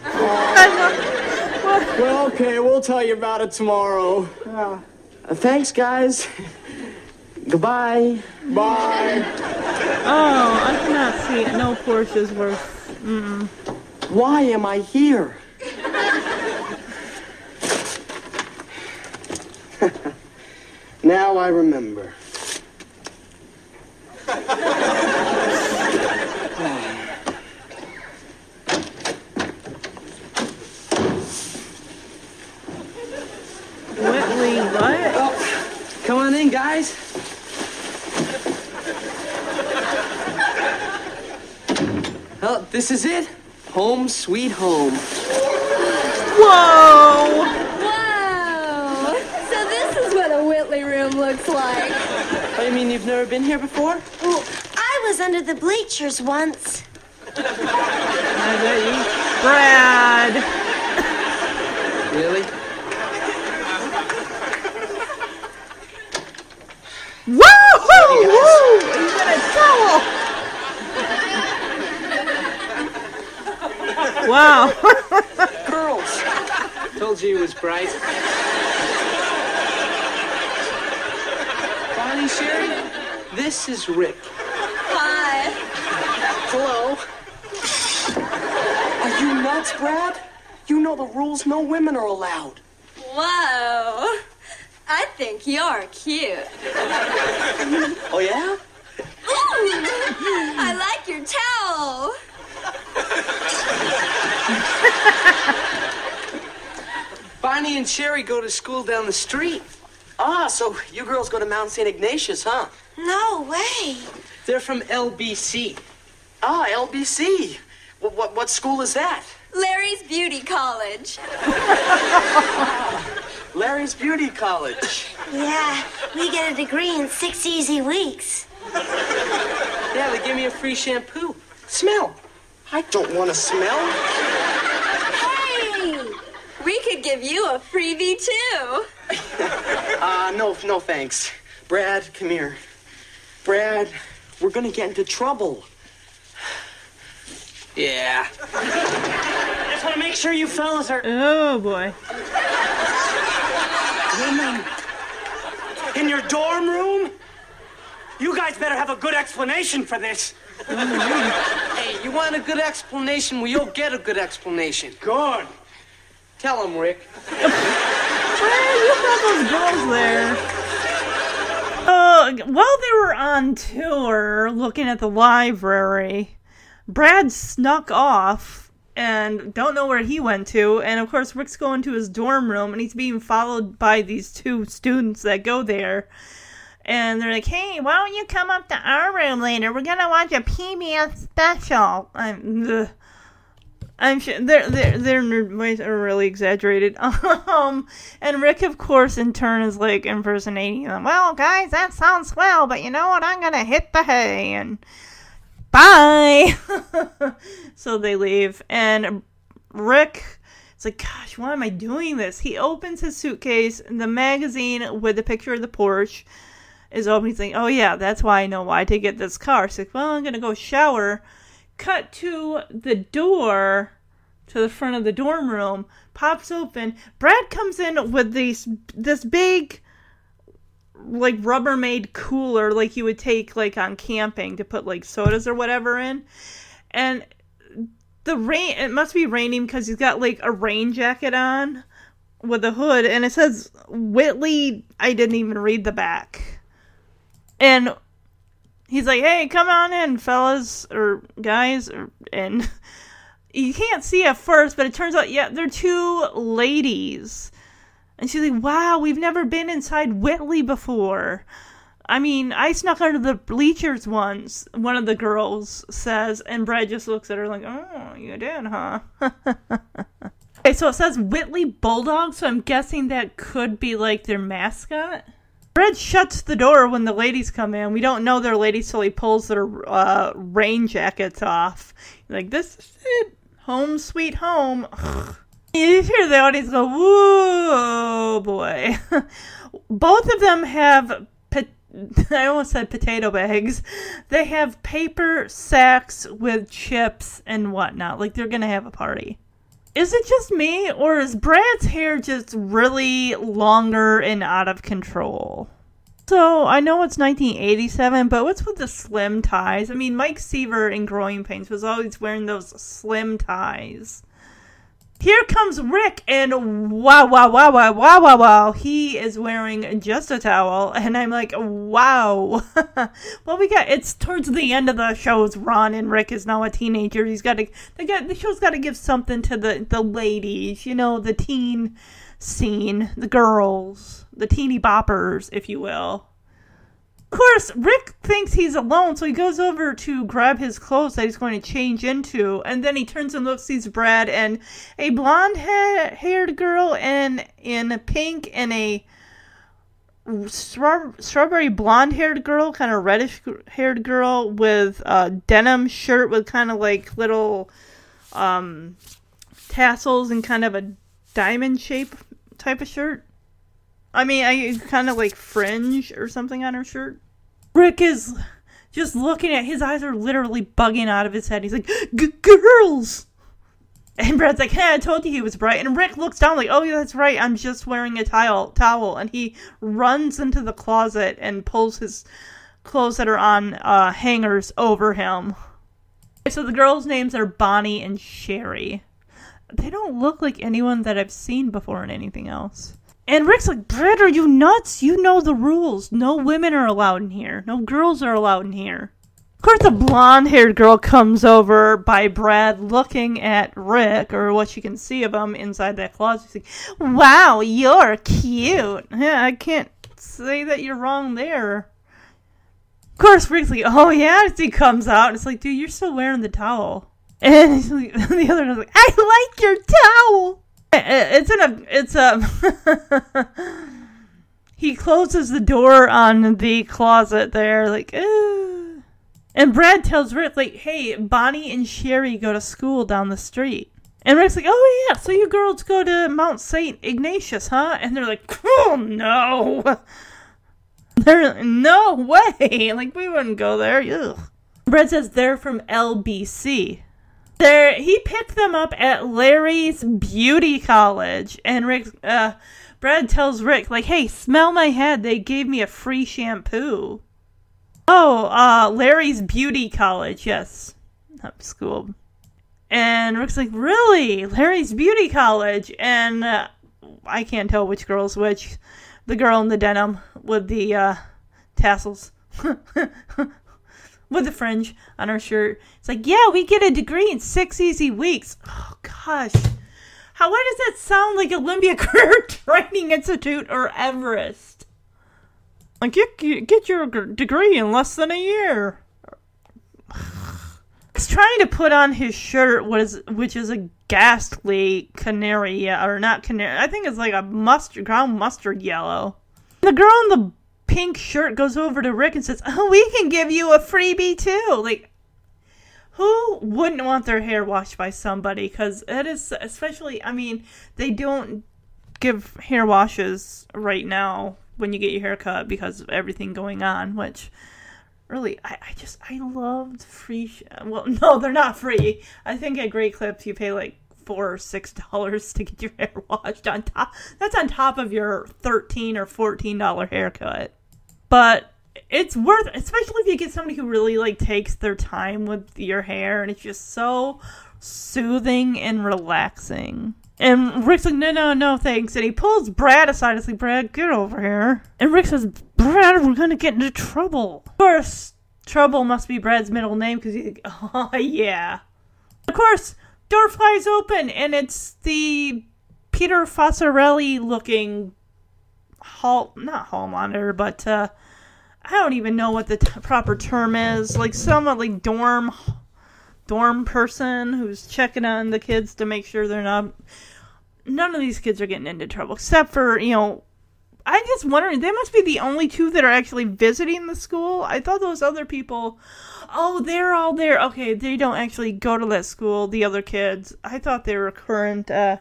O: Well, okay, we'll tell you about it tomorrow.
H: Uh, thanks, guys. (laughs) Goodbye.
O: Bye.
E: Oh, I cannot see it. No Porsche's worth. Mm-mm.
H: Why am I here? (laughs) now I remember.
E: Whitley, what?
H: Oh, come on in, guys. Well, this is it. Home sweet home.
E: Whoa!
Q: Wow! So this is what a Whitley room looks like.
H: Oh, you mean you've never been here before?
Q: Well, I was under the bleachers once.
E: Brad.
H: Really?
E: Woo! Woo! You got a towel. (laughs) Wow.
H: Girls. Told you he was bright. Bonnie Sherry, this is Rick.
Q: Hi.
H: Hello. Are you nuts, Brad? You know the rules. No women are allowed.
Q: Whoa. I think you're cute.
H: Oh, yeah?
Q: I like your towel.
H: Bonnie and Sherry go to school down the street. Ah, so you girls go to Mount St. Ignatius, huh?
Q: No way.
H: They're from LBC.
P: Ah, LBC. What, what, what school is that?
Q: Larry's Beauty College. (laughs)
P: Larry's Beauty College.
R: Yeah, we get a degree in six easy weeks.
P: Yeah, they give me a free shampoo. Smell. I don't want to smell.
Q: Hey! We could give you a freebie too.
P: Uh, no, no thanks. Brad, come here. Brad, we're gonna get into trouble. Yeah.
M: I just want to make sure you fellas are.
E: Oh boy.
M: Women in your dorm room? You guys better have a good explanation for this.
P: Hey, you want a good explanation? Well, you'll get a good explanation.
M: Good.
P: Tell him, Rick.
E: You got those girls there. Uh, while they were on tour looking at the library, Brad snuck off and don't know where he went to. And of course, Rick's going to his dorm room and he's being followed by these two students that go there. And they're like, hey, why don't you come up to our room later? We're going to watch a PBS special. I'm, ugh. I'm sure their their their nerd are really exaggerated. (laughs) Um, and Rick, of course, in turn is like impersonating them. Well, guys, that sounds swell, but you know what? I'm gonna hit the hay and bye. (laughs) so they leave, and Rick. It's like, gosh, why am I doing this? He opens his suitcase, the magazine with the picture of the Porsche is open. He's like, oh yeah, that's why I know why to get this car. He's like, well, I'm gonna go shower cut to the door to the front of the dorm room pops open. Brad comes in with these this big like rubbermaid cooler like you would take like on camping to put like sodas or whatever in. And the rain it must be raining because he's got like a rain jacket on with a hood and it says whitley i didn't even read the back. And he's like, "Hey, come on in, fellas or guys," or, and (laughs) you can't see at first, but it turns out, yeah, they're two ladies. And she's like, "Wow, we've never been inside Whitley before." I mean, I snuck under the bleachers once. One of the girls says, and Brad just looks at her like, "Oh, you did, huh?" (laughs) okay, so it says Whitley Bulldog, so I'm guessing that could be like their mascot. Brad shuts the door when the ladies come in. We don't know they're ladies till he pulls their uh, rain jackets off. Like, this is it. Home sweet home. (sighs) you hear the audience go, whoa, boy. (laughs) Both of them have, (laughs) I almost said potato bags. They have paper sacks with chips and whatnot. Like, they're going to have a party. Is it just me, or is Brad's hair just really longer and out of control? So, I know it's 1987, but what's with the slim ties? I mean, Mike Seaver in Growing Pains was always wearing those slim ties. Here comes Rick, and wow, wow, wow, wow, wow, wow, wow. He is wearing just a towel, and I'm like, wow. (laughs) well, we got it's towards the end of the show's run, and Rick is now a teenager. He's got to, the show's got to give something to the the ladies, you know, the teen scene, the girls, the teeny boppers, if you will. Of course, Rick thinks he's alone, so he goes over to grab his clothes that he's going to change into, and then he turns and looks, sees Brad and a blonde ha- haired girl and in pink and a straw- strawberry blonde haired girl, kind of reddish haired girl with a denim shirt with kind of like little um, tassels and kind of a diamond shape type of shirt. I mean, I kind of like fringe or something on her shirt. Rick is just looking at his eyes are literally bugging out of his head. He's like, "Girls!" And Brad's like, "Hey, I told you he was bright." And Rick looks down like, "Oh, yeah, that's right. I'm just wearing a towel." Towel, and he runs into the closet and pulls his clothes that are on uh, hangers over him. So the girls' names are Bonnie and Sherry. They don't look like anyone that I've seen before in anything else. And Rick's like, Brad, are you nuts? You know the rules. No women are allowed in here. No girls are allowed in here. Of course, the blonde haired girl comes over by Brad looking at Rick, or what you can see of him inside that closet. She's like, wow, you're cute. Yeah, I can't say that you're wrong there. Of course, Rick's like, oh yeah, he comes out, it's like, dude, you're still wearing the towel. (laughs) And like, (laughs) the other one's like, I like your towel. It's in a, it's a. (laughs) he closes the door on the closet there, like, and Brad tells Rick, like, hey, Bonnie and Sherry go to school down the street. And Rick's like, oh yeah, so you girls go to Mount St. Ignatius, huh? And they're like, oh no. (laughs) They're no way. (laughs) Like we wouldn't go there. Ugh. Brad says they're from LBC. There, he picked them up at Larry's Beauty College, and Rick, uh, Brad tells Rick, like, "Hey, smell my head. They gave me a free shampoo." Oh, uh, Larry's Beauty College, yes, not school. And Rick's like, "Really, Larry's Beauty College?" And uh, I can't tell which girl's which. The girl in the denim with the uh, tassels. (laughs) with the fringe on her shirt. It's like, yeah, we get a degree in six easy weeks. Oh gosh, how why does that sound like Olympia (laughs) Career Training Institute or Everest? Like, get get your degree in less than a year. (sighs) He's trying to put on his shirt, what is which is a ghastly canary, or not canary. I think it's like a mustard, ground mustard yellow. The girl in the pink shirt goes over to Rick and says, "Oh, we can give you a freebie too." Like, who wouldn't want their hair washed by somebody? Because it is, especially. I mean, they don't give hair washes right now when you get your hair cut because of everything going on, which really I, I just I loved free sh- well (laughs) no they're not free I think at Great Clips you pay like four or six (laughs) dollars to get your hair (laughs) washed on top that's on top of your 13 or 14 dollar haircut but it's worth especially if you get somebody who really like takes their time with your hair and it's just so soothing and relaxing and Rick's like, no, no, no, thanks. And he pulls Brad aside. It's like, Brad, get over here. And Rick says, Brad, we're going to get into trouble. Of course, trouble must be Brad's middle name because he's (laughs) like, oh, yeah. Of course, door flies open and it's the Peter Fossarelli looking hall, not hall monitor, but uh, I don't even know what the t- proper term is. Like someone like dorm dorm person who's checking on the kids to make sure they're not none of these kids are getting into trouble except for you know i'm just wondering they must be the only two that are actually visiting the school? I thought those other people oh they're all there. Okay they don't actually go to that school the other kids. I thought they were current uh,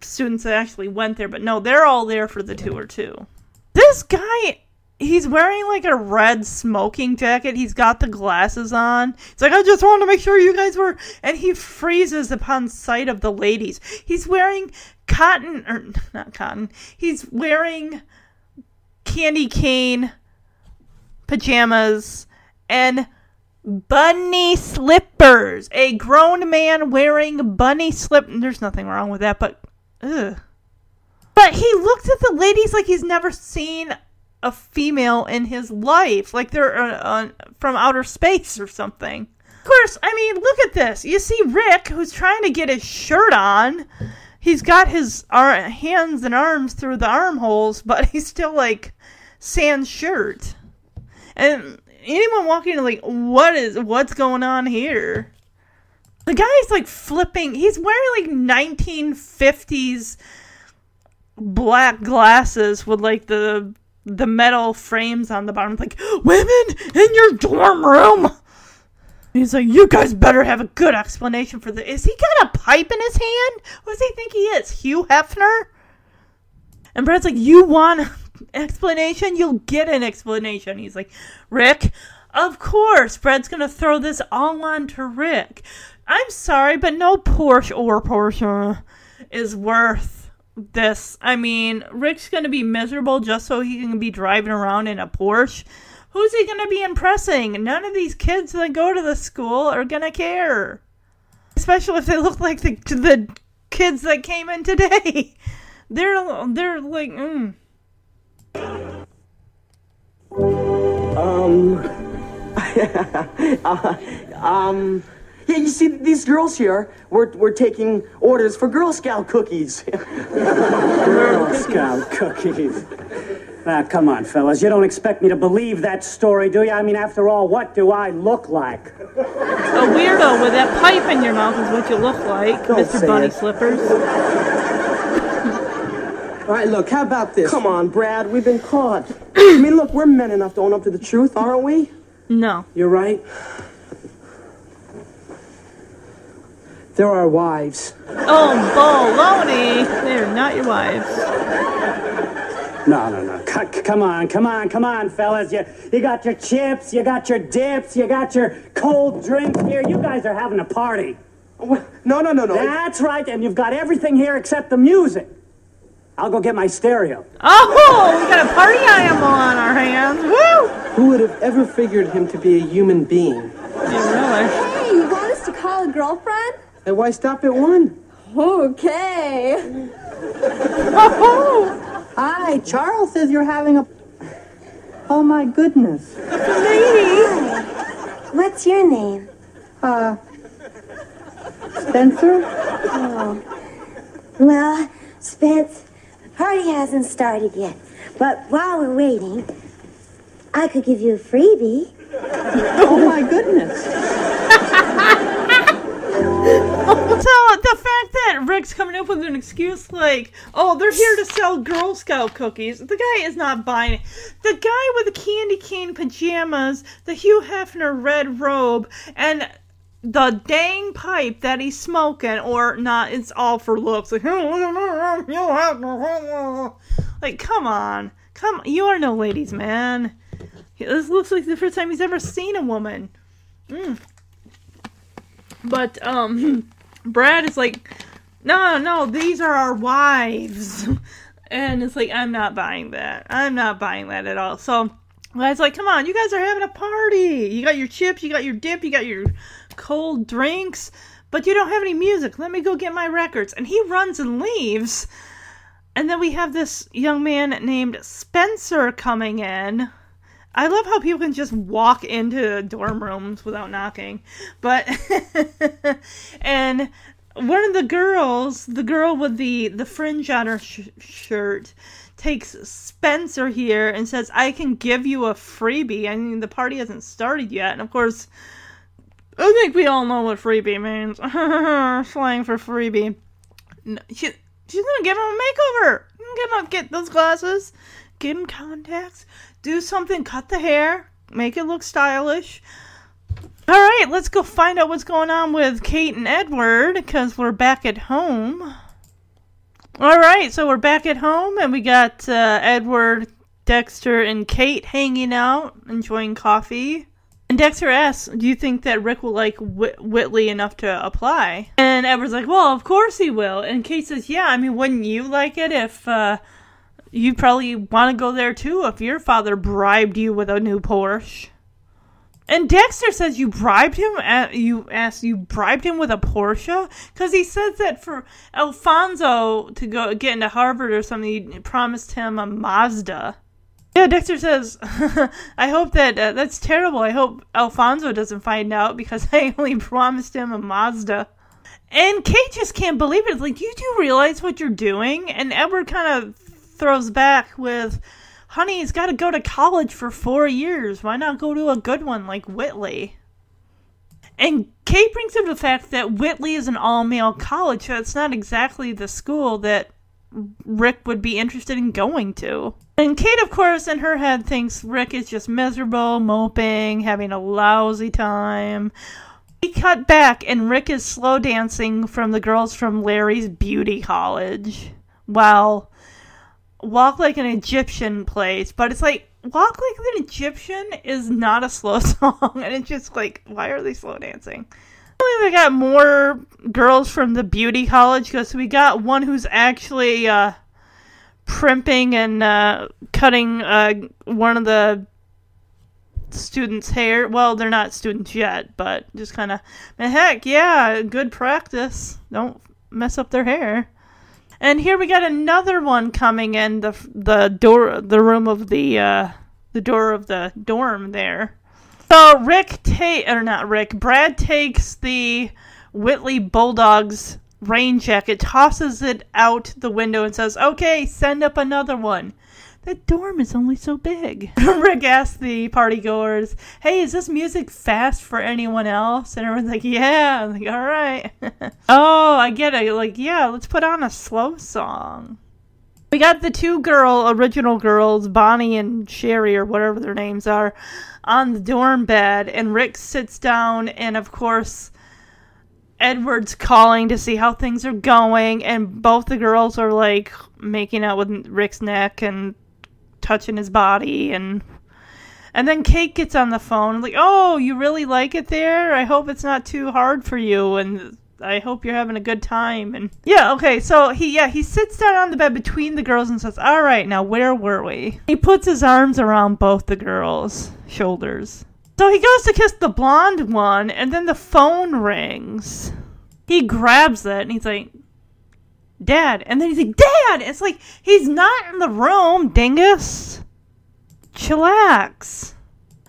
E: students that actually went there but no they're all there for the tour too this guy he's wearing like a red smoking jacket. He's got the glasses on. He's like, I just wanted to make sure you guys were. And he freezes upon sight of the ladies. He's wearing cotton, or (laughs) not cotton. He's wearing candy cane pajamas and bunny slippers. A grown man wearing bunny slip. There's nothing wrong with that, but ugh. But he looks at the ladies like he's never seen a female in his life, like they're uh, uh, from outer space or something. Of course, I mean, look at this. You see Rick, who's trying to get his shirt on. He's got his ar- hands and arms through the armholes, but (laughs) he's still like sans shirt. And anyone walking in like, what is what's going on here? The guy's like flipping. He's wearing like 1950s black glasses with like the the metal frames on the bottom. Like, women in your dorm room. He's like, you guys better have a good explanation for this. Is he got a pipe in his hand? What does he think he is? Hugh Hefner? And Brad's like, you want an (laughs) explanation? You'll get an explanation. He's like, Rick, of course. Brad's gonna throw this all on to Rick. I'm sorry, but no Porsche or Porsche is worth this. I mean, Rick's going to be miserable just so he can be driving around in a Porsche. Who's he going to be impressing? None of these kids that go to the school are going to care. Especially if they look like the the kids that came in today. (laughs) They're they're like mm.
P: Um. (laughs) uh, um. Yeah, (laughs) you see, these girls here, we're, we're taking orders for Girl Scout cookies. (laughs)
I: Girl Scout cookies.
M: Now, ah, come on, fellas. You don't expect me to believe that story, do you? I mean, after all, what do I look like?
E: A weirdo with that pipe in your mouth is what you look like,
H: Don't
E: Mr. Bunny
H: it.
E: Slippers.
H: All right, look, how about this? Come on, Brad, we've been caught. (clears throat) I mean, look, we're men enough to own up to the truth, aren't we?
E: No.
H: You're right. They're our wives.
E: Oh, baloney! They're not your wives.
M: No, no, no. C- c- come on, come on, come on, fellas. You, you got your chips, you got your dips, you got your cold drinks here. You guys are having a party.
H: No, no, no, no.
M: That's right, and you've got everything here except the music. I'll go get my stereo.
E: Oh, we got a party animal on our hands. Woo!
H: Who would have ever figured him to be a human being?
E: Yeah,
Q: Hey, you want us to call a girlfriend?
H: And why stop at one?
Q: Okay. (laughs)
S: Hi, Charles says you're having a. Oh my goodness.
R: Hi. What's your name?
S: Uh. Spencer?
R: Oh. Well, Spence, the party hasn't started yet. But while we're waiting, I could give you a freebie.
S: Oh my goodness. (laughs) (laughs)
E: So the fact that Rick's coming up with an excuse like, "Oh, they're here to sell Girl Scout cookies," the guy is not buying it. The guy with the candy cane pajamas, the Hugh Hefner red robe, and the dang pipe that he's smoking, or not, it's all for looks. Like, (laughs) (laughs) like come on, come, you are no ladies' man. This looks like the first time he's ever seen a woman. Mm. But um, (laughs) Brad is like, no, no, these are our wives, (laughs) and it's like I'm not buying that. I'm not buying that at all. So Guy's like, come on, you guys are having a party. You got your chips, you got your dip, you got your cold drinks, but you don't have any music. Let me go get my records. And he runs and leaves. And then we have this young man named Spencer coming in. I love how people can just walk into dorm rooms without knocking. But (laughs) and one of the girls, the girl with the the fringe on her sh- shirt, takes Spencer here and says, "I can give you a freebie." I mean, the party hasn't started yet, and of course, I think we all know what freebie means. (laughs) Slang for freebie. No, she, she's gonna give him a makeover. Get him, get those glasses, get him contacts, do something, cut the hair, make it look stylish. All right, let's go find out what's going on with Kate and Edward because we're back at home. All right, so we're back at home and we got uh, Edward, Dexter, and Kate hanging out, enjoying coffee. And Dexter asks, "Do you think that Rick will like Whit- Whitley enough to apply?" And Edward's like, "Well, of course he will." And Kate says, "Yeah, I mean, wouldn't you like it if uh, you probably want to go there too if your father bribed you with a new Porsche?" And Dexter says you bribed him. At, you asked you bribed him with a Porsche because he says that for Alfonso to go get into Harvard or something, he promised him a Mazda. Yeah, Dexter says, (laughs) I hope that uh, that's terrible. I hope Alfonso doesn't find out because (laughs) I only promised him a Mazda. And Kate just can't believe it. Like, you do realize what you're doing? And Edward kind of throws back with, honey, he's got to go to college for four years. Why not go to a good one like Whitley? And Kate brings up the fact that Whitley is an all male college, so it's not exactly the school that Rick would be interested in going to. And Kate, of course, in her head thinks Rick is just miserable, moping, having a lousy time. We cut back, and Rick is slow dancing from the girls from Larry's beauty college. While Walk Like an Egyptian plays, but it's like Walk Like an Egyptian is not a slow (laughs) song, and it's just like, why are they slow dancing? I think they got more girls from the beauty college because we got one who's actually uh, primping and uh, cutting uh, one of the students' hair. Well, they're not students yet, but just kind of, heck, yeah, good practice. Don't mess up their hair. And here we got another one coming in the the door, the room of the uh, the door of the dorm there. So Rick take or not Rick, Brad takes the Whitley Bulldogs rain jacket, tosses it out the window, and says, "Okay, send up another one." That dorm is only so big. (laughs) (laughs) Rick asked the party goers, Hey, is this music fast for anyone else? And everyone's like, Yeah. I'm like, All right. (laughs) oh, I get it. Like, yeah, let's put on a slow song. We got the two girl, original girls, Bonnie and Sherry, or whatever their names are, on the dorm bed, and Rick sits down, and of course, Edward's calling to see how things are going, and both the girls are like making out with Rick's neck and touching his body, and and then Kate gets on the phone, like, "Oh, you really like it there? I hope it's not too hard for you, and I hope you're having a good time." And yeah, okay, so he yeah he sits down on the bed between the girls and says, "All right, now where were we?" He puts his arms around both the girls' shoulders. So he goes to kiss the blonde one, and then the phone rings. He grabs it, and he's like, Dad. And then he's like, Dad! It's like, he's not in the room, dingus. Chillax.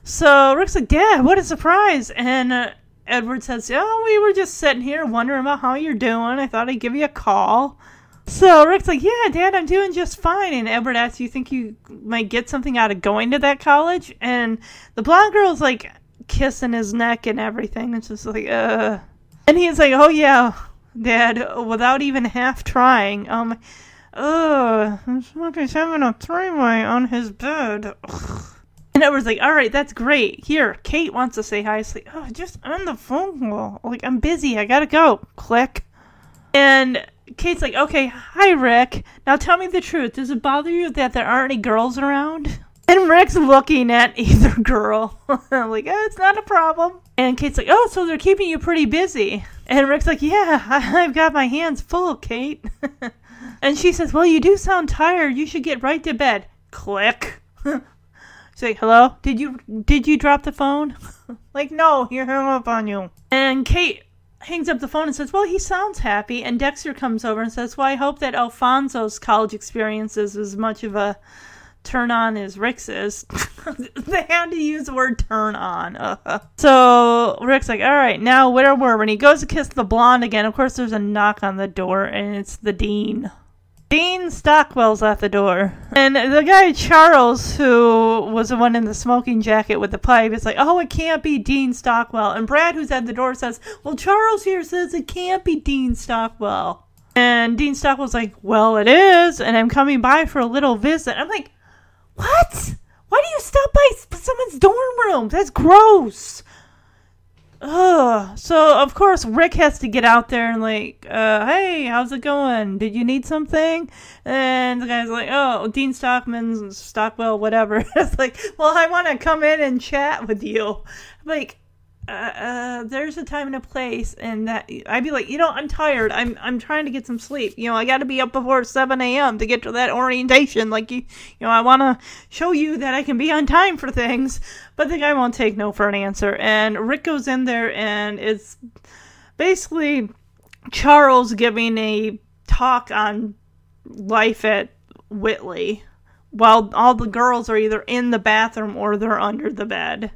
E: So Rick's like, Dad, what a surprise. And uh, Edward says, Oh, we were just sitting here wondering about how you're doing. I thought I'd give you a call. So Rick's like, Yeah, Dad, I'm doing just fine. And Edward asks, You think you might get something out of going to that college? And the blonde girl's like kissing his neck and everything. It's just like, uh. And he's like, Oh, yeah, Dad, without even half trying. Um, ugh, he's having a three-way on his bed. Ugh. And Edward's like, all right, that's great. Here, Kate wants to say hi. It's like, oh, just on the phone call. Like, I'm busy. I gotta go. Click. And Kate's like, okay, hi, Rick. Now tell me the truth. Does it bother you that there aren't any girls around? And Rick's looking at (laughs) either girl. I'm (laughs) like, oh, it's not a problem. And Kate's like, oh, so they're keeping you pretty busy. And Rick's like, yeah, (laughs) I've got my hands full, Kate. and she says, well, you do sound tired. You should get right to bed. Click. She's like, hello? Did you did you drop the phone? like, no, he hung up on you. And Kate hangs up the phone and says, Well, he sounds happy. And Dexter comes over and says, Well, I hope that Alfonso's college experience is as much of a turn on is. (laughs) they had to use the word turn on. Uh, (laughs) so Rick's like, All right, now where were we? When he goes to kiss the blonde again, of course, there's a knock on the door, and it's the dean. Dean Stockwell's at the door. And the guy, Charles, who was the one in the smoking jacket with the pipe, is like, oh, it can't be Dean Stockwell. And Brad, who's at the door, says, well, Charles here says it can't be Dean Stockwell. And Dean Stockwell's like, well, it is, and I'm coming by for a little visit. I'm like, what? Why do you stop by someone's dorm room? That's gross. Ugh. So of course Rick has to get out there and like, uh, hey, how's it going? Did you need something? And the guy's like, oh, Dean Stockman, Stockwell, whatever. (laughs) it's like, well, I want to come in and chat with you. I'm like, uh, uh, there's a time and a place, and that I'd be like, you know, I'm tired. I'm I'm trying to get some sleep. You know, I got to be up before 7 a.m. to get to that orientation. Like you, you know, I want to show you that I can be on time for things. But the guy won't take no for an answer. And Rick goes in there, and it's basically Charles giving a talk on life at Whitley, while all the girls are either in the bathroom or they're under the bed.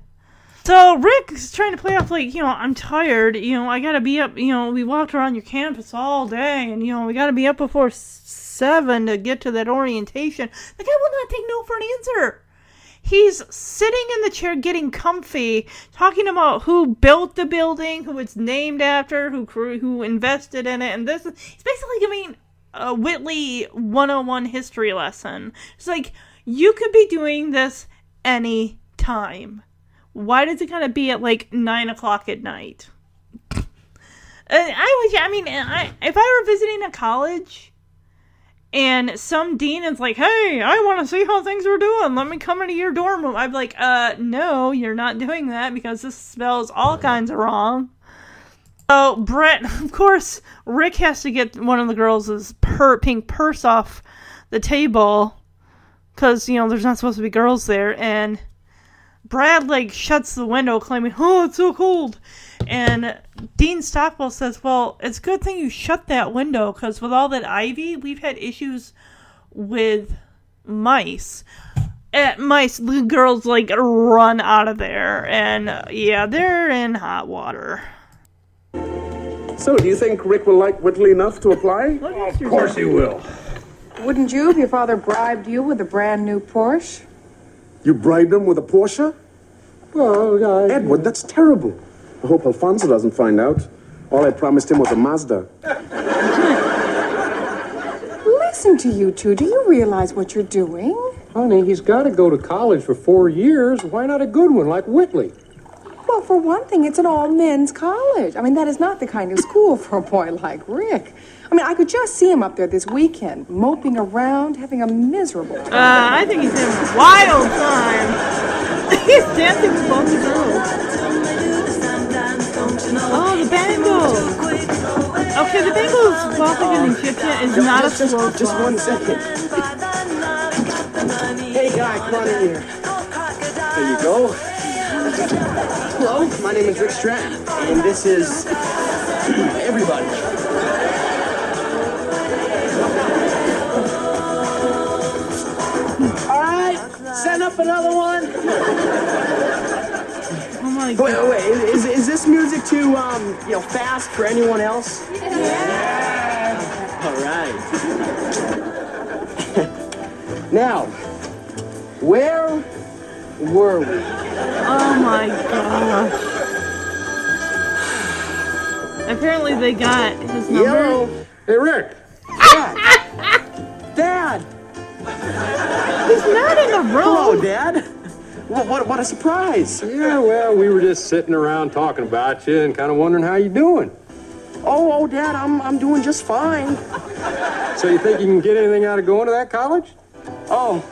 E: So Rick's trying to play off like, you know, I'm tired. You know, I gotta be up. You know, we walked around your campus all day, and you know, we gotta be up before seven to get to that orientation. The guy will not take no for an answer. He's sitting in the chair getting comfy, talking about who built the building, who it's named after, who who invested in it, and this is he's basically giving a Whitley 101 history lesson. It's like you could be doing this any time why does it kind of be at like nine o'clock at night? I was, I mean, I, if I were visiting a college and some dean is like, hey, I want to see how things are doing. Let me come into your dorm room. I'd be like, uh, no, you're not doing that because this spells all kinds of wrong. So, Brett, (laughs) of course, Rick has to get one of the girls' per- pink purse off the table because, you know, there's not supposed to be girls there. And Brad like shuts the window, claiming, "Oh, it's so cold." And Dean Stockwell says, "Well, it's a good thing you shut that window because with all that ivy, we've had issues with mice." At mice, the girls like run out of there, and uh, yeah, they're in hot water.
T: So, do you think Rick will like Whitley enough to apply?
N: Of course he will.
F: Wouldn't you if your father bribed you with a brand new Porsche?
T: You bribed him with a Porsche? Well, I... Edward, that's terrible. I hope Alfonso doesn't find out. All I promised him was a Mazda.
F: Listen to you two. Do you realize what you're doing?
G: Honey, he's got to go to college for four years. Why not a good one like Whitley?
F: Well, for one thing, it's an all men's college. I mean, that is not the kind of school for a boy like Rick. I mean, I could just see him up there this weekend, moping around, having a miserable time.
E: Uh, I think he's having a wild time. (laughs) he's dancing with both the girls. Oh, the Bangles. Okay, the Bangles walking in Egyptian is not a
H: just,
E: slow
H: just, just one second. (laughs) Hey, guy, come on in here. There you go. Hello, my name is Rick Stratton, and this is (clears throat) everybody. All right, send up another one.
E: Oh my
H: Wait, wait, wait. Is, is this music too, um, you know, fast for anyone else? Yeah. All right. (laughs) now, where were we?
E: Oh my gosh. Apparently they got his number.
H: Yellow.
G: Hey, Rick.
H: Dad. Dad.
E: He's not in the room.
H: Hello, Dad. What, what, what a surprise.
G: Yeah, well, we were just sitting around talking about you and kind of wondering how you're doing.
H: Oh, oh, Dad, I'm, I'm doing just fine.
G: So you think you can get anything out of going to that college?
H: Oh.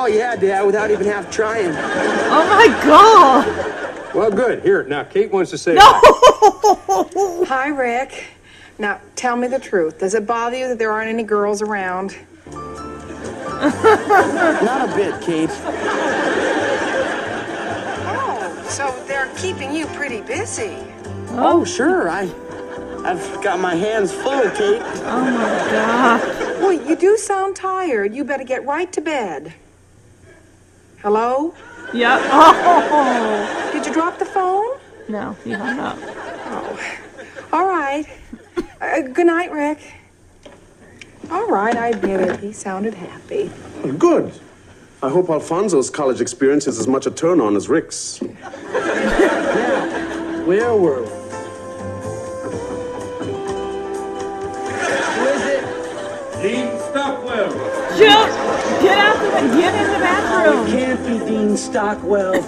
H: Oh, yeah, Dad, without even half trying.
E: Oh my god.
G: Well, good. Here, now Kate wants to say.
E: No.
F: Hi, Rick. Now, tell me the truth. Does it bother you that there aren't any girls around? (laughs)
H: Not a bit, Kate.
F: Oh, so they're keeping you pretty busy.
H: Oh, sure. I, I've got my hands full, Kate.
E: Oh my god.
F: Well, you do sound tired. You better get right to bed. Hello?
E: Yeah. Oh.
F: Did you drop the phone?
E: No, he hung up.
F: Oh. All right. Uh, good night, Rick. All right, I admit it. He sounded happy.
T: Good. I hope Alfonso's college experience is as much a turn on as Rick's.
H: Where were we? Who is it?
N: Dean Stockwell.
E: Jill, get out the get in the bathroom.
M: It can't be Dean Stockwell.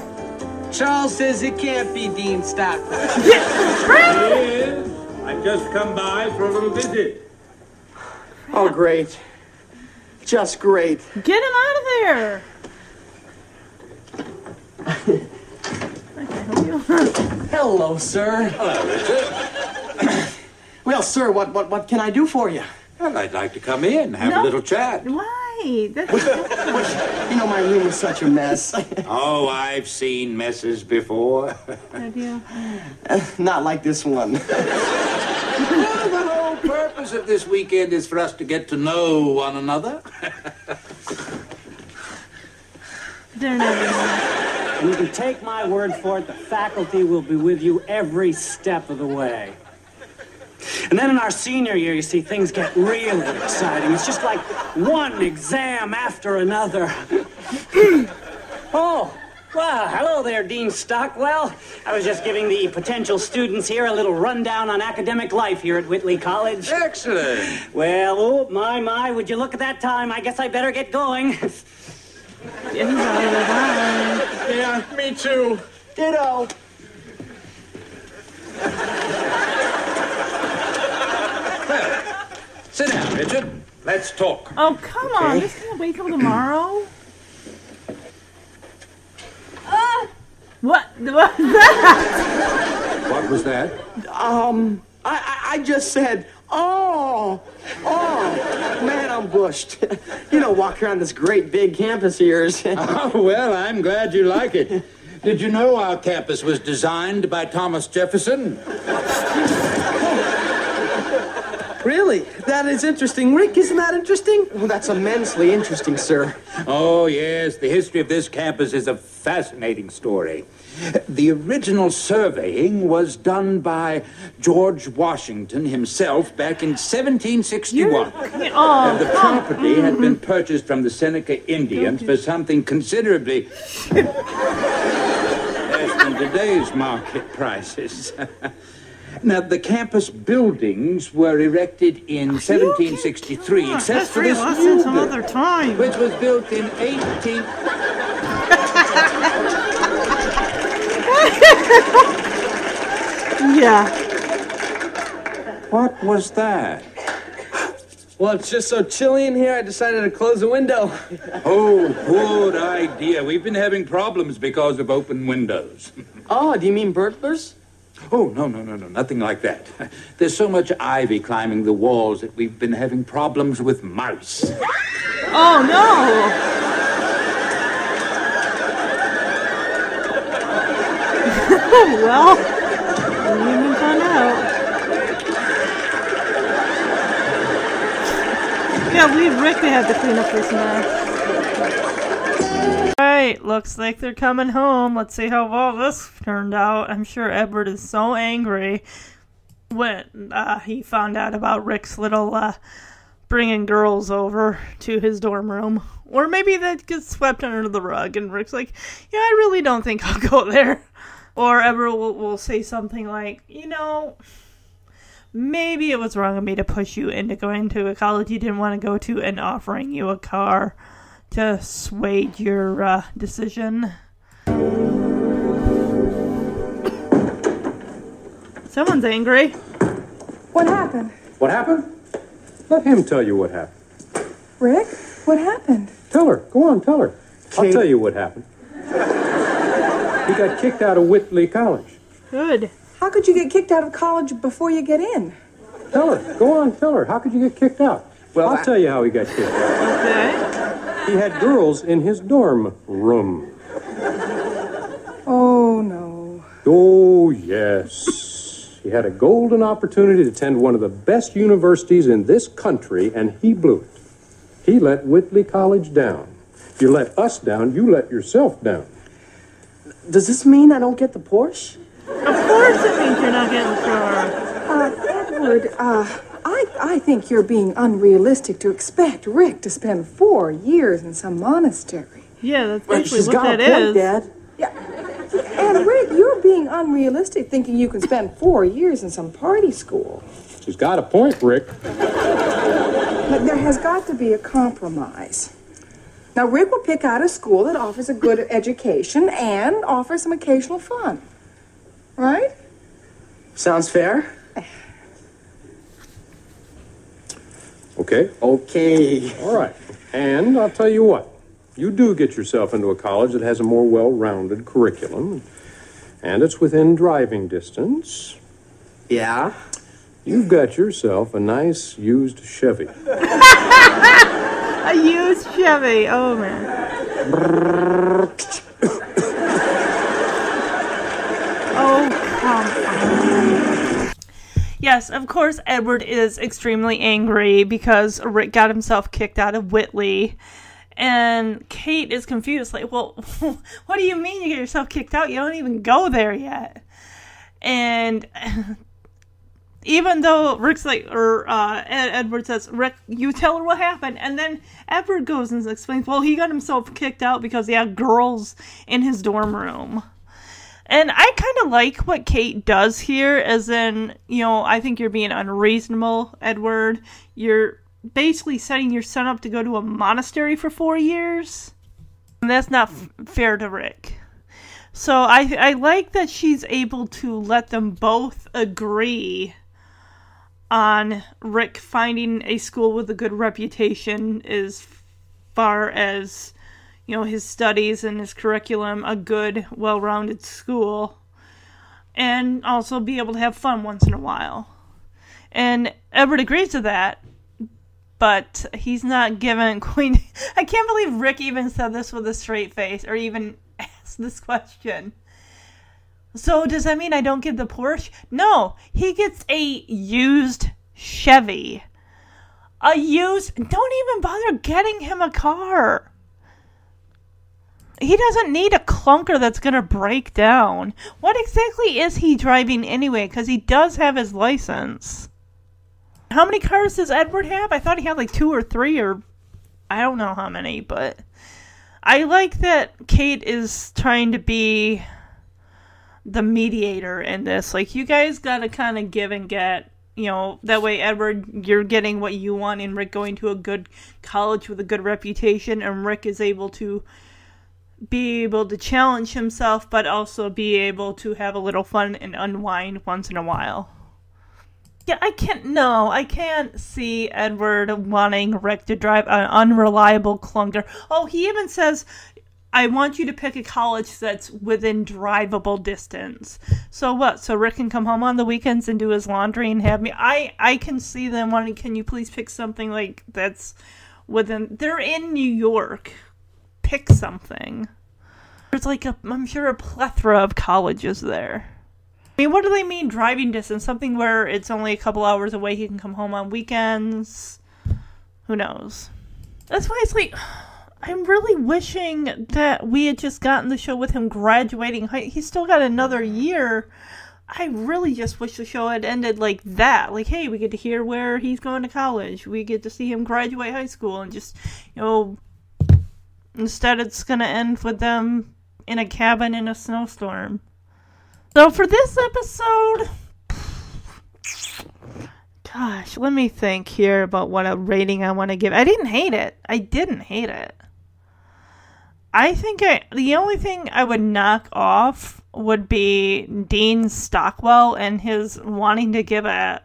H: Charles says it can't be Dean Stockwell.
N: Yes, I've just come by for a little visit.
H: Oh, great. Just great.
E: Get him out of there.
H: Hello, sir.
N: Hello, Richard.
H: Well, sir, what, what, what can I do for you?
N: Well, I'd like to come in, and have
E: No.
N: a little chat.
E: Why? That's
H: You know, my room is such a mess. (laughs)
N: Oh, I've seen messes before.
E: idea. (laughs)
H: Not like this one.
N: well, the whole purpose of this weekend is for us to get to know one another.
E: They're never.
M: And you can take my word for it, the faculty will be with you every step of the way. And then in our senior year, you see, things get really exciting. It's just like one exam after another. (clears throat) oh, well, hello there, Dean Stockwell. I was just giving the potential students here a little rundown on academic life here at Whitley College.
N: Excellent.
M: Well, oh, my, my, would you look at that time? I guess I better get going.
E: Yeah, he's (laughs) out of there. Bye.
H: Yeah, me too. Ditto.
N: Sit down, Richard. Let's talk.
E: Oh, come on. This can't wait till tomorrow.
U: Ah!
E: What? What was that?
G: What was that?
H: Um, I, I, I just said, oh, oh, man, I'm bushed. (laughs) you know, walk around this great big campus of yours. (laughs) (laughs)
N: Oh, well, I'm glad you like it. Did you know our campus was designed by Thomas Jefferson?
H: Really? That is interesting. Rick, isn't that interesting?
P: Well, that's immensely interesting, sir.
N: Oh, yes, the history of this campus is a fascinating story. The original surveying was done by George Washington himself back in 1761.
E: Oh,
N: And the property had been purchased from the Seneca Indians for something considerably less than today's market prices. (laughs) Now, the campus buildings were erected in 1763, except for this
E: lesson
N: new
E: some other time.
N: which was built in 18... (laughs)
E: yeah.
N: What was that?
H: Well, it's just so chilly in here, I decided to close the window. (laughs)
N: Oh, good idea. We've been having problems because of open windows.
H: Oh, do you mean burglars?
N: Oh, no, no, no, no, nothing like that. (laughs) There's so much ivy climbing the walls that we've been having problems with mice.
E: Oh no! (laughs) well, we even found out. Yeah, Rick to have to clean up this mess. Alright, looks like they're coming home. Let's see how well this turned out. I'm sure Edward is so angry when uh, he found out about Rick's little uh, bringing girls over to his dorm room. Or maybe that gets swept under the rug, and Rick's like, Yeah, I really don't think I'll (laughs) go there. Or Edward will, will say something like, You know, maybe it was wrong of me to push you into going to a college you didn't want to go to and offering you a car to sway your uh, decision. Someone's angry.
F: What happened?
C: What happened? Let him tell you what happened.
F: Rick? What happened?
C: Tell her. Go on, tell her. I'll
F: Kate.
C: tell you what happened. He got kicked out of Whitley College.
E: Good.
F: How could you get kicked out of college before you get in?
C: Tell her. Go on, tell her. How could you get kicked out?
P: Well,
C: I'll
P: I-
C: tell you how he got kicked out.
E: Okay.
C: He had girls in his dorm room.
F: Oh, no.
C: Oh, yes. He had a golden opportunity to attend one of the best universities in this country, and he blew it. He let Whitley College down. You let us down, you let yourself down.
H: Does this mean I don't get the Porsche?
E: Of course it means you're not getting the car.
F: Uh, Edward, uh, I, I think you're being unrealistic to expect Rick to spend four years in some monastery.
E: Yeah, that's
H: Well,
E: basically
H: she's
E: what
H: got
E: that
H: a point,
E: is.
H: Dad.
F: And Rick, you're being unrealistic thinking you can spend four years in some party school.
C: She's got a point, Rick.
F: But there has got to be a compromise. Now, Rick will pick out a school that offers a good education and offers some occasional fun. Right?
H: Sounds fair. (laughs)
C: Okay?
H: Okay.
C: All right. And I'll tell you what. You do get yourself into a college that has a more well rounded curriculum, and it's within driving distance.
H: Yeah?
C: You've got yourself a nice used Chevy. (laughs)
E: A used Chevy. Oh man. (coughs) oh come. Yes, of course, Edward is extremely angry because Rick got himself kicked out of Whitley. And Kate is confused, like, well, (laughs) what do you mean you get yourself kicked out? You don't even go there yet. And (laughs) even though Rick's like, or uh, Ed- Edward says, Rick, you tell her what happened. And then Edward goes and explains, well, he got himself kicked out because he had girls in his dorm room. And I kind of like what Kate does here, as in, you know, I think you're being unreasonable, Edward. You're basically setting your son up to go to a monastery for four years. And that's not f- fair to Rick. So I I like that she's able to let them both agree on Rick finding a school with a good reputation as far as you know his studies and his curriculum a good well-rounded school and also be able to have fun once in a while. And Edward agrees to that, but he's not given (laughs) Queen. I can't believe Rick even said this with a straight face or even (laughs) asked this question. So does that mean I don't get the Porsche? No, he gets a used Chevy. A used. Don't even bother getting him a car. He doesn't need a clunker that's going to break down. What exactly is he driving anyway? Because he does have his license. How many cars does Edward have? I thought he had like two or three, or I don't know how many, but I like that Kate is trying to be the mediator in this. Like, you guys got to kind of give and get. You know, that way, Edward, you're getting what you want, and Rick going to a good college with a good reputation, and Rick is able to be able to challenge himself, but also be able to have a little fun and unwind once in a while. Yeah, I can't. No, I can't see Edward wanting Rick to drive an unreliable clunker. Oh, he even says, I want you to pick a college that's within drivable distance. So what? So Rick can come home on the weekends and do his laundry and have me. I I can see them wanting. Can you please pick something like that's within? They're in New York. Pick something. There's like a. I'm sure a plethora of colleges there. I mean, what do they mean driving distance? Something where it's only a couple hours away. He can come home on weekends. Who knows? That's why it's like. (sighs) I'm really wishing that we had just gotten the show with him graduating. He's still got another year. I really just wish the show had ended like that. Like, hey, we get to hear where he's going to college. We get to see him graduate high school, and just you know, instead it's gonna end with them in a cabin in a snowstorm. So for this episode, gosh, let me think here about what a rating I want to give. I didn't hate it. I didn't hate it. I think I, the only thing I would knock off would be Dean Stockwell and his wanting to give a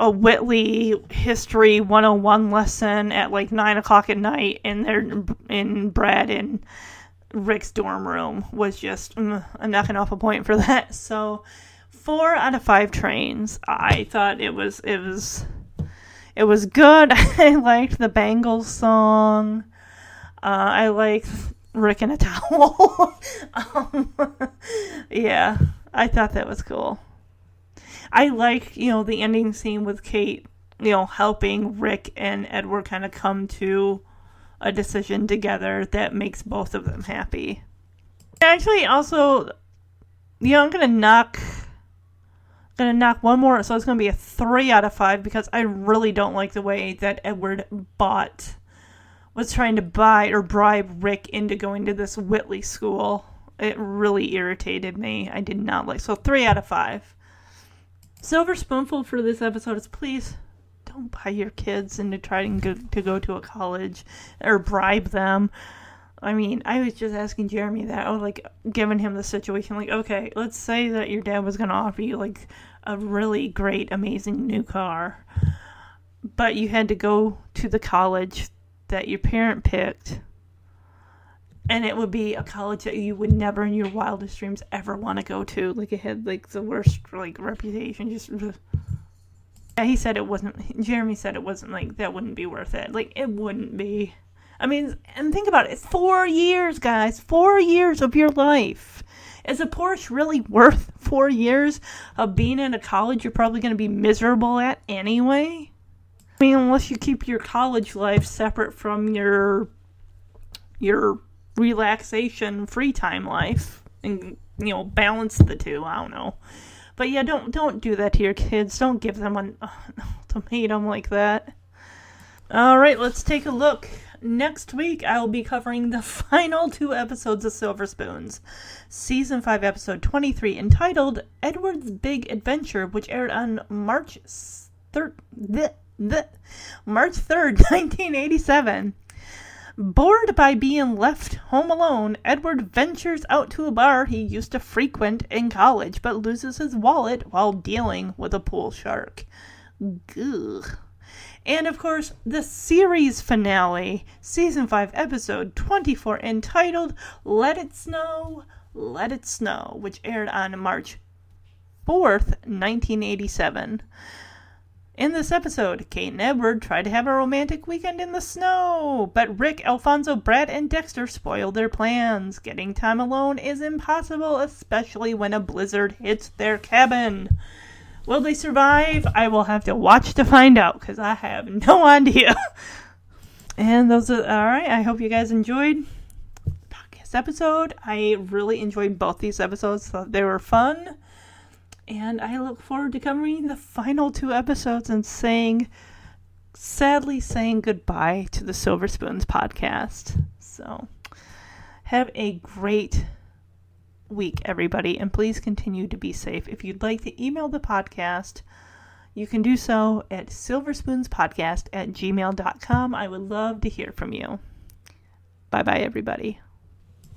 E: a Whitley history 101 lesson at like nine o'clock at night in their in Brad and Rick's dorm room was just mm, a knocking off a point for (laughs) that. So four out of five trains. I thought it was it was it was good. (laughs) I liked the Bangles song. Uh, I liked Rick in a (laughs) towel. um, yeah, I thought that was cool. I like, you know, the ending scene with Kate, you know, helping Rick and Edward kind of come to a decision together that makes both of them happy. Actually, also, you know, I'm gonna knock, gonna knock one more, so it's gonna be a three out of five because I really don't like the way that Edward bought, was trying to buy or bribe Rick into going to this Whitley school. It really irritated me. I did not like. So three out of five. Silver spoonful for this episode is please don't buy your kids into trying to go, to a college or bribe them. I mean, I was just asking Jeremy that. I was like giving him the situation. Like, okay, let's say that your dad was going to offer you like a really great, amazing new car, but you had to go to the college that your parent picked, and it would be a college that you would never in your wildest dreams ever want to go to. Like, it had like the worst like reputation. Just yeah, he said it wasn't. Jeremy said it wasn't like that. Wouldn't be worth it. Like, it wouldn't be. I mean, and think about it. Four years, guys. Four years of your life. Is a Porsche really worth (laughs) four years of being in a college you're probably going to be miserable at anyway? I mean, unless you keep your college life separate from your your relaxation, free time life, and you know, balance the two. I don't know, but yeah, don't don't do that to your kids. Don't give them an (laughs) ultimatum like that. All right, let's take a look. Next week, I will be covering the (laughs) final two episodes of Silver Spoons, season five, episode twenty-three, entitled "Edward's Big Adventure," which aired on March third. (laughs) March 3rd, 1987. Bored by being left home alone, Edward ventures out to a bar he used to frequent in college but loses his wallet while dealing with a pool shark. Ugh. And of course, the series finale, season 5, episode 24, entitled Let It Snow, Let It Snow, which aired on March 4th, 1987. In this episode, Kate and Edward try to have a romantic weekend in the snow, but Rick, Alfonso, Brad, and Dexter spoil their plans. Getting time alone is impossible, especially when a blizzard hits their cabin. Will they survive? I will have to watch to find out because I have no (laughs) idea. and those are all right. I hope you guys enjoyed the podcast episode. I really enjoyed both these episodes. Thought they were fun. And I look forward to covering the final two episodes and saying, sadly, saying goodbye to the Silver Spoons podcast. So, have a great week, everybody, and please continue to be safe. If you'd like to email the podcast, you can do so at silverspoonspodcast at gmail.com. I would love to hear from you. Bye bye, everybody.